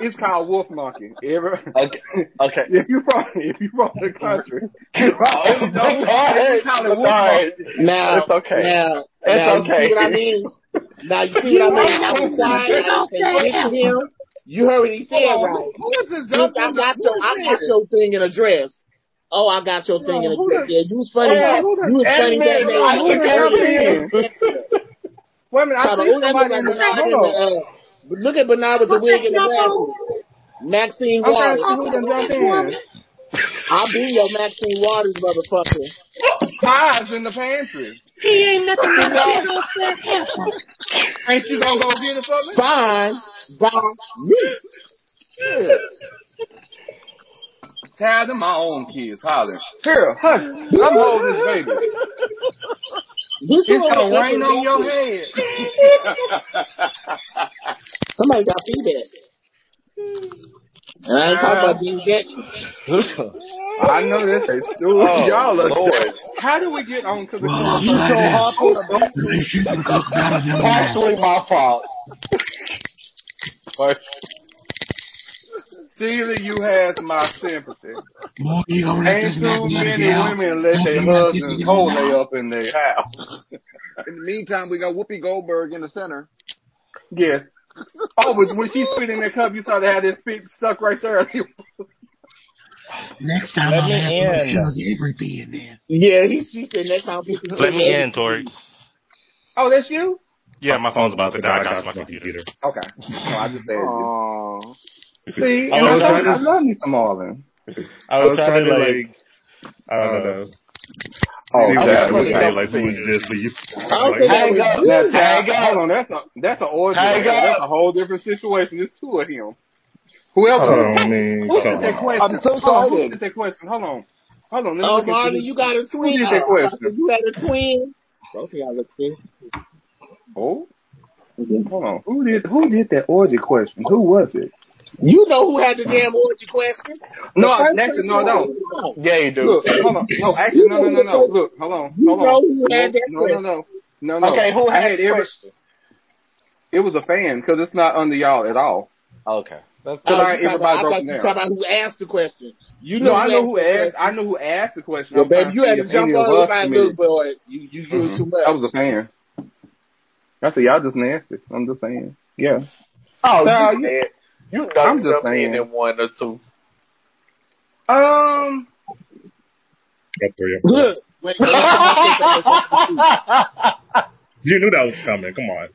It's called wolf monkey. Every, Okay. Okay. if you from if you from the country, oh, you already know. Alright, We call it wolf alright. monkey. Now, It's okay. Now, It's now, okay. You see what I mean? Now you see what I mean? I was quiet. I didn't say to him. You heard what he said, Hold right? Who, who is this I got your, I got your thing in a dress. Oh, I got your thing in a dress. the- Yeah, you was funny. You was funny that Edmund, day. I You took was care of funny. him. Wait a minute, I Talking see about, oh, somebody look in the Bernard in Hold the, on. uh, look at Bernard with the wig and the glasses. Maxine I'm trying to Waters. See who done jumped in. I'll be your Maxine Waters, motherfucker. Pies in the pantry. He ain't nothing but a big old. Ain't you gonna go get it for me? Fine by me. Yeah. Tired of my own kids hollering. Here, hush. I'm holding this baby. This It's one gonna rain on your head. Somebody got feedback. And I ain't talking about Dean Jackson. I know this is Oh, Y'all are Lord. How do we get on to the Well, I'll conversation? say this. hop on a beat. They shouldn't cook better than that. Partially my fault. But Caesar, you have my sympathy. Boy, you gonna Ain't too many gal women let their you let this husbands hold they up in their house. In the meantime, we got Whoopi Goldberg in the center. Yes. Oh, but when she spit in that cup, you saw they had that spit stuck right there. Next time Let I'll have in. to Shug Avery be in there. Yeah, he, she said next time people Let me in, Tori. oh, that's you? Yeah, my phone's about to die. I got my computer. Okay. No, I just said. Aww. See, I and I, was love, trying to- I love me some Marlon. I was trying to like, I don't uh, know. Oh, See what that was was that. like, who is this? So you, I don't think that Hang up. Now, child, Hang up. hold on, that's a that's an orgy. Hang up. That's a whole different situation. There's two of him. Who else? Hold on, let me. Who did that question? I'm so Hold on, who excited. did that question? Hold on. Hold on. Let me Oh, look at Marley, this. you got a twin. did that Oh, question? You had a twin. Both of y'all look thin. Oh. Mm-hmm. Hold on. Who did who did that orgy question? Who was it? You know who had the damn orgy question? No, The first actually, no, person- no. Yeah, you do. Look, hold on. No, actually, no, no, no, no. Look, hold on, You hold know on. who had no, that no, no, no, no, no. Okay, who had had the question? It was a fan because it's not under y'all at all. Okay. That's Cause Oh, I- you talking everybody about, I thought you down. talking about who asked the question. You know No, I know who the asked. question. I know who asked the question. Well, I'm baby, you had to jump on it us like, committed. look, boy, you, you do Mhm. too much. I was a fan. I said y'all just nasty. I'm just saying. Yeah. Oh, So, you, you- said- you know I'm just jump saying. in one or two. Um. Got three. Look, wait. You knew that was coming. Come on.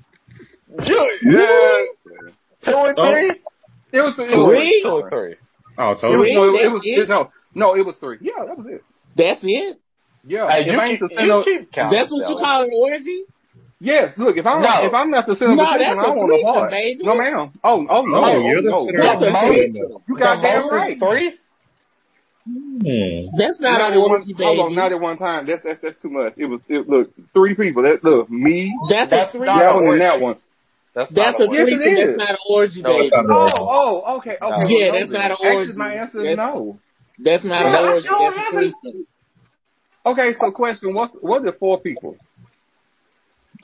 yeah. Two or Oh. three? It was. It was Three? two or three. Oh, It was, totally. no, it, was it? no, no, it was three. Yeah, that was it. That's it. Yeah, Hey, you, keep, you no, keep counting. That's what you call an orgy? Yes. Look, if I'm No. if I'm not to send a No, vacation, that's I a don't want threesome, a part. baby. No, ma'am. Oh, oh no, Oh, oh, you're the no. center That's of a attention. You The goddamn most right. three? Hmm. That's not Not an at one. orgy, baby. Hold on, not at one time. That's that's that's too much. It was it, look three people. That look me, That's, That's a not threesome. that an one, and that one. That's, That's not a a Yes, threesome. That's not an orgy, No, baby. it's not. Oh, oh, okay, okay. No. Yeah, that's not an Actually, orgy. my answer is no. That's not an orgy. That's a threesome. Okay, so question: What's what are four people?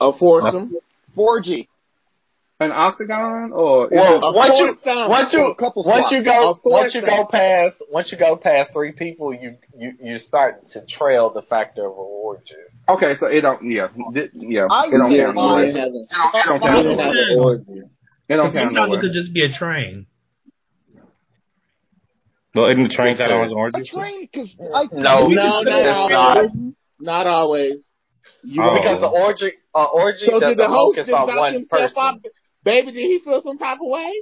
A foursome. four G, An octagon or Well, A once you once you couple once you go once you go past once you go past three people, you you you start to trail the factor of a orgy. okay? So it don't. Yeah, thi- yeah. I It don't think count no Mine way. It don't, it don't count no is not way. an orgy. It don't count no Sometimes it could just be a train. Well, isn't the train kind of like A train, because I No, we No, consider not it's always. not. Not always. You Oh. Because the orgy uh, orgy So doesn't did the host focus just on one himself person. off? Baby, did he feel some type of way?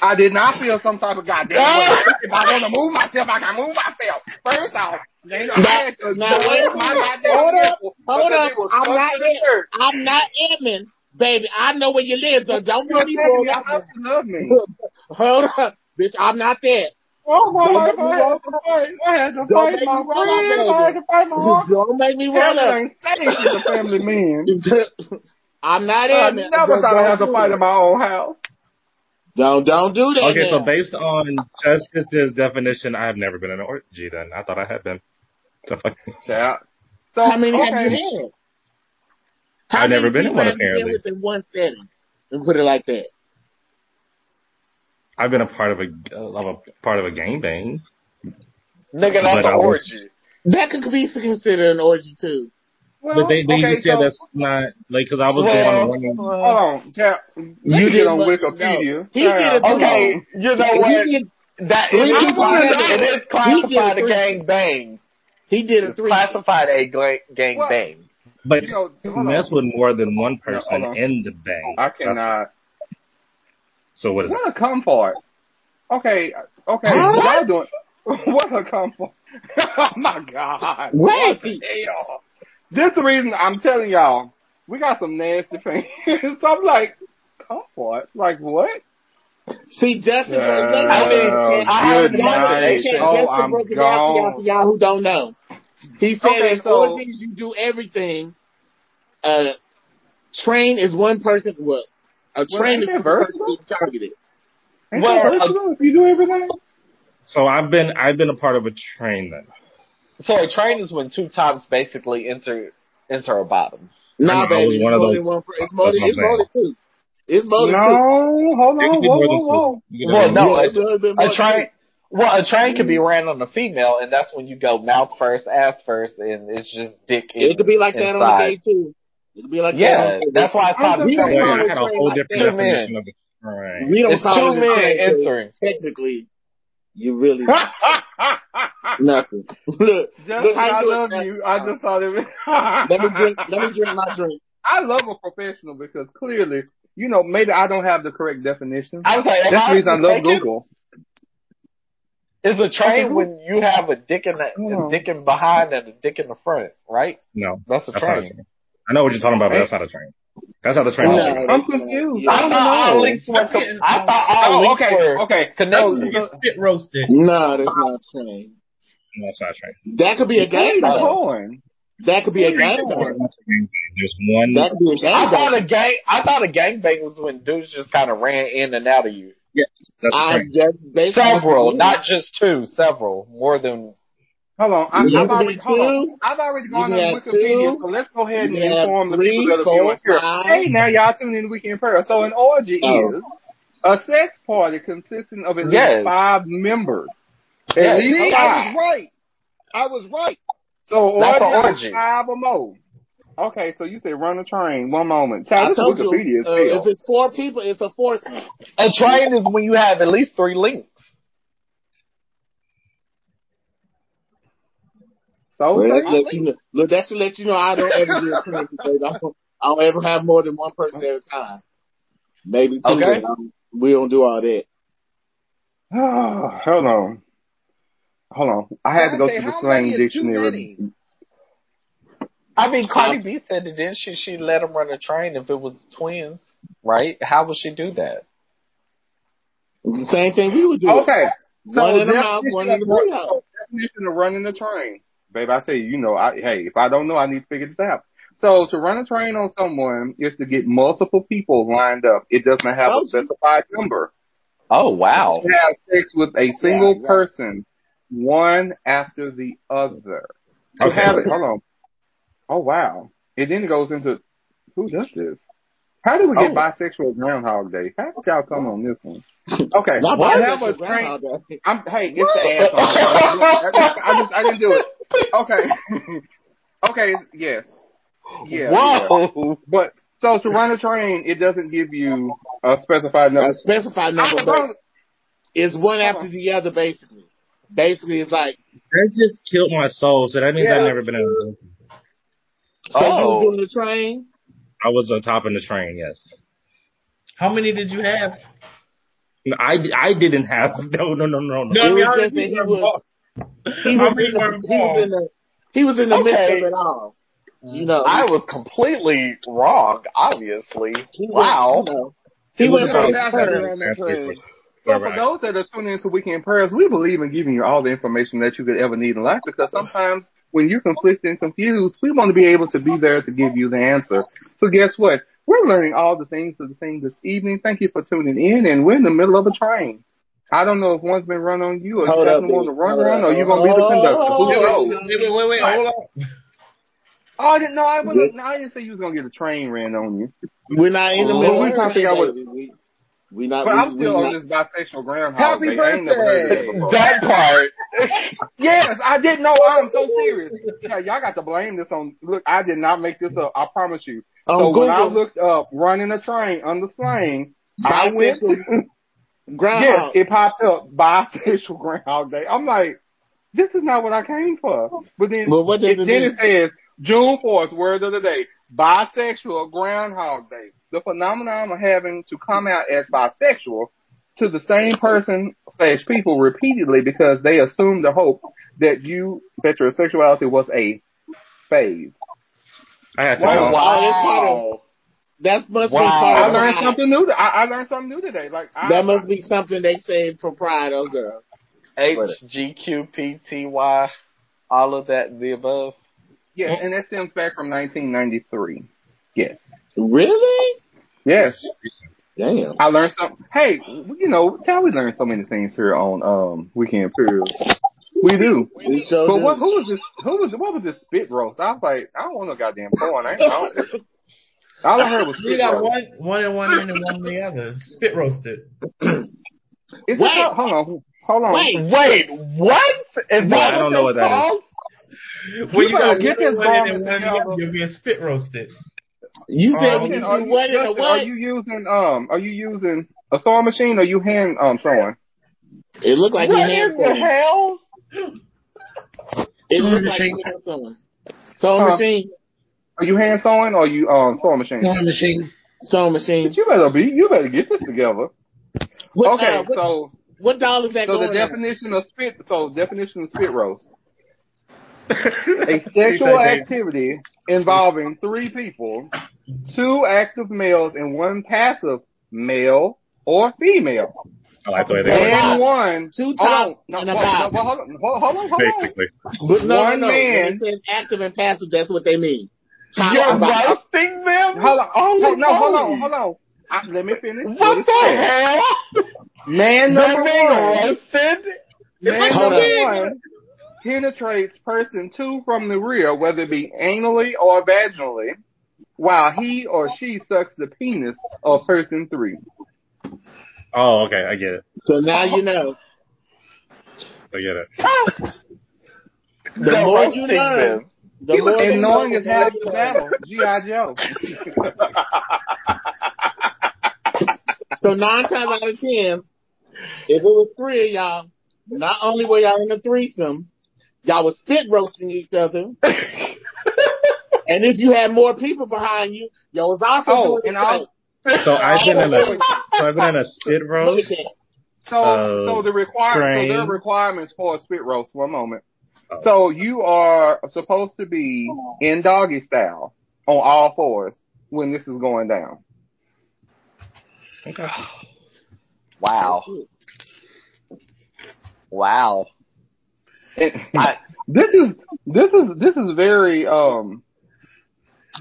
I did not feel some type of goddamn way. If I want to move myself, I can move myself. First off, Now- I had to now, wait a minute. Hold up. Hold up. I'm not to the Ed- shirt. I'm not Edmund. Baby, I know where you live, so don't You're make me telling roll me up. how you love me. Hold up. Bitch, I'm not that. Oh my Don't make me I had to fight. I had to fight my up, friends. I had to fight my uncle. Don't make me roll Kevin up. ain't safe. He's a family man. I'm not I Edmund. never Don't- thought I'd have to fight in my own house. Don't don't do that. Okay, so based on Justice's definition, I have never been in an orgy. Then I thought I had been. So, Yeah. So How many okay. have you had? How I've never been in one, have you been apparently. with in one setting? And put it like that. I've been a part of a of a part of a gangbang. Nigga, that's But an orgy. That could be considered an orgy too. Well, But they they okay, just said so, that's not like because I was Well, the one running. Hold on, Tap. You You get did on Wikipedia. no. He did Tap, it hold Okay, you know what? He did, That Three it is, classified, together. it is He did classified a three- gang bang. he did a three. classified a gang What? bang. But You know, mess on. with more than one person hold on. in the bang. I cannot. So what is What a come for it? Okay, okay. Huh? Y'all doing what a come for? oh my god! What? What the hell? This the reason I'm telling y'all. We got some nasty fans. so I'm like, comforts? Like what? See, Justin, Uh, I think- Justin, I have good an night. Justin, Oh, Justin I'm broke it down for y'all, for y'all who don't know. He said Okay, in so- orgies you do everything. Uh, train is one person. Well, a Well, train ain't is that one person versatile? targeted. Ain't Well, that versatile if you do everything? So I've been I've been a part of a train then. So a train is when two tops basically enter enter a bottom. Nah, I was baby, it's one of more those- than one. per- It's more than what it's I'm more than two. It's more than two. No, hold on, could be whoa, whoa, whoa. Well, no, wrong. Yeah, it's more than more A train, well, a train could be ran on a female, and that's when you go mouth first, ass first, and it's just dick. two. It could be like that on the inside. gay too. It could be like. Yeah, on that's why I thought We don't Wait, call train. I it had a train whole like different that. definition of a train. We don't It's call two it men train, 'cause entering. Technically, you really nothing. look, Justin, look I love it. you. I just thought it. Let me drink. Let me drink my drink. I love a professional because clearly, you know, maybe I don't have the correct definition. I was like, That's the I reason I love mistaken? Google. Is a train Okay, who- when you have a dick in the Hold a dick in behind and a dick in the front, right? No, That's a that's not a train. Train. I know what you're talking about, but that's not a train. That's how the train. No, works. I'm confused. yeah. I I don't thought all links were. I'm I thought all Oh, links okay, were okay. connected. You get spit roasted. No, that's not a train. No, it's not a train. That could be a game Who's though. That could be a game though. There's one. That could be a game I thought a gang. I thought a gangbang was when dudes just kind of ran in and out of you. Yes, that's a I train. just basically Several, not just two. Several, more than. Hold on. I, You I've already, be hold on. I've already gone on Wikipedia, two. so let's go ahead and You can have inform the three, people that are four, viewing here. Hey, now y'all tune in to Weekend Prayer. So an orgy Oh. is a sex party consisting of at least Yes. five members. At Yes. least See, I was right. I was right. So That's orgy, an orgy. five or more. Okay, so you said run a train. One moment. I Child, this told you, Wikipedia is uh, if it's four people, it's a foursome. A train is when you have at least three links. So Well, that say- let you know. Look, that should let you know I don't ever do a train because I don't, I don't ever have more than one person at a time. Maybe two. Okay. but, we don't do all that. Ah, hold on. Hold on. I had to go Dante, to the slang many is too dictionary. I mean, Cardi B said that didn't she? She let him run a train if it was twins, right? How would she do that? The same thing we would do. Okay. So One in the house, one in the of- house. definition of running the train. Babe, I tell you, you know, I, hey, if I don't know, I need to figure this out. So to run a train on someone is to get multiple people lined up. It does not have a specified number. Oh wow! To have sex with a single exactly. person, one after the other. To Okay. have it, hold on. Oh wow. And then it goes into, who does this? How did we get Oh. bisexual Groundhog Day? How did y'all come on this one? Okay. Not bad, have a train. I'm hey, it's the ass. I just, I just I didn't do it. Okay. okay. Yes. Yeah. yeah. Whoa! But so to run a train, it doesn't give you a specified number. A specified number, but it's one after the other, basically. Basically, it's like That just killed my soul. So that means Yeah. I've never been able to. so you Oh. was doing the train. I was on top of the train, yes. How many did you have? I, I didn't have, no, no, no, no, no. No, It was just that he was- involved? He was, many in the, he was in the he was in the midst of it all. You know, I was completely wrong. Obviously. he went, Wow. you know, he It went was for about his That's turn. right. on that train. So Right, for those that are tuning into Weekend Prayers, we believe in giving you all the information that you could ever need in life because sometimes when you're conflicted and confused, we want to be able to be there to give you the answer. So guess what? We're learning all the things of the thing this evening. Thank you for tuning in and we're in the middle of a train. I don't know if one's been run on you or Hold you up, doesn't want to dude. run Hold run up. or you're going to be the conductor. Who Oh. knows? Wait, wait, wait, wait, hold on. Oh, I didn't know. I wasn't. No, I didn't say you was gonna get a train ran on you. We're not in the Oh, middle We're trying to figure out what- We, we not. But we, I'm still we on not, this bisexual groundhog Happy day. I ain't never heard birthday! that. That part. Yes, I didn't know. I'm so serious. Yeah, y'all got to blame this on. Look, I did not make this up. I promise you. On so when I looked up running a train on the slang, I went to yes, Groundhog. it popped up bisexual Groundhog Day. I'm like, this is not what I came for. But then, But what does it, it then mean? it says June 4th, word of the day, bisexual Groundhog Day. The phenomenon of having to come out as bisexual to the same person slash people repeatedly because they assume the hope that you that your sexuality was a phase. I had to Wow. know. That must be Wow. part I of learned something new. I, I learned something new today. Like I, That must be something they said for pride, oh girl. H G Q P T Y, all of that, the above. yes, and that stems back from 1993. Yes, Really? yes. Damn. I learned something. Hey, you know, tell we learn so many things here on um Weekend Period. We do. We showed But you. what? Who was this? Who was? What was this spit roast? I was like, I don't want no goddamn porn. I ain't. I don't, all I heard was We got roast. one, one in one end and one in the other. Spit roasted. Is Wait. this a- hold on, hold on. Wait. Wait, what? Is Well, that I don't know what that's that is. called? When better got to get this one end and one in the together. other, You're being spit roasted. You said Um, you are, you, what in a what? are you using um? Are you using a sewing machine or you hand um sewing? It looked like he What had in the hell? It looked like he machine. had. Sewing Huh. machine. Are you hand sewing or you um sewing machine? Sewing machine. Sewing machine. You better be. You better get this together. What, Okay, uh, what, so what doll is that so the going at? definition of spit. So definition of spit roast. a sexual activity involving three people two active males and one passive male or female. I like the way they word. And one. Two Hold on. top No, and a bottom. no, hold on. Hold, hold on. Hold on. Basically. But no, One no, no. man- When it says active and passive, that's what they mean. Top You're and bottom. roasting them? Hold on. Holy Hold, no, hold on. Hold on. I, let me finish. What it the says. hell? Man number one. roasted? Man number one penetrates person two from the rear, whether it be anally or vaginally, while he or she sucks the penis of person three. Oh, okay. I get it. So now you know. I get it. The They're more you roasting learn, them. The Lord and knowing is the half the battle. G.I. Joe. So nine times out of ten, if it was three of y'all, not only were y'all in a threesome, y'all was spit roasting each other. and if you had more people behind you, y'all was also Oh, doing and the I'll- same. So I've been in a so I've been in a spit Look roast. So, Uh, so the require, so train. there are requirements for a spit roast. One moment. So you are supposed to be in doggy style on all fours when this is going down. Okay. Wow. Wow. And I, this is this is this is very um.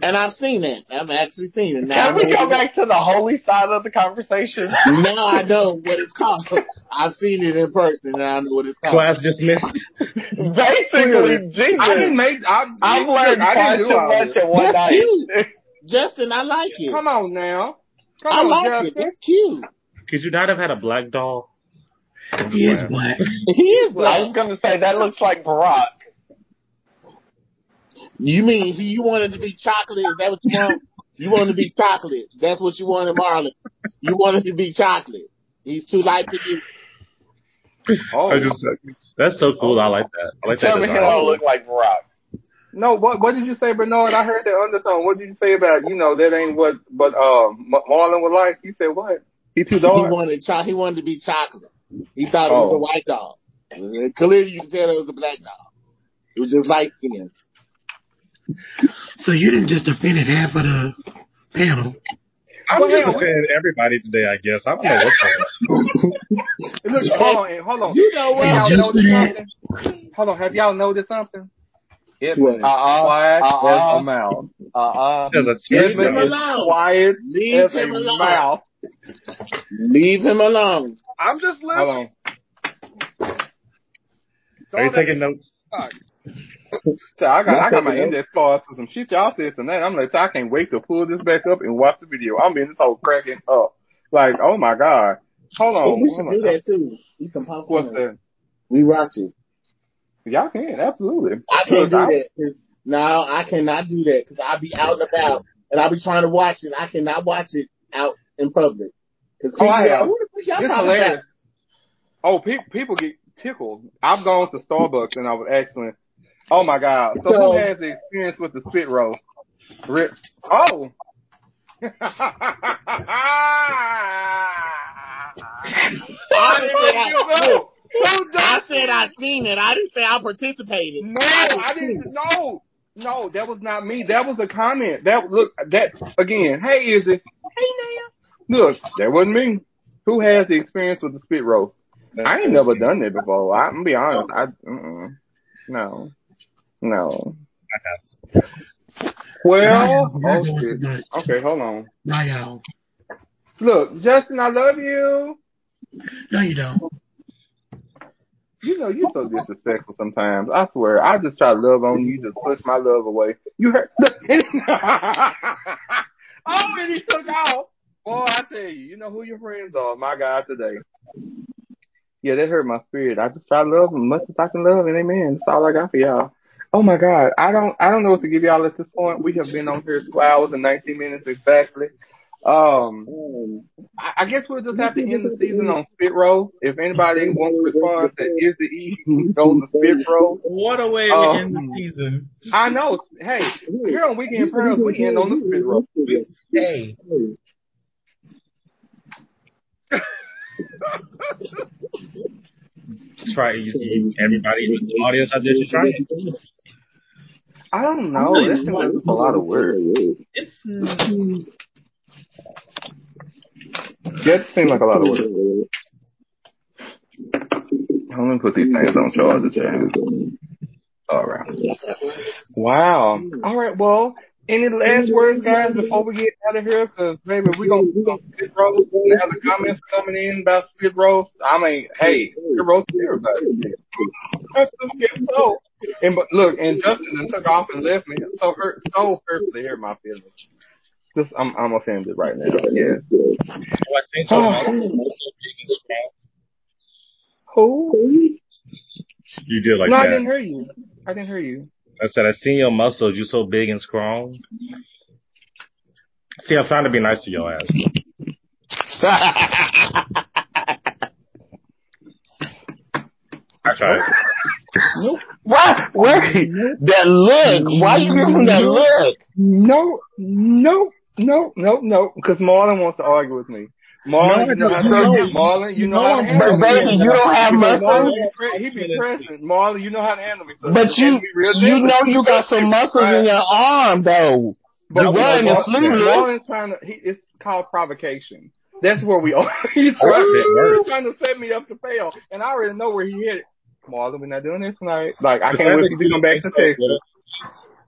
And I've seen it. I've actually seen it. Now, can we go back to the holy side of the conversation? now I know what it's called. I've seen it in person and I know what it's called. Class dismissed. Basically, Jesus. I didn't make. I, I've learned I far didn't too much this. in one night. cute. Justin, I like it. Come on now. Come I on, like it. Justin. It's cute. Could you not have had a black doll? He is black. He is black. I was going to say, that looks like Barack. You mean he, you wanted to be chocolate? Is that what you want? You wanted to be chocolate. That's what you wanted, Marlon. You wanted to be chocolate. He's too light for you. Oh I just that's so cool. I like that. I like Tell that me he design. don't look like Barack. no. What what did you say, Bernard? I heard that undertone. What did you say about you know that ain't what but um Marlon would like? He said what? He too dark. He dark. wanted cho- He wanted to be chocolate. He thought it was Oh. a white dog. Clearly, you can tell it was a black dog. It was just light skin. So you didn't just offended half of the panel. I'm Well, just hell, offending everybody today. I guess I don't know what's going on. Look, hold on, hold on. You know what? y'all Just noticed something? Hold on, have y'all noticed something? It's What? Uh-uh. quiet Uh-uh. as a mouse. Uh-uh. There's a Leave him alone. Quiet Leave as a alone. mouse. Leave him alone. I'm just Hold listening. on. Are you taking notes? So I got I got my index cards for some shit y'all said tonight. I'm like, so I can't wait to pull this back up and watch the video. I'm in this whole cracking up. Like, oh my god. Hold on. Oh, we should do that too. Eat some popcorn. What's that? We rock you. Y'all can absolutely. I can't do I- that. 'cause- No, I cannot do that because I'll be out and about and I'll be trying to watch it. I cannot watch it out in public. Because Oh, I who the fuck y'all talking hilarious. Oh, pe- people get tickled. I've gone to Starbucks and I was actually, oh my god. So, So- who has the experience with the spit roast? Rip. Oh. I didn't I, look, Who I said I seen it. I didn't say I participated. No, I didn't. No, no, that was not me. That was a comment. That look that again. Hey, is it? Hey, now. Look, that wasn't me. Who has the experience with the spit roast? I ain't never done that before. I, I'm gonna be honest. I mm-mm. no, no. Well, Nah, y'all oh, going shit. too much. okay, hold on. Look, Justin, I love you. No, you don't. You know, you're so disrespectful sometimes. I swear. I just try to love on you. You just push my love away. You heard? oh, and he took off. Boy, I tell you, you know who your friends are. My God, today. Yeah, that hurt my spirit. I just try to love as much as I can love, and amen. That's all I got for y'all. Oh my God, I don't, I don't know what to give y'all at this point. We have been on here two hours and 19 minutes exactly. Um, I, I guess we'll just have to end the season on spit rolls. If anybody wants to respond to is the E goes to spit rolls. What a way Um, to end the season. I know. Hey, here on Weekend Pearls, we end on the spit roll. Hey, Try you, you, everybody in the audience out there should try it. I don't know. That seems like a lot of work. It's mm, That seems like a lot of work. Let me put these things on charge, Jan. All right. Wow. All right. Well, any last words, guys, before we get out of here? Because maybe we're gonna do some spit roast. Now the comments coming in about spit roast. I mean, hey, spit roast to everybody. yeah, so, and but look, and Justin done took off and left me. So hurt, so hurtfully hurt my feelings. Just, I'm, I'm offended right now. Yeah. Who? You did like no, I didn't hear you. I didn't hear you. I said, I seen your muscles. You so big and strong. See, I'm trying to be nice to your ass. I tried. Why? Wait, that look. Why you giving him that look? No, no, no, no, no. Because Marlon wants to argue with me. Marlon, No, you know how to no, handle Marlon, you know how to But handle me. baby, you don't have Because Marlon muscles. be pre- he be present. Marlon, you know how to handle me. So But you, can be real you know you got some muscles in your arm though. But You're wearing a Marlon- sleeveless. Marlon's trying to. He, it's called provocation. That's where we are. he's, Oh, trying, he's trying to set me up to fail, and I already know where he hit. It. Marlon, we're not doing this tonight. Like I can't wait for you to come back to Texas.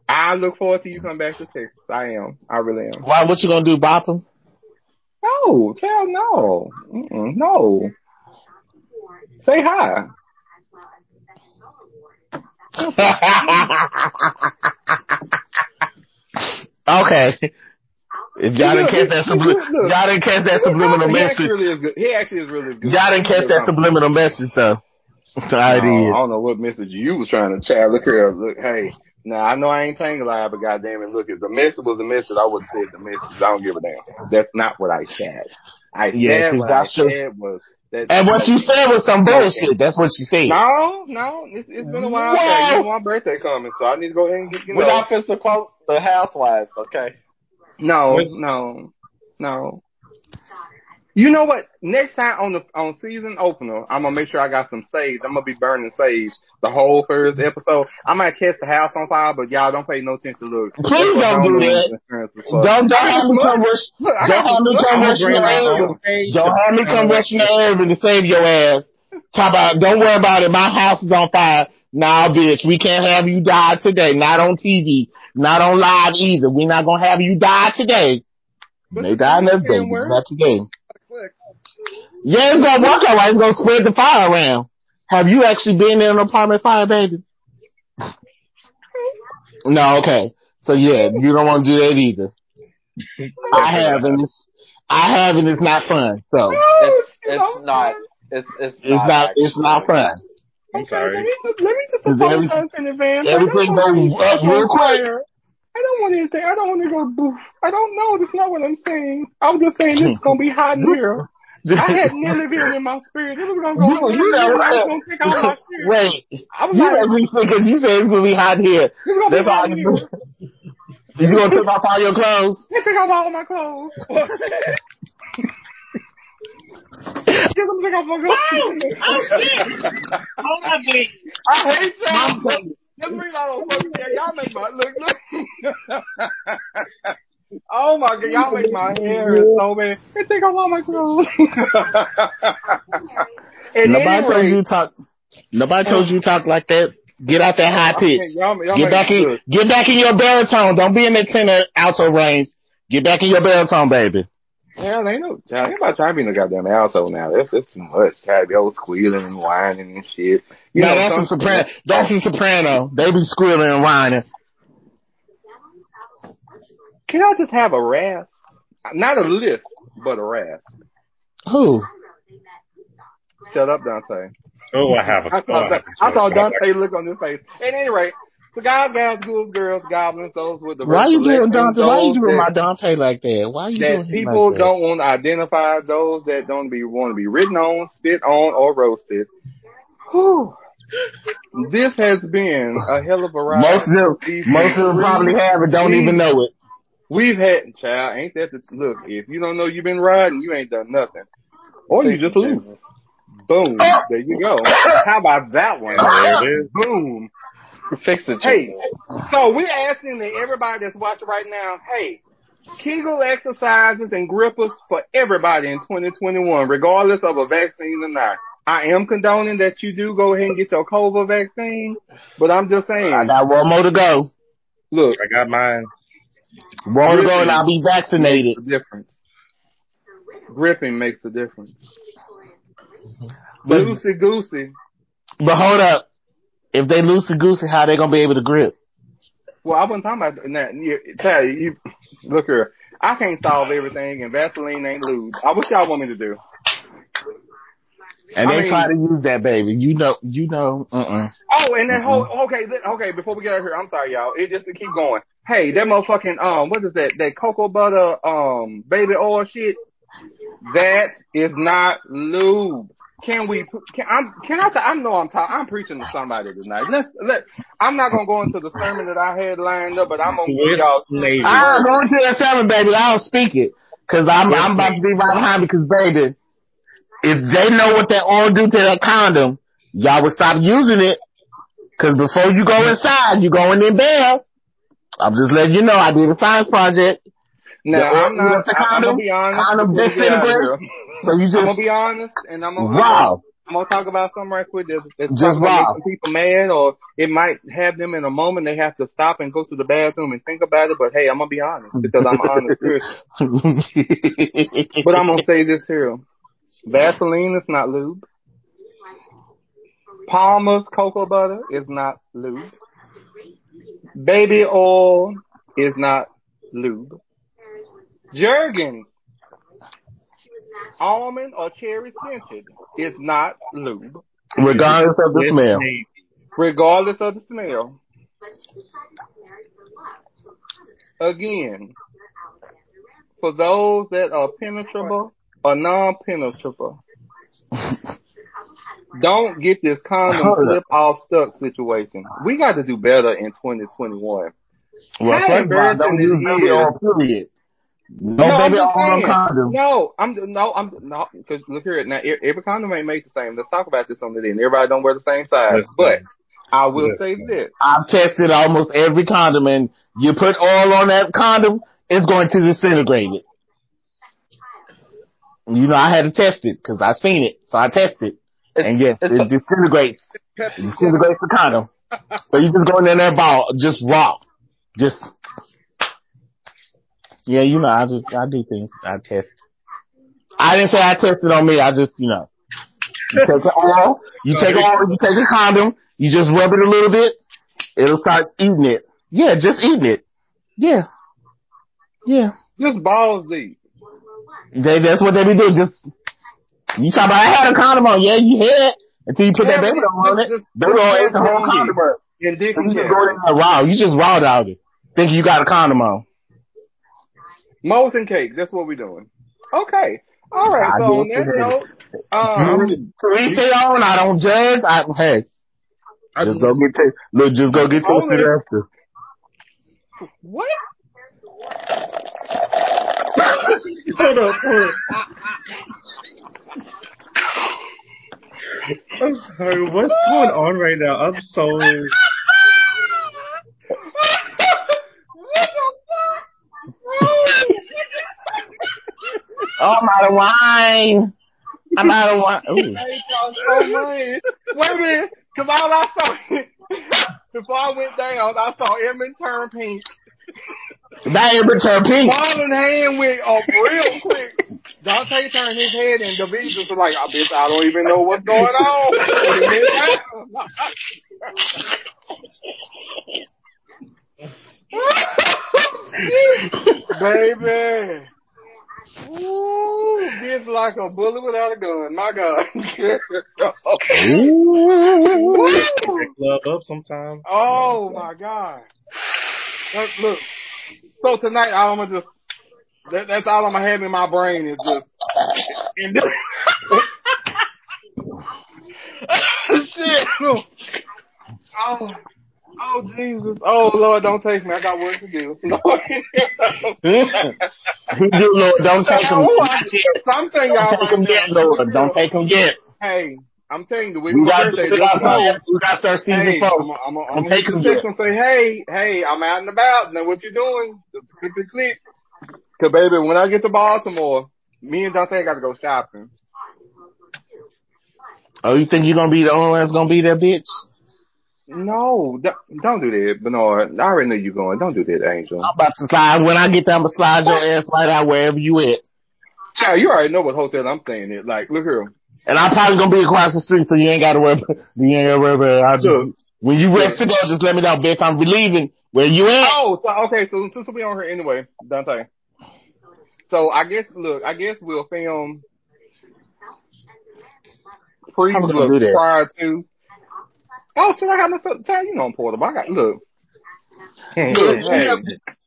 I look forward to you coming back to Texas. I am. I really am. Why? What you gonna do? Bop him? No, child, no, Mm-mm, no. Say hi. okay. If y'all didn't catch that Look, subli- look, look. y'all didn't catch that subliminal he message. really is good. He actually is really good. Y'all didn't catch that subliminal message though. I No, I don't know what message you was trying to chat. Look here, look, hey. Now I know I ain't tangle live, but goddamn it, look, if the message was a message, I would have said the message. I don't give a damn. That's not what I said. I Yeah, said 'cause what I that's true. said was that. And what you said was some bullshit. That's what you said. No, no, it's, it's been a while. Well- back. You know my birthday coming, so I need to go ahead and get you We're know. not supposed to quote the housewives, okay? No, What's- no, no. You know what? Next time on the on season opener, I'm gonna make sure I got some sage. I'm gonna be burning sage the whole first episode. I might catch the house on fire, but y'all don't pay no attention. To look, Please don't do that. insurance is for. Don't don't have me come rush. Don't have me come rushing bringing your my area. own. Don't have me come rushing the area to save your ass. Talk about, don't worry about it. My house is on fire. Nah, bitch, we can't have you die today. Not on TV. Not on live either. We're not gonna have you die today. You may die another day, not today. Yeah, it's gonna work alright. It's gonna spread the fire around. Have you actually been in an apartment fire, baby? No, okay. So yeah, you don't want to do that either. I haven't. I haven't. it's not fun. So It's it's not. It's it's, it's not, it's not fun. I'm sorry. Let me just, let me just Is every- apologize in advance. Everything don't goes want up real quick. I don't want anything. I don't want to go boof. I don't know. That's not what I'm saying. I was just saying this is gonna be hot in here. I had Nellyville in my spirit. It was gonna go. You, you know, I was gonna take out my spirit. wait, I was you like, because you said it's gonna be hot here. it's gonna be That's all you gonna take off all your clothes? I take off all my clothes. Yes, I'm taking off my clothes. Oh shit! Oh my god! I hate y'all. That's the reason I don't fuck with y'all. Y'all make my look look. Oh my god, y'all make my hair so bad. They take off all my clothes. At Nobody any told rate, you to talk. Nobody told you talk like that. Get out that high pitch. Y'all, y'all Get back in. look. Get back in your baritone. Don't be in the tenor alto range. Get back in your baritone, baby. Hell, ain't no. Child, ain't about trying to be no goddamn alto now. That's that's too much. Try to be old squealing and whining and shit. You no, know, that's a some- soprano. That's a soprano. They be squealing and whining. Can I just have a rasp? Not a lisp, but a rasp. Who? Shut up, Dante. Oh, I have a. I I saw, have a I saw joke. Dante look on his face. At any rate, so guys, guys, ghouls, girls, goblins, those with the Why are you doing recollections, Dante? Why you those doing my Dante like that? Why are you doing that him people like that? don't want to identify, those that don't be want to be written on, spit on, or roasted. Whew. This has been a hell of a ride. Most of them, most of them probably have it, don't even know it. We've had, child, ain't that the, look, if you don't know you've been riding, you ain't done nothing. Or you just lose. Boom. Oh. There you go. How about that one? There it is. Boom. Fix it. Hey, so we're asking that everybody that's watching right now, hey, Kegel exercises and grippers for everybody in 2021, regardless of a vaccine or not. I am condoning that you do go ahead and get your COVID vaccine, but I'm just saying, I got one more to go. look, I got mine. To go and I'll be vaccinated. difference. Gripping makes a difference. But, Loosey goosey. but hold up. If they loosey goosey, how they gonna be able to grip? Well, I wasn't talking about that. You, tell you, you, look here. I can't solve everything, and Vaseline ain't lube. I uh, what y'all want me to do? And I they mean- try to use that baby. You know, you know, uh-uh. Oh, and that whole okay, okay. Before we get out here, I'm sorry, y'all. It just to keep going. Hey, that motherfucking um, what is that? That cocoa butter um, baby oil shit. That is not lube. Can we? Can I'm? Can I say? I know I'm talking. I'm preaching to somebody tonight. Let's let. I'm not gonna go into the sermon that I had lined up, but I'm gonna give y'all. Lady. I'm going to that seven, baby. I don't speak it. Cause I'm, I'm about to be right behind because baby, if they know what that oil do to that condom, y'all would stop using it. Cause before you go inside, you going in there. I'm just letting you know I did a science project. No, I'm not. the I, I'm gonna be honest. condom before we get out of disintegrate. here. So you just. I'm gonna be honest, and I'm gonna. wow. I'm gonna talk about something right quick that's, that's Just gonna make people mad, or it might have them in a moment they have to stop and go to the bathroom and think about it. But hey, I'm gonna be honest because I'm an honest person. But I'm gonna say this here: Vaseline is not lube. Palmer's cocoa butter is not lube. Baby oil is not lube. Jergens, almond or cherry scented, is not lube, Regardless of the smell. regardless of the smell. Again, for those that are penetrable or non-penetrable, don't get this condom slip off stuck situation. We got to do better in 2021. Well, How first of all, embarrassing don't use baby is. oil, period. No, I'm baby oil on saying. condom. No, I'm no, I'm no. Because look here, now every condom ain't made the same. Let's talk about this on the end. Everybody don't wear the same size, Listen. but I will Listen. say this: I've tested almost every condom, and you put oil on that condom, it's going to disintegrate it. You know, I had to test it because I seen it, so I tested, and yes, it's it disintegrates. It disintegrates the condom. So you just go in there and ball, just raw, just. Yeah, you know, I just I do things. I test. I didn't say I tested on me. I just, you know, you take oil, you take oil, you take a condom, you just rub it a little bit, it'll start eating it. Yeah, just eating it. Yeah, yeah. just balls deep. They, that's what they be doing. Just you talk about I had a condom on. Yeah, you had until you put Yeah, that baby oil on it. Baby oil ate the whole condom up. And So you just go carrot. in there. You just raw dog it. Think you got a condom on. Molten cake. That's what we're doing. Okay. All right. I So on that note, um, To each their own. I don't judge. I hey, just go get to look. Just go get Hold to it. the Esther. what? Hold up, hold up. I'm sorry, what's going on right now? I'm so. Oh, I'm out of wine. I'm out of wine. Ooh. Hey, y'all so mad. Wait a minute, because all I saw before I went down, I saw Edmund turn pink. That ain't return pink. Marlon hand went up real quick. Dante turned his head and David just was like, I bitch, I don't even know what's going on. And he went down. Baby. Ooh, bitch like a bullet without a gun. My God. Love up sometimes. oh my God. Look, look. So tonight I'm gonna just that, that's all I'm gonna have in my brain is just and this, shit. Oh, oh Jesus. Oh Lord, don't take me. I got work to do. Lord. Do, Lord. Don't take him. Oh, Something Don't take him yet. Lord. Don't take him yet. Hey, I'm telling you, the week We got birthday, we got know. we got to start season Hey, four. I'm, I'm, I'm, I'm taking text and say, hey, hey, I'm out and about. Know what you're doing? Just click, click, click. Cause baby, when I get to Baltimore, me and Dante got to go shopping. Oh, you think you're gonna be the only one that's gonna be there, bitch? No, don't, don't do that, Bernard. I already know you're going. Don't do that, Angel. I'm about to slide. When I get there, I'm gonna slide your ass right out wherever you at. Child, you already know what hotel I'm staying at. Like, look here. And I'm probably gonna be across the street, so you ain't gotta worry. About, you ain't gotta worry about. it. I'll just Look. when you rest to go, just let me know, bitch. I'm leaving. Where you at? Oh, so okay, so since we on here anyway, Dante. So I guess look, I guess we'll film pre How we gonna look, do that? prior to. Oh shit, I got no time. You know I'm portable. I got look. Look, hey,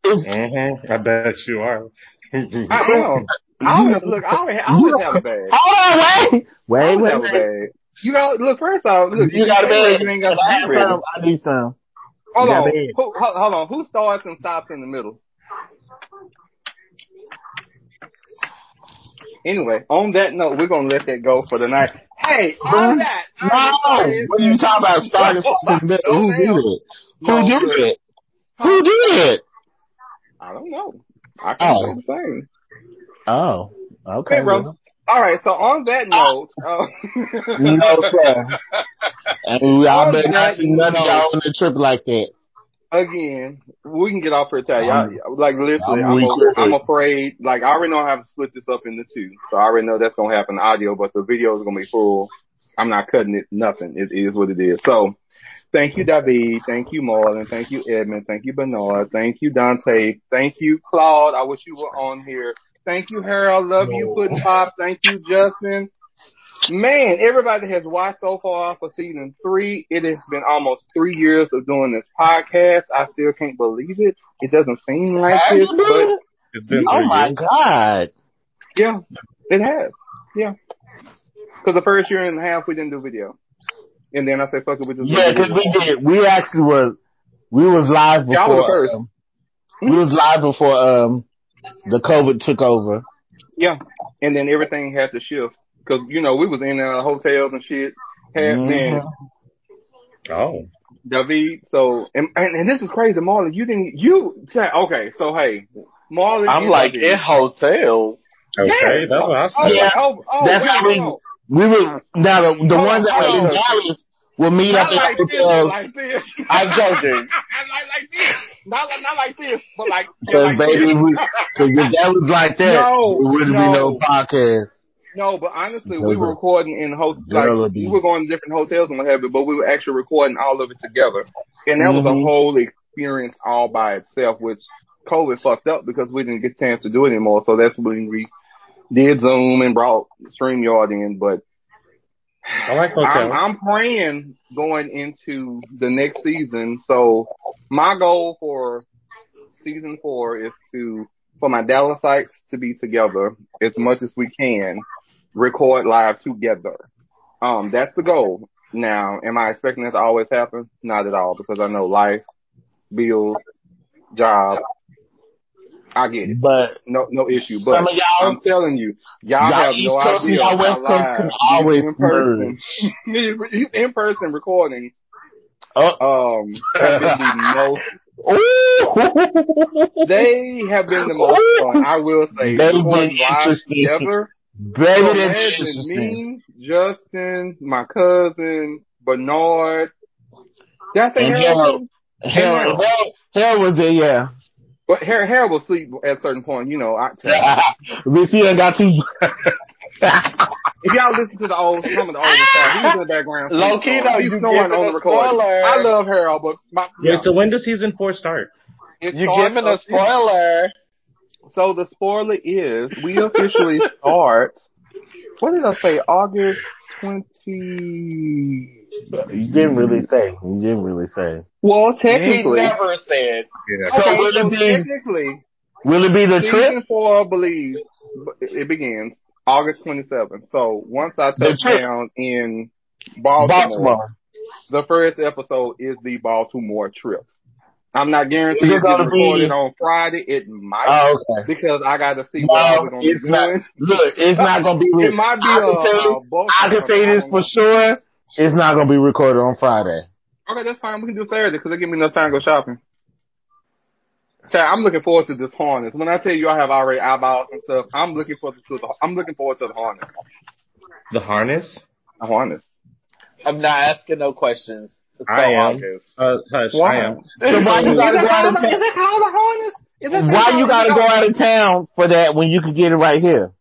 hmm I bet you are. I am. I always, look, I always, I always have a bag. Hold on, wait, wait, wait, wait. You got look. First off, look, You got a bag. You ain't got I have some? I need some. Hold You on. Who, hold, hold on. Who starts and stops in the middle? Anyway, on that note, we're gonna let that go for the night. Hey, on that. No, what are you talking about? Starting better. Who do that? Who No, do look. that? Who did it? I don't know. I can't Oh. say the same. Oh, okay. Okay, bro. well. All right. So on that note, uh, No, sir. And I On better not see none of y'all on the trip like that. again, we can get off here. Tell y'all, like literally, I'm I'm, I'm, afraid. Like I already know how to split this up into two, so I already know that's gonna happen audio, but the video is gonna be full. I'm not cutting it. Nothing. It is what it is. So. Thank you, David. Thank you, Marlon. Thank you, Edmund. Thank you, Bernard. Thank you, Dante. Thank you, Claude. I wish you were on here. Thank you, Harold. Love you, Pudding Pop. Thank you, Justin. Man, everybody has watched so far for season three. It has been almost three years of doing this podcast. I still can't believe it. It doesn't seem like Has it, it but been? It's been Oh three my years. god. yeah, it has. Yeah. Cause the first year and a half we didn't do video. And then I said, fuck it, we just Yeah, because we did. We actually was. We was live Y'all were the before. first. Um, we was live before um the COVID took over. Yeah. And then everything had to shift. Cause, you know, we was in uh, hotels and shit. Had, man, Mhm. Oh. David, so, and, and, and this is crazy, Marlon, you didn't, you, say, okay, so hey, Marlon I'm like David. in hotel. Okay, Yes. that's what I Oh. Yeah. oh, oh, That's wait, how we- on. We were now the the Hold ones on, that were in hold on. Dallas will meet up Not in like this, hotels. like this. I'm joking. not like this. Not like, not like this, but like, Because like baby, cause if that was like that, No, it wouldn't be no. no podcast. No, but honestly, we were recording in hotels. like we were going to different hotels and what have you, but we were actually recording all of it together, and that was a Mhm. whole experience all by itself. Which COVID fucked up because we didn't get a chance to do it anymore. So that's when we did Zoom and brought Streamyard in. But I like I'm, hotels. I'm praying going into the next season. So my goal for season four is to for my Dallasites to be together as much as we can, record live together. Um, that's the goal. Now, am I expecting that to always happen? Not at all, because I know life, bills, job. I get it. But No, no issue. But some of y'all, I'm telling you, y'all, y'all have East no Coast idea y'all how West Coast can always in person, in person recordings oh, um have been the most they have been the most fun. I will say They've recording been interesting. together. baby, So that's interesting. me, Justin, my cousin, Bernard. Did I say And Harold Harold, too? Harold, Harold. Harold, Harold was there, yeah. But Harold, Harold will sleep at a certain point, you know. I, we see I got two. if y'all listen to the old, some of the older stuff, he's in the background. Low key snoring. though, he's you snoring giving on a the recording. spoiler. I love Harold, but my, Wait, yeah, so when does season four start? it You're starts giving a up- spoiler. So the spoiler is we officially start. What did I say? August twenty. You didn't really say. You didn't really say. Well, He technically, never said. Yeah. So okay, will so it be- technically, Will it be the season trip? four believes it begins August twenty seventh. So once I The touch down in Baltimore, Baltimore. the first episode is the Baltimore trip. I'm not guaranteed it it's gonna be- recorded on Friday. It might Oh, okay. because I got to see what all No, we're gonna be not. doing. Look, it's not gonna be. It might be I can a- say, a bulk I can say this for sure. It's not gonna be recorded on Friday. Okay, that's fine. We can do Saturday because it give me enough time to go shopping. Chad, I'm looking forward to this harness. When I tell you I have already eyeballs and stuff, I'm looking forward to the. I'm looking forward to the harness. The harness? The harness. I'm not asking no questions. It's so I am. obvious. Uh, hush, Why? I am. So why you gotta go out of town? it called a harness? Is it Why you gotta go out of town for that when you can get it right here?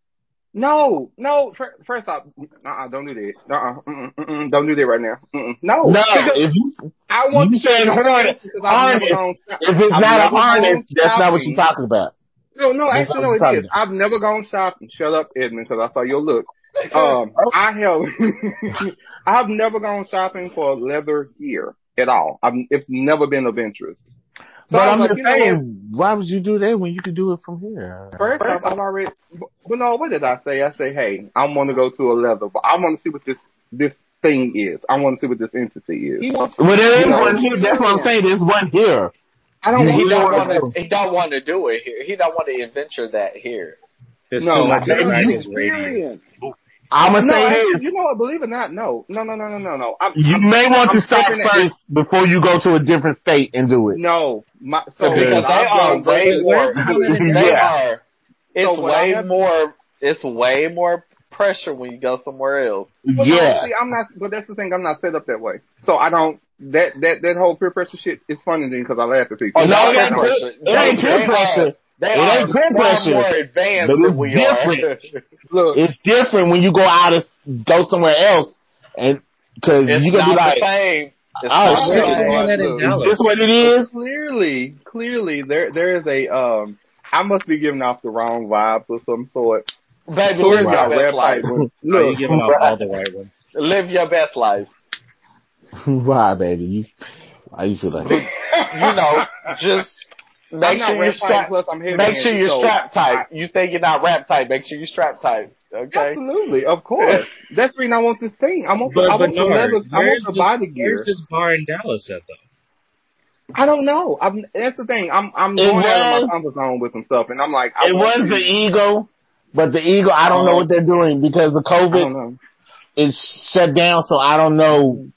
No, no. First off, uh-uh, don't do that. Uh-uh, mm-mm, don't do that right now. Mm-mm. No, No, if you I want you to said say harness, because I've never gone. if it's I've not a harness, that's not what you're talking about. No, no, That's actually, no, it is. I've never gone shopping. Shut up, Edmund, because I saw your look. Um, I have, I've never gone shopping for leather gear at all. I've, it's never been of interest. So but I I'm was just like, you know saying, why would you do that when you could do it from here? First off, I've already, but no, what did I say? I say, hey, I want to go to a leather, but I want to see what this, this thing is. I want to see what this entity is. Well, there is know, one here. That's what I'm saying. There's one here. I don't You- want He to don't wanna want do- to. He don't want to do it here. He don't want to adventure that here. There's No, too much that's exciting radio. Experience. I'm gonna No, say actually, this. you know what? Believe it or not, no, no, no, no, no, no, no. I'm, You I'm, may want to I'm start stripping it- before you go to a different state and do it. No, my, so because they I've are way way more. more. They are. It's So way have- more. It's way more pressure when you go somewhere else. Well, no, Yeah. see, I'm not, but that's the thing. I'm not set up that way. So I don't. That that that whole peer pressure shit is funny to me because I laugh at people. Oh, no, no, it that's ain't pressure. peer- it ain't peer pressure. Are- They It ain't peer pressure. But it's different. Look, It's different when you go out of go somewhere else and because you're gonna be like, the same. It's Oh, shit. same. Doing that in Look, is this what it is? clearly, clearly, there there is a. um I must be giving off the wrong vibes of some sort. Baby, Towards live y'all your best life. type ones. You Look, giving off all the right ones? Live your best life. Why, baby? You, why you feel like? You know, just I'm make sure you're strapped. plus I'm Make sure you're so strap tight. You say you're not rap tight. Make sure you're strap tight. Okay. Absolutely, of course. That's the reason I want this thing. I want, the, But, I but want the no, leather. I want where's the this, body gear. where's this bar in Dallas at though? I don't know. I'm, that's the thing. I'm I'm It going out of was- my comfort zone with some stuff, and I'm like, I It was to- the Eagle, but the Eagle. I don't know uh-huh. what they're doing because the COVID is shut down, so I don't know.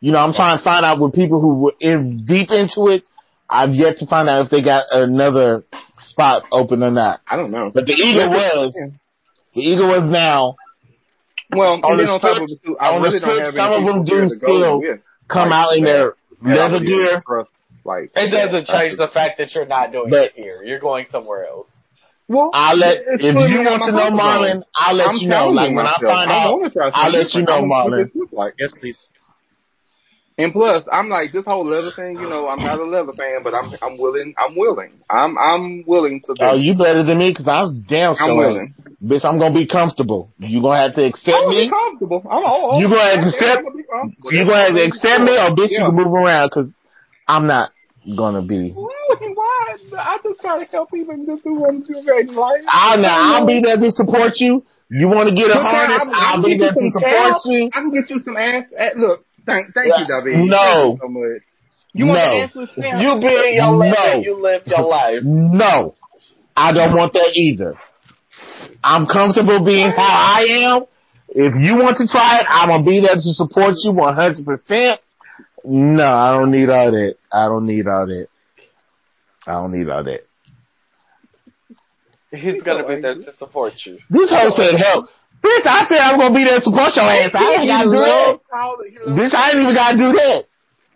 You know, I'm trying to find out with people who were in deep into it. I've yet to find out if they got another spot open or not. I don't know. But the Eagle was, the Eagle was now Well, On and the then on top of it too, I on the really don't strip, have some of them do still with. come Like, out in their yeah, leather yeah, gear. Like It doesn't change the fact that you're not doing But- it here. You're going somewhere else. Well, I'll let, if you me out want my to know. Marlon, I'll let I'm you know. Like challenging when I myself. find out, I'll let you different. know, I wanna Marlon. like. Yes, please. And plus, I'm like this whole leather thing. You know, I'm not a leather fan, but I'm I'm willing. I'm willing. I'm I'm willing to. Do Oh, you better than me because I was damn I'm willing. Bitch, I'm gonna be comfortable. You gonna have to I'm accept be me. comfortable. I'm, oh, You gonna have to accept- I'm gonna. You gonna have to accept me, or bitch, you Yeah. can move around because I'm not gonna be. Why? Why? I just try to help people and just do want to do great in life. I'll now. I'll be there to support you. You want to get a harness? I'm- I'll I'm be there to support you. I can get you some ass. eh, Look, thank thank Yeah. you, David. No. Thank you so much. You want No. the assless? You be in your life No. and you live your life. No, I don't want that either. I'm comfortable being how I am. If you want to try it, I'm gonna be there to support you 100. percent No, I don't need all that. I don't need all that. I don't need all that. He's gonna be there to support you. This hoe said help. Bitch, I said I'm gonna be there to support your ass. I ain't gotta do that. Bitch, I ain't even gotta do that.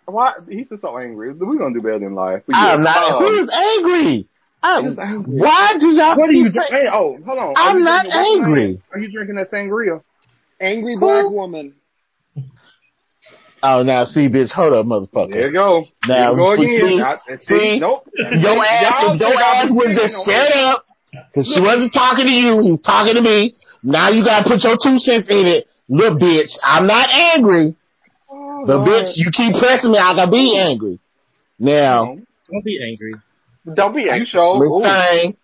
Why? He's just so angry. We're gonna do better in life. I'm good. not. Um, Who's angry? I'm, why do y'all What are keep you saying? drinking? Oh, hold on. I'm not drinking what's the angry. name? Are you drinking that sangria? Angry black woman. Oh, now see, bitch, hold up, motherfucker. There you go. Now, There you go see- again. I, see, nope. Your ass, Y'all your ass be would just shut up, cause she wasn't talking to you, he was talking to me. Now you gotta put your two cents in it. Look, bitch, I'm not angry, Oh, but Lord. bitch, you keep pressing me, I gotta be angry. Now, Don't be angry. Don't be angry. show. Miss Ooh. Thang,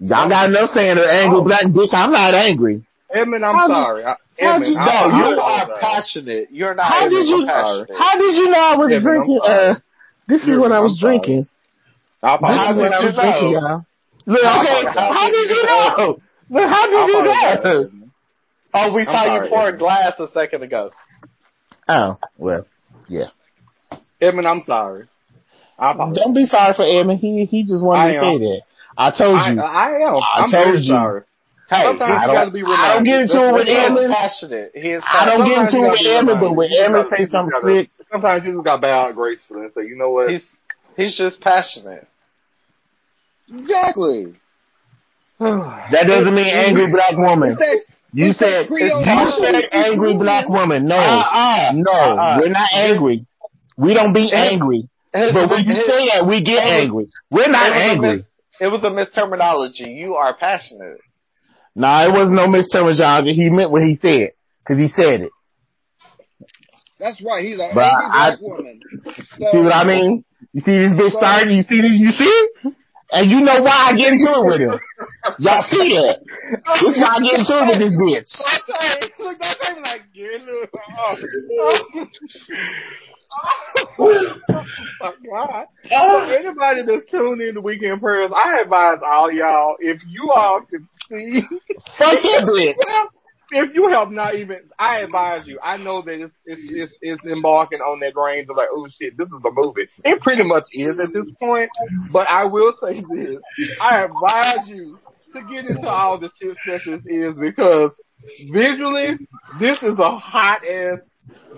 y'all got enough saying they're angry Oh. black bitch, I'm not angry. Edmund, I'm How did- sorry. I, how Edmund, did- I, no, I, You I, are passionate. You're not How did you, passionate. how did you know I was Kevin, I'm drinking, uh, This is You're- what I was I'm drinking. I This is apologize. I was drinking, y'all. Look, okay, How how did you know? Look, how I did you apologize. know? Oh, we I'm saw sorry, you pour a glass a second ago. Oh, well, yeah. Edmund, I'm sorry. I apologize. Don't be sorry for Edmund. He he just wanted I to am. say that. I told you. I am. I I'm told very you. sorry. Hey, Sometimes I don't- gotta be I don't get into it with he Edmund. passionate. He is I don't get Sometimes into it with be Edmund, but reminded. when You just Edmund say something gotta- slick, Sometimes you just got bow out gracefully and say, you know what? He's he's just passionate. exactly. that doesn't mean angry black woman. You said you said angry black woman. No, Uh-uh. no, Uh-uh. we're not angry. We don't be angry. But when you say that, we get angry. We're not it was a angry. mis- it was a misterminology. You are passionate. Nah, it was no misterminology. He meant what he said because he said it. That's right. He's an But angry black woman. You see what I mean? You see this bitch starting? You see this? You see? And you know why I get into it with him. Y'all see that? This is why I get into it with this bitch. Look, that thing like, yeah, look. Oh. my God. For anybody that's tuned in to Weekend Prayers, I advise all y'all, if you all can see, Fuck that bitch. If you have not even, I advise you. I know that it's it's it's, it's embarking on that range of like, oh shit, this is a movie. It pretty much is at this point. But I will say this: I advise you to get into all the shit this is because visually, this is a hot ass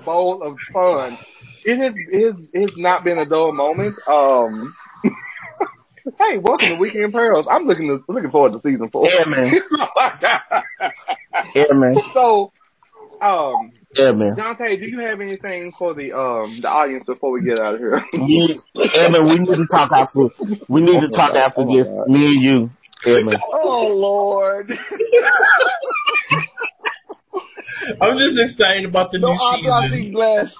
bowl of fun. It has it has, it has not been a dull moment. Um. Hey, welcome to Weekend Pearls. I'm looking to, looking forward to season four. Yeah, man. Yeah, man. so, um, Yeah, man. Dante, do you have anything for the um the audience before we get out of here? We, Edmund, we need to talk after. We need to talk after Oh this. God. Me and you, Edmund. oh Lord! I'm just excited about the new. No new autopsy season. glass.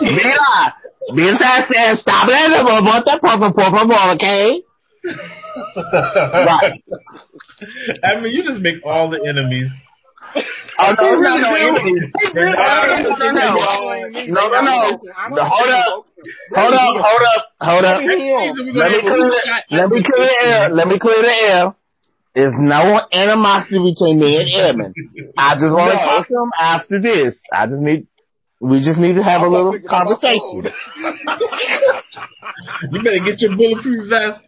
Mira, Vince said, stop it, about that purple, purple, okay? Right. I mean, you just make all the enemies. Oh, no, no, no, do. enemies. really No, no, no, no. No, no, no. No, hold up. Hold up, hold up, hold up. Next season, we're Let me clear, shot let me clear the air. Let me clear the air. There's no animosity between me and Edmund. I just want to No. talk to him after this. I just need, we just need to have a I'm little picking up my conversation. You better get your bulletproof vest.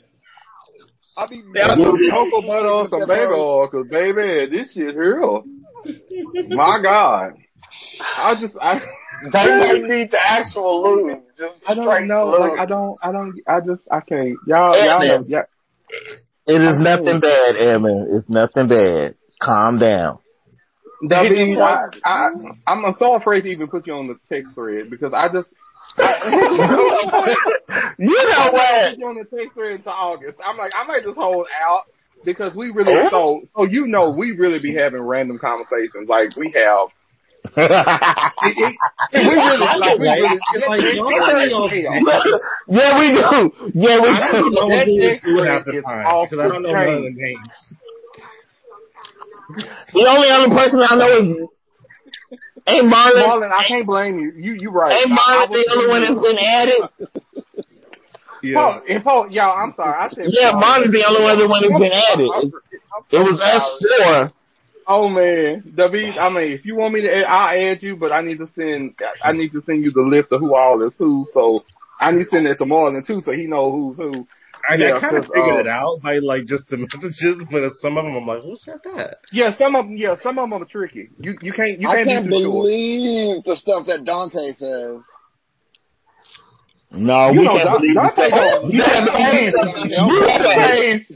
I'll be Yeah. cocoa butter on some baby oil, cause baby, this shit real. My God, I just I. They might need the actual lube. Just I don't know. lube. Like I don't. I don't. I just. I can't. Y'all. Y'all know. Edmund. Yeah. It is nothing bad, Edmund. It's nothing bad. Calm down. David, I, I, I'm so afraid to even put you on the text thread because I just. I, You know I'm not what? put you on the text thread until August. I'm like, I might just hold out because we really so so you know we really be having random conversations like we have. It, it, it, we really like we really. It's like, y'all yeah, we do. Yeah, we I don't know what That to text do half the time because I don't know none of the names. The only other person I know is Ain't Marlon. Marlon, I can't blame you. You you right. Ain't I- I Marlon was the only one that's been added? Paul, and Paul, y'all, I'm sorry. I said Yeah, Marlon's the only other one that's been added. It, it was us four. Oh man, David. I mean, if you want me to, add, I'll add you, but I need to send. I need to send you the list of who all is who. So I need to send it to Marlon too, so he know who's who. I, Yeah, I kind of 'cause, figured um, it out by like just the messages, but some of them I'm like, who said that? Yeah, some of them. Yeah, some of them are tricky. You you can't you I can't, can't be too sure. believe the stuff that Dante says. No, You we know, can't Don- believe the stuff. don't- You can't you say.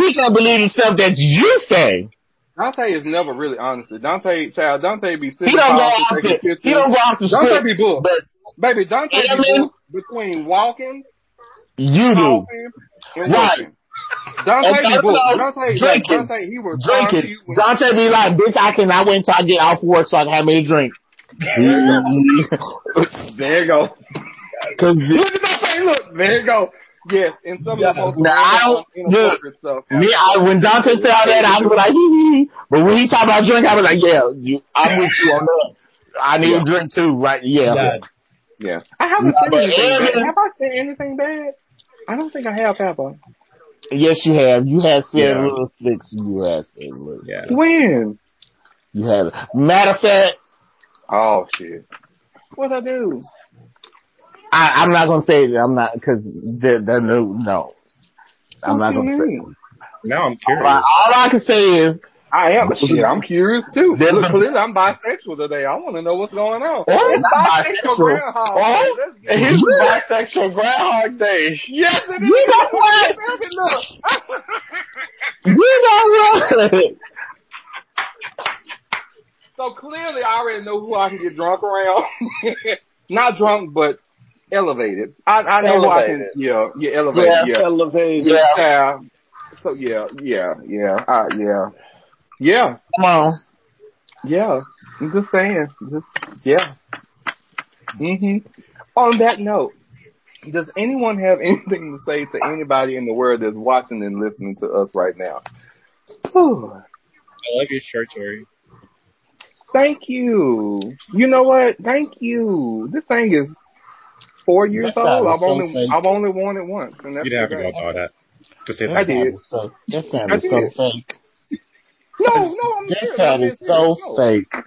We can't believe the stuff that you say. Dante is never really honest. Dante, child, Dante be sitting He don't go off the. He don't go off the Dante script. be But baby. Dante be booked between walking, you do. and Right. Dante be booked. Dante like, drinking. Dante, he was Drinking. Dante be like, bitch, I cannot wait until I get off work so I can have me a drink. There you go. Cause Look at Dante. Look, there you go. Yes, and some of the most Now, I don't- inappropriate stuff. me, I, when Dante said all that, I was like, hee hee hee. But when he talked about drink, I was like, yeah, you, I'm with you on that. I need a drink too, right? Yeah. Yeah. Yeah. I haven't said anything bad. Have I said anything bad? I don't think I have, have I? Yes, you have. You have said Yeah. little slicks. You have said little. Yeah. When? You have. Matter of fact, Oh shit. What I do? I, I'm not gonna say it. I'm not because they're no no. I'm not gonna say. Now I'm All curious. I, all I can say is I am. Shit, I'm curious too. Look, clearly I'm bisexual today. I want to know what's going on. What? It's bisexual bisexual. groundhog. What? Day. Let's get He's it. bisexual Groundhog Day. Yes, it is. You know what? You know what? So clearly, I already know who I can get drunk around. Not drunk, but elevated. I, I know who I can. Elevated. Yeah, yeah, elevated. Yeah. Yeah, Elevated. Yeah. yeah. So yeah, yeah, yeah, uh, yeah, yeah, Come on. yeah. I'm just saying. Just yeah. Mhm. On that note, does anyone have anything to say to anybody in the world that's watching and listening to us right now? Whew. I love your shirt, Tori. Thank you. You know what? Thank you. This thing is four years That old. I've so only fake. I've only worn it once, and that's You didn't have to go okay. with all that. Just say I that. did. So, that I sounded so did. fake. No, no, I'm That serious. I'm sounded being so serious. No. fake.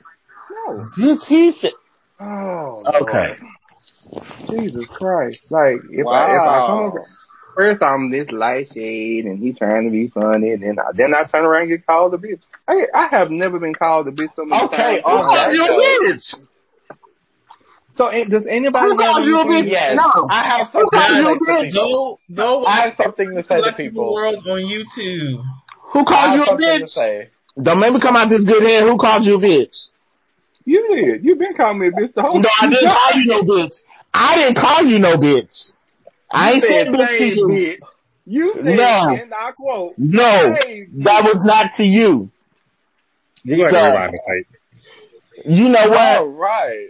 No. Did he say? Oh. Okay. Lord. Jesus Christ! Like if I if I come Wow. over, first I'm this light shade and he trying to be funny, and then I then I turn around and get called a bitch. I I have never been called a bitch so many Okay, times. on that you bitch? So eh, does anybody Who called you a anything- bitch? yes, No. I have something called to you a say to bitch? people. Go, go I have something to say to Collectible people. World on YouTube. Who called you a bitch? Don't make me come out this good head. Who called you a bitch? You did. You've been calling me a bitch the whole time. No, I didn't call you no bitch. I didn't call you no bitch. I ain't said bitch to you. bitch. You said, No. and I quote, No, Hey, that was not to you. We're going So- to rewind the tape. You know what? All right.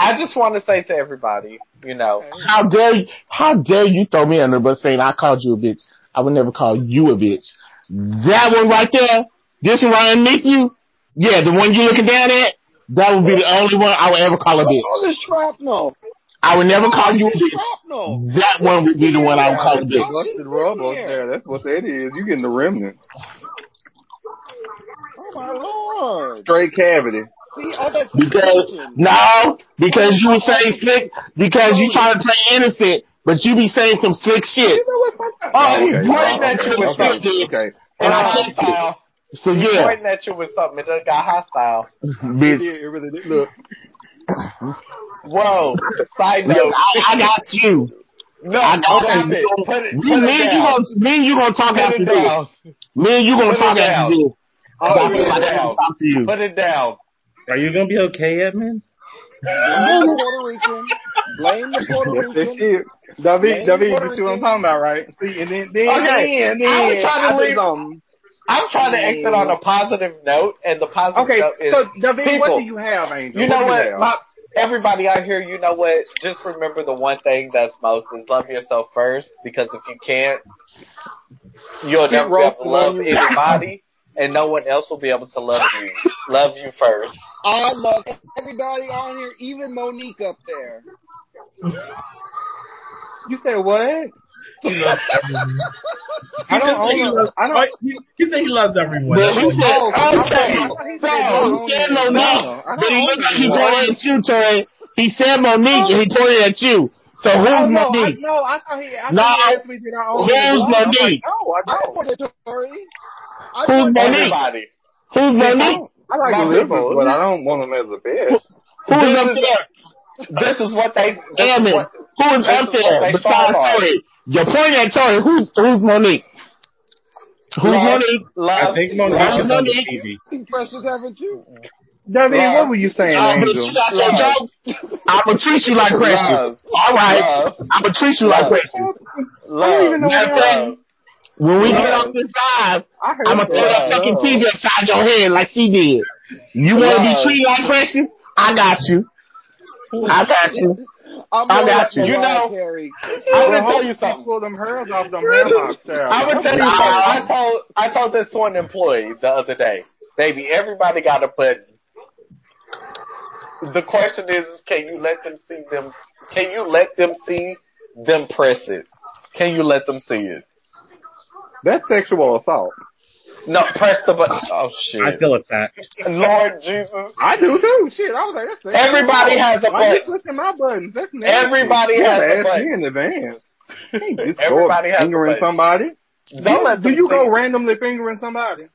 I just want to say to everybody, you know, How dare you, how dare you throw me under the bus saying I called you a bitch? I would never call you a bitch. That one right there, this one right underneath you, yeah, the one you looking down at, that would be the only one I would ever call a bitch. All this shrapnel. I would never call you a bitch. That one would be the one I would call a bitch. busted rubber there. That's what that is. You getting the remnant. Oh my lord. Straight cavity. See all that Because confusion. no, because you were saying slick, because you trying to play innocent, but you be saying some slick shit. You know what? Fuck that. Oh, he's okay. pointing at you with something. Okay. And I ah, hate it. hostile. So He's yeah, pointing at you with something. It done got hostile. It bitch. It really did. Look. Whoa. Side Look, note. I, I got you. No, I got stop you. it. Put it, Me, put me it and you down. gonna, me and you gonna talk Put after this. down. Me and you gonna Put talk down. after this. Oh, I put feel it down. talk to you. Put it down. Are you going to be okay, Edmund? Blame the Puerto Rican. Blame the Puerto That's that Rican. shit. David, David, you see what I'm talking about, right? See, and then, then, Okay, then, then, I was trying to I did leave- something. I'm trying to exit on a positive note, and the positive Okay, note is so David, people. what do you have, Angel? You know do what? You? My, everybody out here, you know what? Just remember the one thing that's most is love yourself first, because if you can't, you'll Keep never be able to love anybody, and no one else will be able to love you. love you first. I love everybody on here, even Monique up there. You said what? He loves everyone. I don't, just said he loves. I don't. He, he said he loves everyone. But he said, Oh, I okay, I thought so said he said Monique, no, but he looked like he pointed at you, Tori. He said Monique, and he pointed at you. So who's no, I, Monique? no, I thought he, I No. thought he asked me did I own Who's the like, Monique? no, I I don't. put it Tori. Who's Monique? Everybody. Who's Monique? Don't, I like My Elizabeth, people. but I don't want them as a best. Who's This up is- there? This is what they. This Damn it. what, Who's this up is there they besides fall on. Tori? You're pointing at Tori. Who's, who's Monique? Who's love, Monique? I think Who's Monique is on the Monique? TV. you precious, haven't you? David, Love. what were you saying, but Angel? you got your Love. jokes. I'm gonna treat you like precious. Love. All right. Love. I'm gonna treat you like Love. precious. love. I don't even know what Matter of fact, love. When we get off this live, I heard I'm gonna throw that fucking TV upside your head like she did. You want to be Love. treated like precious? I got you. I got you. I'm I got you. You know- Carey. I'm Well, gonna tell hope you something. Pull them hairs off them hair hawks, child. I'm gonna tell you something. I told I told this to an employee the other day. Baby, everybody got a button. The question is, can you let them see them Can you let them see them press it? Can you let them see it? That's sexual assault. No, press the button. Oh shit! I feel attacked. Lord Jesus. I do too. Shit, I was like, that's sexual Everybody has a Why you button. pushing my buttons? That's nasty. Everybody you has gotta a ask button. me in advance. You can't just Everybody has a fingering button. somebody. Don't let do them you go it. randomly fingering somebody?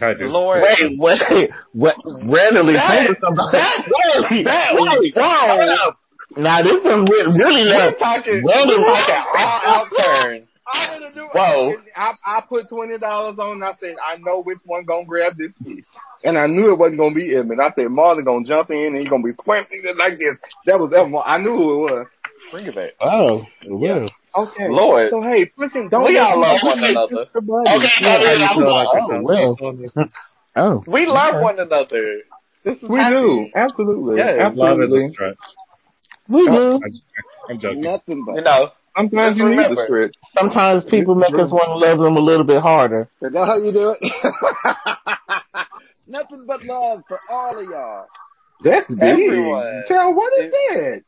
I do. Lord. Wait, wait, what? Randomly That- finger somebody. that- wait, that- wait, whoa. hold up. Now this one re- really We're left. talking, Random- we're talking all out turn. I didn't do Whoa. it. I, I put twenty dollars on. and I said I know which one gonna grab this fish, and I knew it wasn't gonna be him. Edmund. I said Marlon gonna jump in and he gonna be swimming like this. That was Edmund. I knew who it was. Bring it back. Oh, well. Okay. Lord. So hey, pushing. Don't We let all love one another. push the button. Okay, Yeah, okay, I'm feel like, oh, well. Oh. We love one another. We happy. do absolutely. Yeah, Love is a absolutely. stretch. We oh, do. I'm, I'm joking. Nothing but. You know, Sometimes Just you need remember. the stretch. Sometimes people make us want to love them a little bit harder. Is that how you do it? Nothing but love for all of y'all. That's big. Everyone. Child, what is that?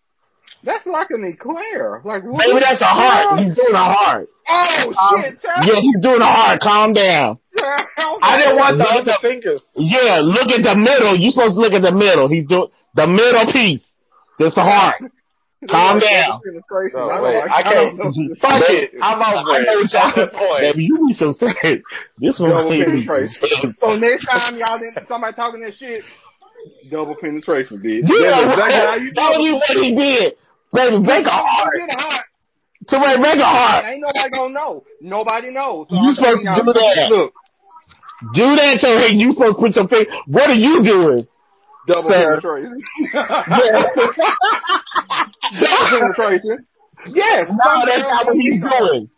That's like an eclair. Like what? Maybe that's a heart. He's doing a heart. Oh Um, shit, child. Yeah, he's doing a heart. Calm down. I didn't want the Look other at- fingers. Yeah, look at the middle. You're supposed to look at the middle. He's doing the middle piece. That's the heart. Calm down. No, I wait, I can't. don't. Fuck it. I'm over I know it what y'all- point. Baby, you need some sense. This one Double ain't- penetration. So next time y'all didn't somebody talking that shit, double penetration, bitch. Yeah, That's exactly how you that do was what he did. Baby, make a heart. Get a heart. To make make a heart. Ain't nobody gonna know. Nobody knows. So You I'm supposed to do that. Look, Do that so hey, you supposed to put your face. What are you doing? Double Sir. penetration. double penetration. Yes. No, that's not what he's doing.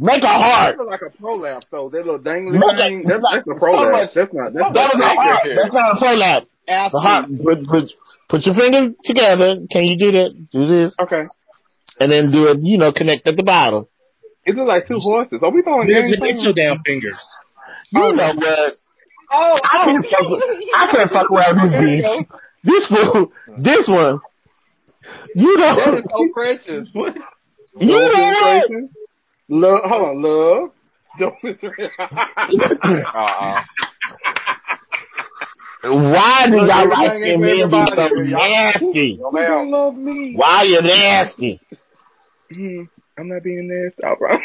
Make a heart. That's like a prolapse, though. That little dangly Look at- thing. That's, that's a so prolapse. That's not. That's so That not. a heart. That's not a prolapse. The heart. Put, put, put your fingers together. Can you do that? Do this. Okay. And then do it, you know, connect at the bottom. It looks like two horses. Are we throwing Nigga, games? Get your damn fingers. You know what? Oh, I can't fuck, with- I can't fuck around with this bitch. This fool, this one. You know, That is so precious. What? you Double know what? penetration. Love. Hold on, love. Double penetration. Uh-uh. Why do y'all like everything them ain't men be so nasty? No, You don't love me. Why you nasty? Hmm, I'm not being nasty. I promise.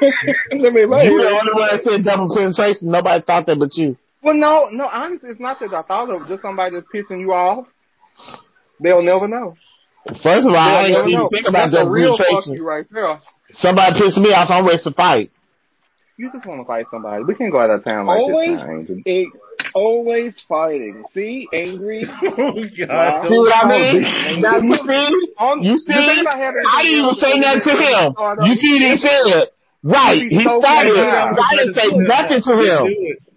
Let me lay You the only one that said double penetration. Nobody thought that but you. Well, no, no. Honestly, it's not that I thought of. Just somebody that's pissing you off. They'll never know. First of all, I They'll ain't never even know. think about That's a double real fuck you right there. Somebody pissed me off. I'm ready to fight. You just want to fight somebody. We can't go out of town like Always, this. Now, always fighting. See, angry. Oh, God. Wow. See what I mean? Now you see? On, You the see? thing about having I didn't even say is nothing to him. Oh, you see he said? Right. You He be so started. mad. I didn't say nothing to him.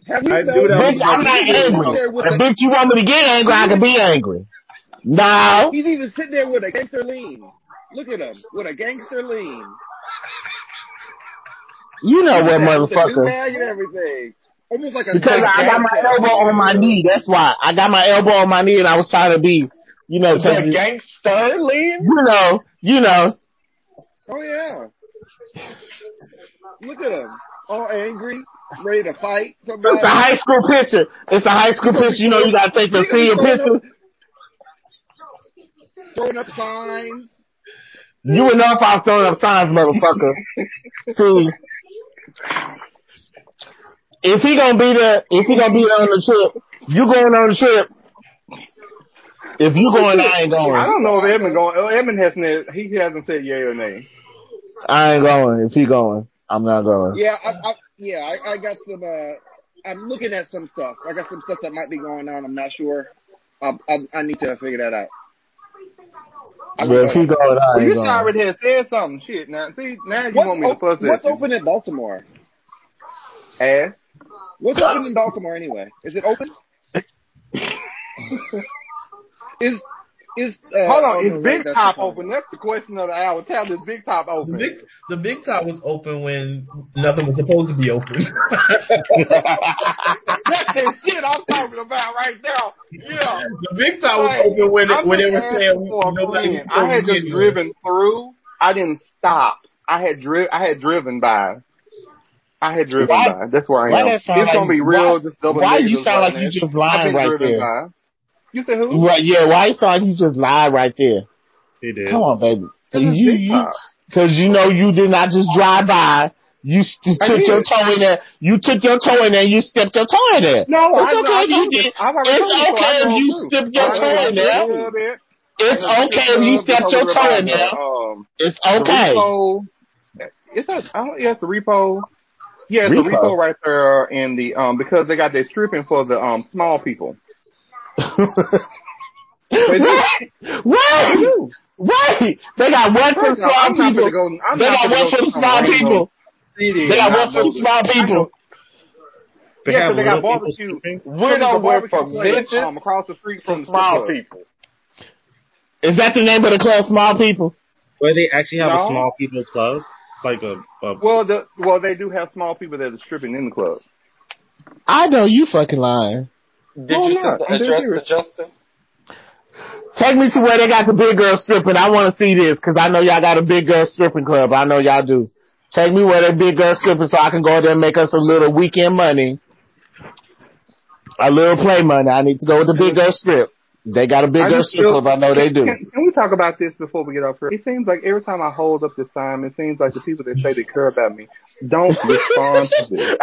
Have you I know, do that Bitch, I'm not angry. If bitch you want me to get angry, I can be angry. No. He's even sitting there with a gangster lean. Look at him with a gangster lean. You know what, motherfucker. and everything. Almost like a Because I got my elbow on my knee. That's why. I got my elbow on my knee and I was trying to be, you know, The gangster lean? you know, you know. Oh yeah. Look at him, all angry, ready to fight somebody. It's a high school picture. It's a high school picture. You know, you gotta take the senior picture. Throwing up signs. You would know if I was throwing up signs, motherfucker. See, if he gonna be there, if he gonna be there on the trip, you going on the trip. If you going, I ain't going. I don't know if Edmund going. oh, Edmund hasn't. He hasn't said yay or nay. I ain't going. If he going, I'm not going. Yeah, I, I, yeah, I, I got some. Uh, I'm looking at some stuff. I got some stuff that might be going on. I'm not sure. I, I, I need to figure that out. I But if he going, I Well, ain't you going. already had said something. Shit. Now, see, now you What's, want me to op- fuss at what's you. open in Baltimore? Ass. What's open in Baltimore anyway? Is it open? is Is uh, Hold on, is Big wait, that's Top open? That's the question of the hour. Tell is Big Top The open? big, the big top was open when nothing was supposed to be open. That's the shit I'm talking about right now. Yeah. the big top was open when I'm when they just were saying asking for a nobody was. I had just be driven through. I didn't stop. I had dri- I had driven by. I had driven Why- by. That's where I am. that It's sound gonna be real. why- just double why you sound like you just I've lying right there? by. You said who? Right, yeah, why you sound like you just lied right there? He did. Come on, baby. This You, you, cause you know you did not just drive by. You st- took your toe in there. You took your toe in there. You stepped your toe in there. No, it's I, okay I if you did. you. I've already It's okay if you stepped your toe in there. a bit. It's okay if you stepped your toe in there. Um, It's okay. It's a, I don't, yeah, it's a repo. Yeah, it's a Repo. repo right there in the um because they got their stripping for the um small people. They do. Wait, wait, wait. They got one for First small I'm people. go. They got one go for the small random people. They got one for the small people. They Yeah, because they got barbecue. stripping. Went There's a over from place, midgets um, across the street from small strip people. Is that the name of the club? Small people. Where they actually have No. a small people club, like a, a Well, the well they do have small people that are stripping in the club. I know you fucking lying. Did No, you I'm send not. the address to Justin? Take me to where they got the big girl stripping. I want to see this because I know y'all got a big girl stripping club. I know y'all do. Take me where that big girl stripping so I can go there and make us a little weekend money. A little play money. I need to go with the big girl strip. They got a big I girl just strip feel- club. I know they do. Can, can we talk about this before we get off here? It seems like every time I hold up this sign, it seems like the people that say they care about me don't respond to this.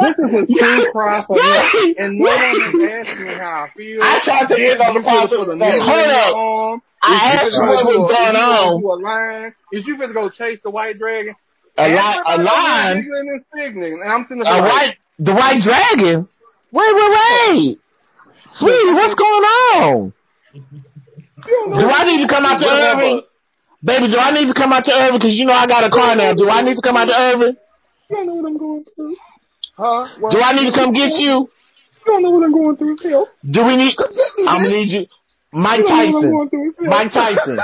This is a true cry for me, and no one has asked me how I feel. I tried to end on the positive note. Hold up. I Is asked you what was going is you gonna on. a? Is you finna go chase the white dragon? A, li- a line. is and I'm sitting A there white, the white dragon. Wait, wait, wait. Sweetie, what's going on? Do I need to come out to Irving? Baby, do I need to come out to Irving? Because you know I got a car now. Do I need to come out to Irving? You don't know what I'm going through. Huh? Well, Do I need to come get you? You don't know what I'm going through, Phil. Do we need? I'm gonna need you. Mike You don't know what I'm Tyson. going through, Phil. Mike Tyson.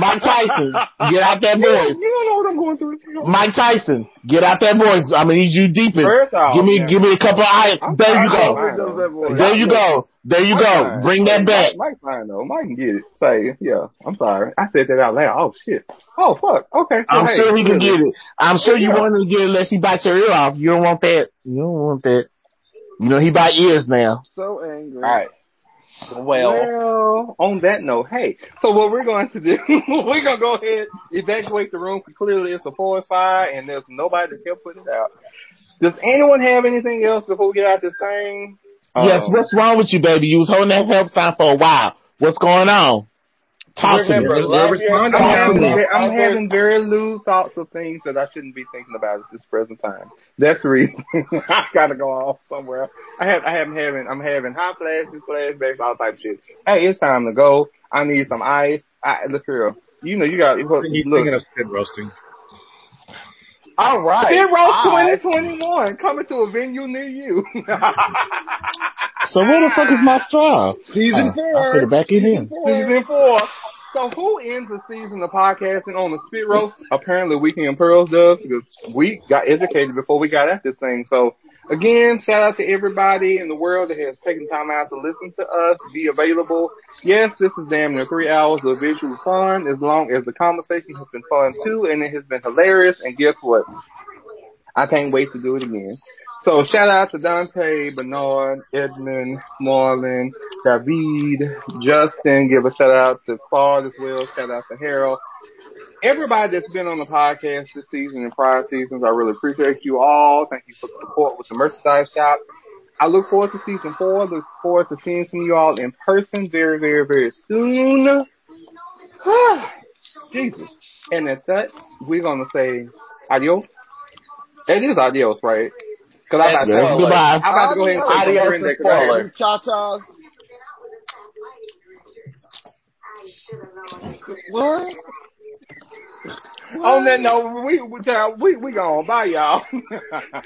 Mike Tyson. Get out that voice. You don't know what I'm going through, Mike Tyson. Get out that voice. I'm gonna need you deep in. Give me, man. give me a couple of eyes. I'm There you go. Mike does that voice. There you go. There you go. Bring that back. Mike, Mike fine though. Mike can get it. Say, yeah, I'm sorry. I said that out loud. Oh shit. Oh fuck. Okay. I'm Hey, sure he can get it. I'm sure you Yeah. want him to get it unless he bites your ear off. You don't want that. You don't want that. You know he bite ears now. So angry. All right. Well, Well, on that note, hey, so what we're going to do, we're going to go ahead, evacuate the room. Clearly it's a forest fire and there's nobody to help put it out. Does anyone have anything else before we get out this thing? yes. Um, What's wrong with you, baby? You was holding that help sign for a while. What's going on? Talk to me. Remember, They're love responding. your I'm, having. I'm having very loose thoughts of things that I shouldn't be thinking about at this present time. That's the reason I gotta go off somewhere. I have, I am having, I'm having hot flashes, flashbacks, all type of shit. Hey, it's time to go. I need some ice. I, look here. You know, you got, look. He's thinking of spit roasting. All right. Spit Roast I- 2021 coming to a venue near you. So where the fuck is my straw? Season Oh, four. I put it back in here. Season four. So who ends the season of podcasting on the spit roast? Apparently Weekend and Pearls does because we got educated before we got at this thing. So again, shout out to everybody in the world that has taken time out to listen to us, be available. Yes, this is damn near three hours of visual fun as long as the conversation has been fun too and it has been hilarious and guess what? I can't wait to do it again. So shout out to Dante, Bernard, Edmund, Marlon, David, Justin. Give a shout out to Claude as well. Shout out to Harold. Everybody that's been on the podcast this season and prior seasons, I really appreciate you all. Thank you for the support with the merchandise shop. I look forward to season four. Look forward to seeing some of you all in person very, very, very soon. Jesus. And at that, we're gonna say adios. It is adios, right? Cause I'm about, to, Yes, goodbye. I'm about to go ahead and say Adios Brenda, and 'cause spoiler. Cha-chas. What? On that note, we we we we gone. Bye, y'all.